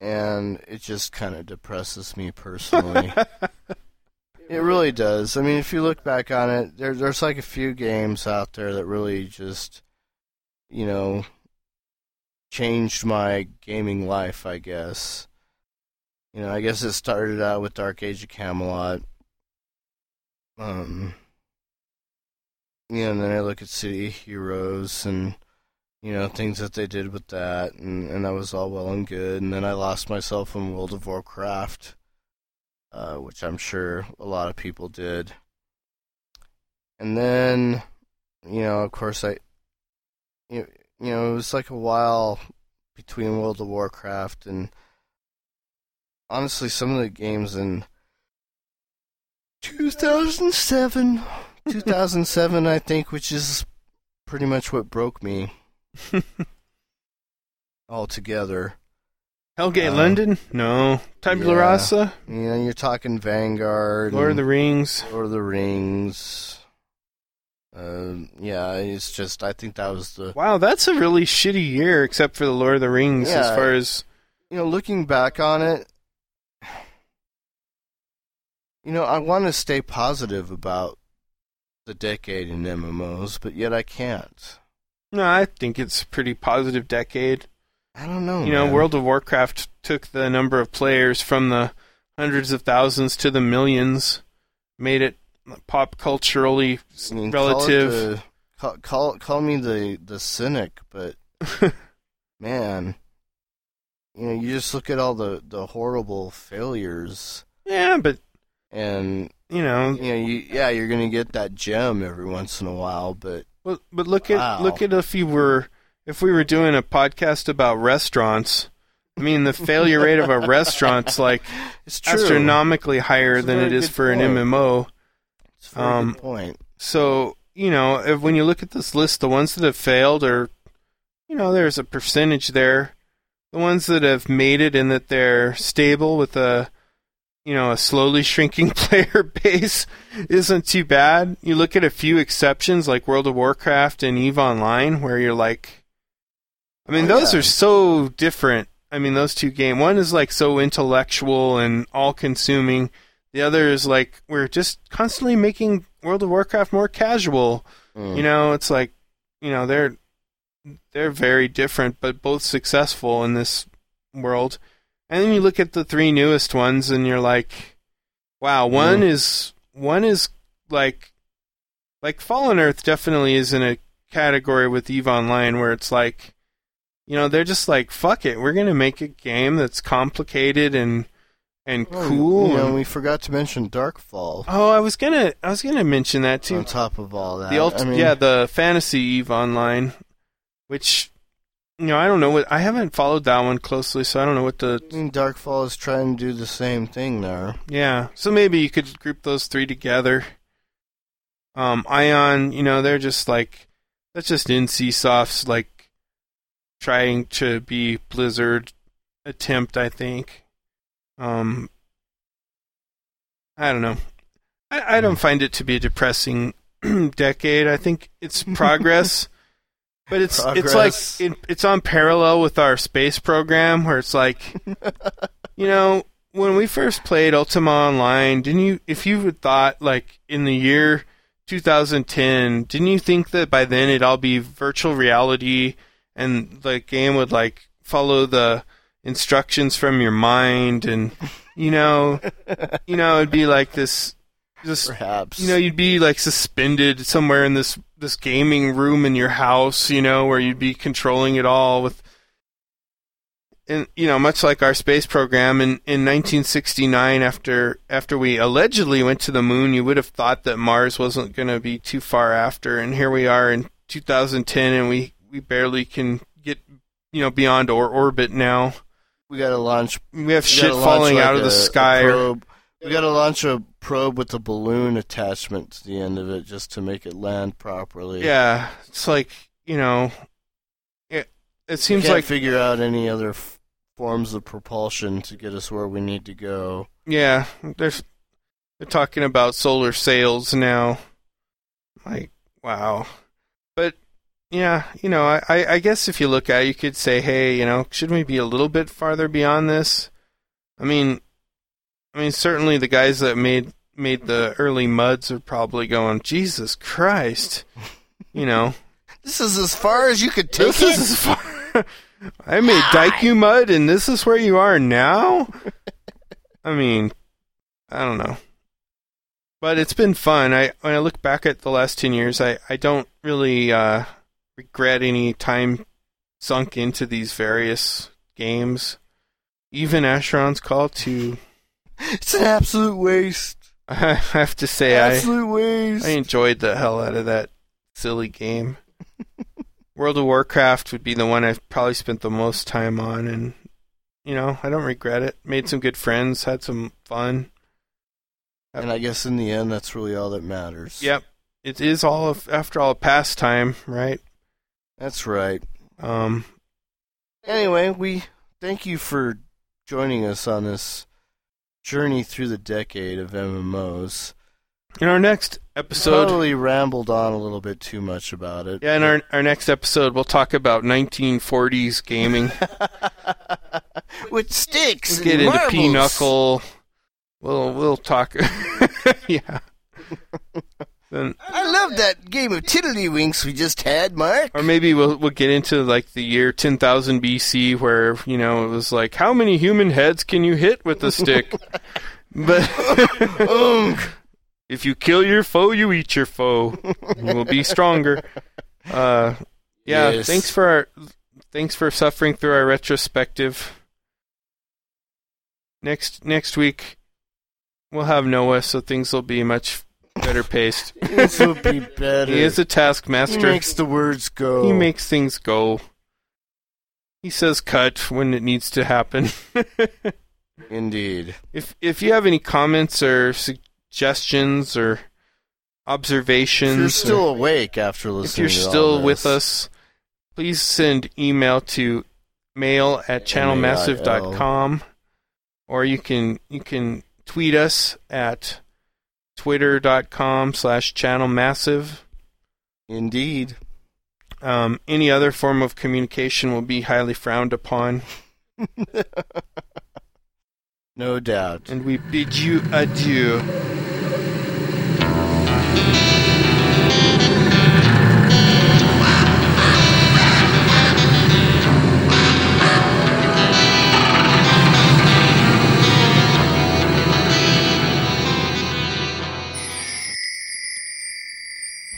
and it just kind of depresses me personally. it really does. I mean, if you look back on it, there, there's like a few games out there that really just, you know, changed my gaming life, I guess. You know, I guess it started out with Dark Age of Camelot. Um, you know, and then I look at City Heroes and you know things that they did with that, and and that was all well and good. And then I lost myself in World of Warcraft, uh, which I'm sure a lot of people did. And then, you know, of course, I, you you know, it was like a while between World of Warcraft and honestly, some of the games in 2007 2007, I think, which is pretty much what broke me altogether. Hellgate Uh, London? No. Tabula yeah. Rasa? You know, you're talking Vanguard, Lord of the Rings? Lord of the Rings. Uh, yeah, it's just I think that was the Wow, that's a really shitty year, except for the Lord of the Rings, as far as. you know looking back on it. You know, I want to stay positive about the decade in MMOs, but yet I can't. No, I think it's a pretty positive decade. I don't know. you know, man. World of Warcraft took the number of players from the hundreds of thousands to the millions, made it pop culturally I mean, relative. Call, the, call, call call me the the cynic, but man, you know, you just look at all the the horrible failures, yeah, but and you know, you know, you yeah, you're gonna get that gem every once in a while, but But, but look at Wow. look at if you were if we were doing a podcast about restaurants. I mean, the failure rate of a restaurant's like it's true. astronomically higher It's than it is for an. MMO. It's a um, point. So you know, if when you look at this list, the ones that have failed are, you know, there's a percentage there. The ones that have made it and that they're stable with a, you know, a slowly shrinking player base isn't too bad. You look at a few exceptions like World of Warcraft and Eve Online, where you're like, I mean, Oh, those yeah. are so different. I mean, those two games. One is like so intellectual and all-consuming. The other is like we're just constantly making World of Warcraft more casual. Mm. You know, it's like, you know, they're they're very different, but both successful in this world. And then you look at the three newest ones, and you're like, wow, one Mm. is one is like like Fallen Earth definitely is in a category with Eve Online where it's like, you know, they're just like, fuck it, we're gonna make a game that's complicated and and Oh, cool. You know, and- we forgot to mention Darkfall oh, I was gonna I was gonna mention that too. on top of all that. The ult- I mean, yeah, the Fantasy Eve Online, which you know I don't know what I haven't followed that one closely, so I don't know what the I mean, Darkfall is trying to do the same thing there. yeah. So maybe you could group those three together. Um, Aion, you know, they're just like that's just NCSoft's like trying to be Blizzard attempt, I think. Um, I don't know. I, I don't find it to be a depressing decade. I think it's progress, but it's it's like Progress. it, it's on parallel with our space program, where it's like, you know, when we first played Ultima Online, didn't you? If you had thought like in the year 2010, didn't you think that by then it'd all be virtual reality and the game would like follow the instructions from your mind and you know, you know, it'd be like this, this Perhaps. you know, you'd be like suspended somewhere in this this gaming room in your house, you know, where you'd be controlling it all with and you know, much like our space program in, in 1969 after after we allegedly went to the moon, you would have thought that Mars wasn't going to be too far after and here we are in 2010 and we we barely can get you know beyond our orbit now. We got to launch. We have we shit falling like, out of the sky. or-. We got to launch a probe with a balloon attachment to the end of it just to make it land properly. yeah, it's like you know, it it seems can't like figure out any other f- forms of propulsion to get us where we need to go. yeah, there's they're talking about solar sails now. Like wow, but yeah, you know, I I I guess if you look at it, you could say, hey, you know, shouldn't we be a little bit farther beyond this? I mean, I mean, certainly the guys that made made the early muds are probably going, Jesus Christ, you know. This is as far as you could take This it. is as far. I made Diku mud, and this is where you are now. I mean, I don't know, but it's been fun. I when I look back at the last ten years, I I don't really uh, regret any time sunk into these various games. Even Asheron's Call 2, It's an absolute waste. I have to say, I waste. I enjoyed the hell out of that silly game. World of Warcraft would be the one I've probably spent the most time on, and you know I don't regret it. Made some good friends, had some fun. and I guess in the end, that's really all that matters. Yep, it is all of, after all a pastime, right? That's right. Um, Anyway, we thank you for joining us on this journey through the decade of MMOs. in our next episode, Probably rambled on a little bit too much about it. yeah, in our our next episode, we'll talk about 1940s gaming. with sticks. We'll get and into marbles. Pinochle. We'll we'll talk. yeah. Then I love that game of Tiddlywinks we just had, Mark. Or maybe we'll we'll get into like the year 10,000 BC, where you know it was like, how many human heads can you hit with a stick? but if you kill your foe, you eat your foe. You will be stronger. Uh, yeah. Yes. Thanks for our, thanks for suffering through our retrospective. Next next week, we'll have Noah, so things will be much better paced. this will be better. He is a taskmaster. He makes the words go. He makes things go. He says cut when it needs to happen. Indeed. if if you have any comments or suggestions or If observations, you're or still awake after listening if you're still with us, please send email to mail at channelmassive.com or you can you can tweet us at twitter.com slash channelmassive. Indeed. Um, any other form of communication will be highly frowned upon. No doubt. And we bid you adieu.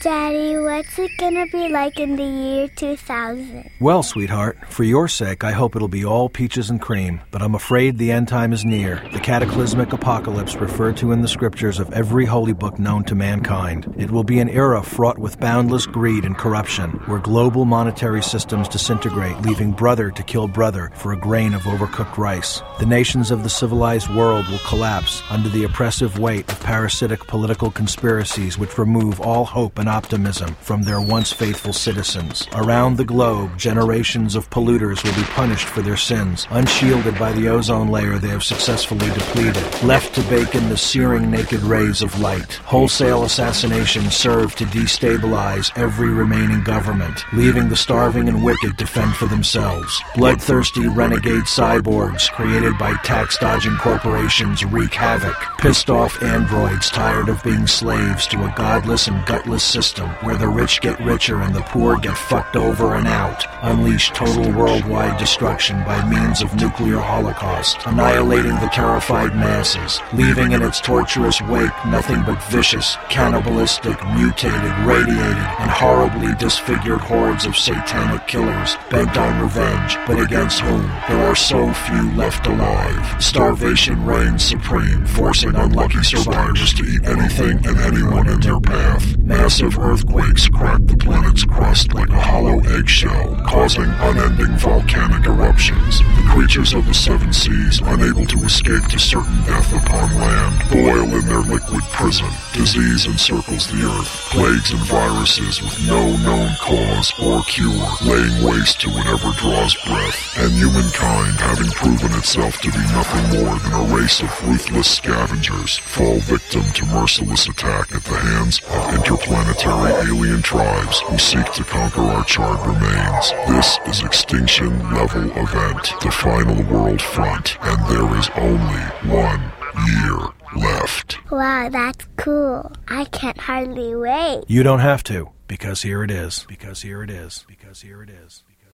Daddy, what's it gonna be like in the year 2000? Well, sweetheart, for your sake, I hope it'll be all peaches and cream, but I'm afraid the end time is near. The cataclysmic apocalypse referred to in the scriptures of every holy book known to mankind. It will be an era fraught with boundless greed and corruption, where global monetary systems disintegrate, leaving brother to kill brother for a grain of overcooked rice. The nations of the civilized world will collapse under the oppressive weight of parasitic political conspiracies which remove all hope and optimism from their once faithful citizens. Around the globe, generations of polluters will be punished for their sins, unshielded by the ozone layer they have successfully depleted, left to bake in the searing naked rays of light. Wholesale assassinations serve to destabilize every remaining government, leaving the starving and wicked to fend for themselves. Bloodthirsty renegade cyborgs created by tax dodging corporations wreak havoc. Pissed off androids tired of being slaves to a godless and gutless system where the rich get richer and the poor get fucked over and out. Unleash total worldwide destruction by means of nuclear holocaust, annihilating the terrified masses, leaving in its torturous wake nothing but vicious, cannibalistic, mutated, radiated, and horribly disfigured hordes of satanic killers bent on revenge, but against whom there are so few left alive. Starvation reigns supreme, forcing unlucky survivors to eat anything and anyone in their path. Massive of earthquakes crack the planet's crust like a hollow eggshell, causing unending volcanic eruptions. The creatures of the seven seas, unable to escape to certain death upon land, boil in their liquid prison. Disease encircles the earth, plagues and viruses with no known cause or cure, laying waste to whatever draws breath. And humankind, having proven itself to be nothing more than a race of ruthless scavengers, fall victim to merciless attack at the hands of interplanetary alien tribes who seek to conquer our charred remains. This is extinction level event, the final world front, and there is only one year left. Wow, that's cool. I can't hardly wait. You don't have to, because here it is. Because here it is. Because here it is.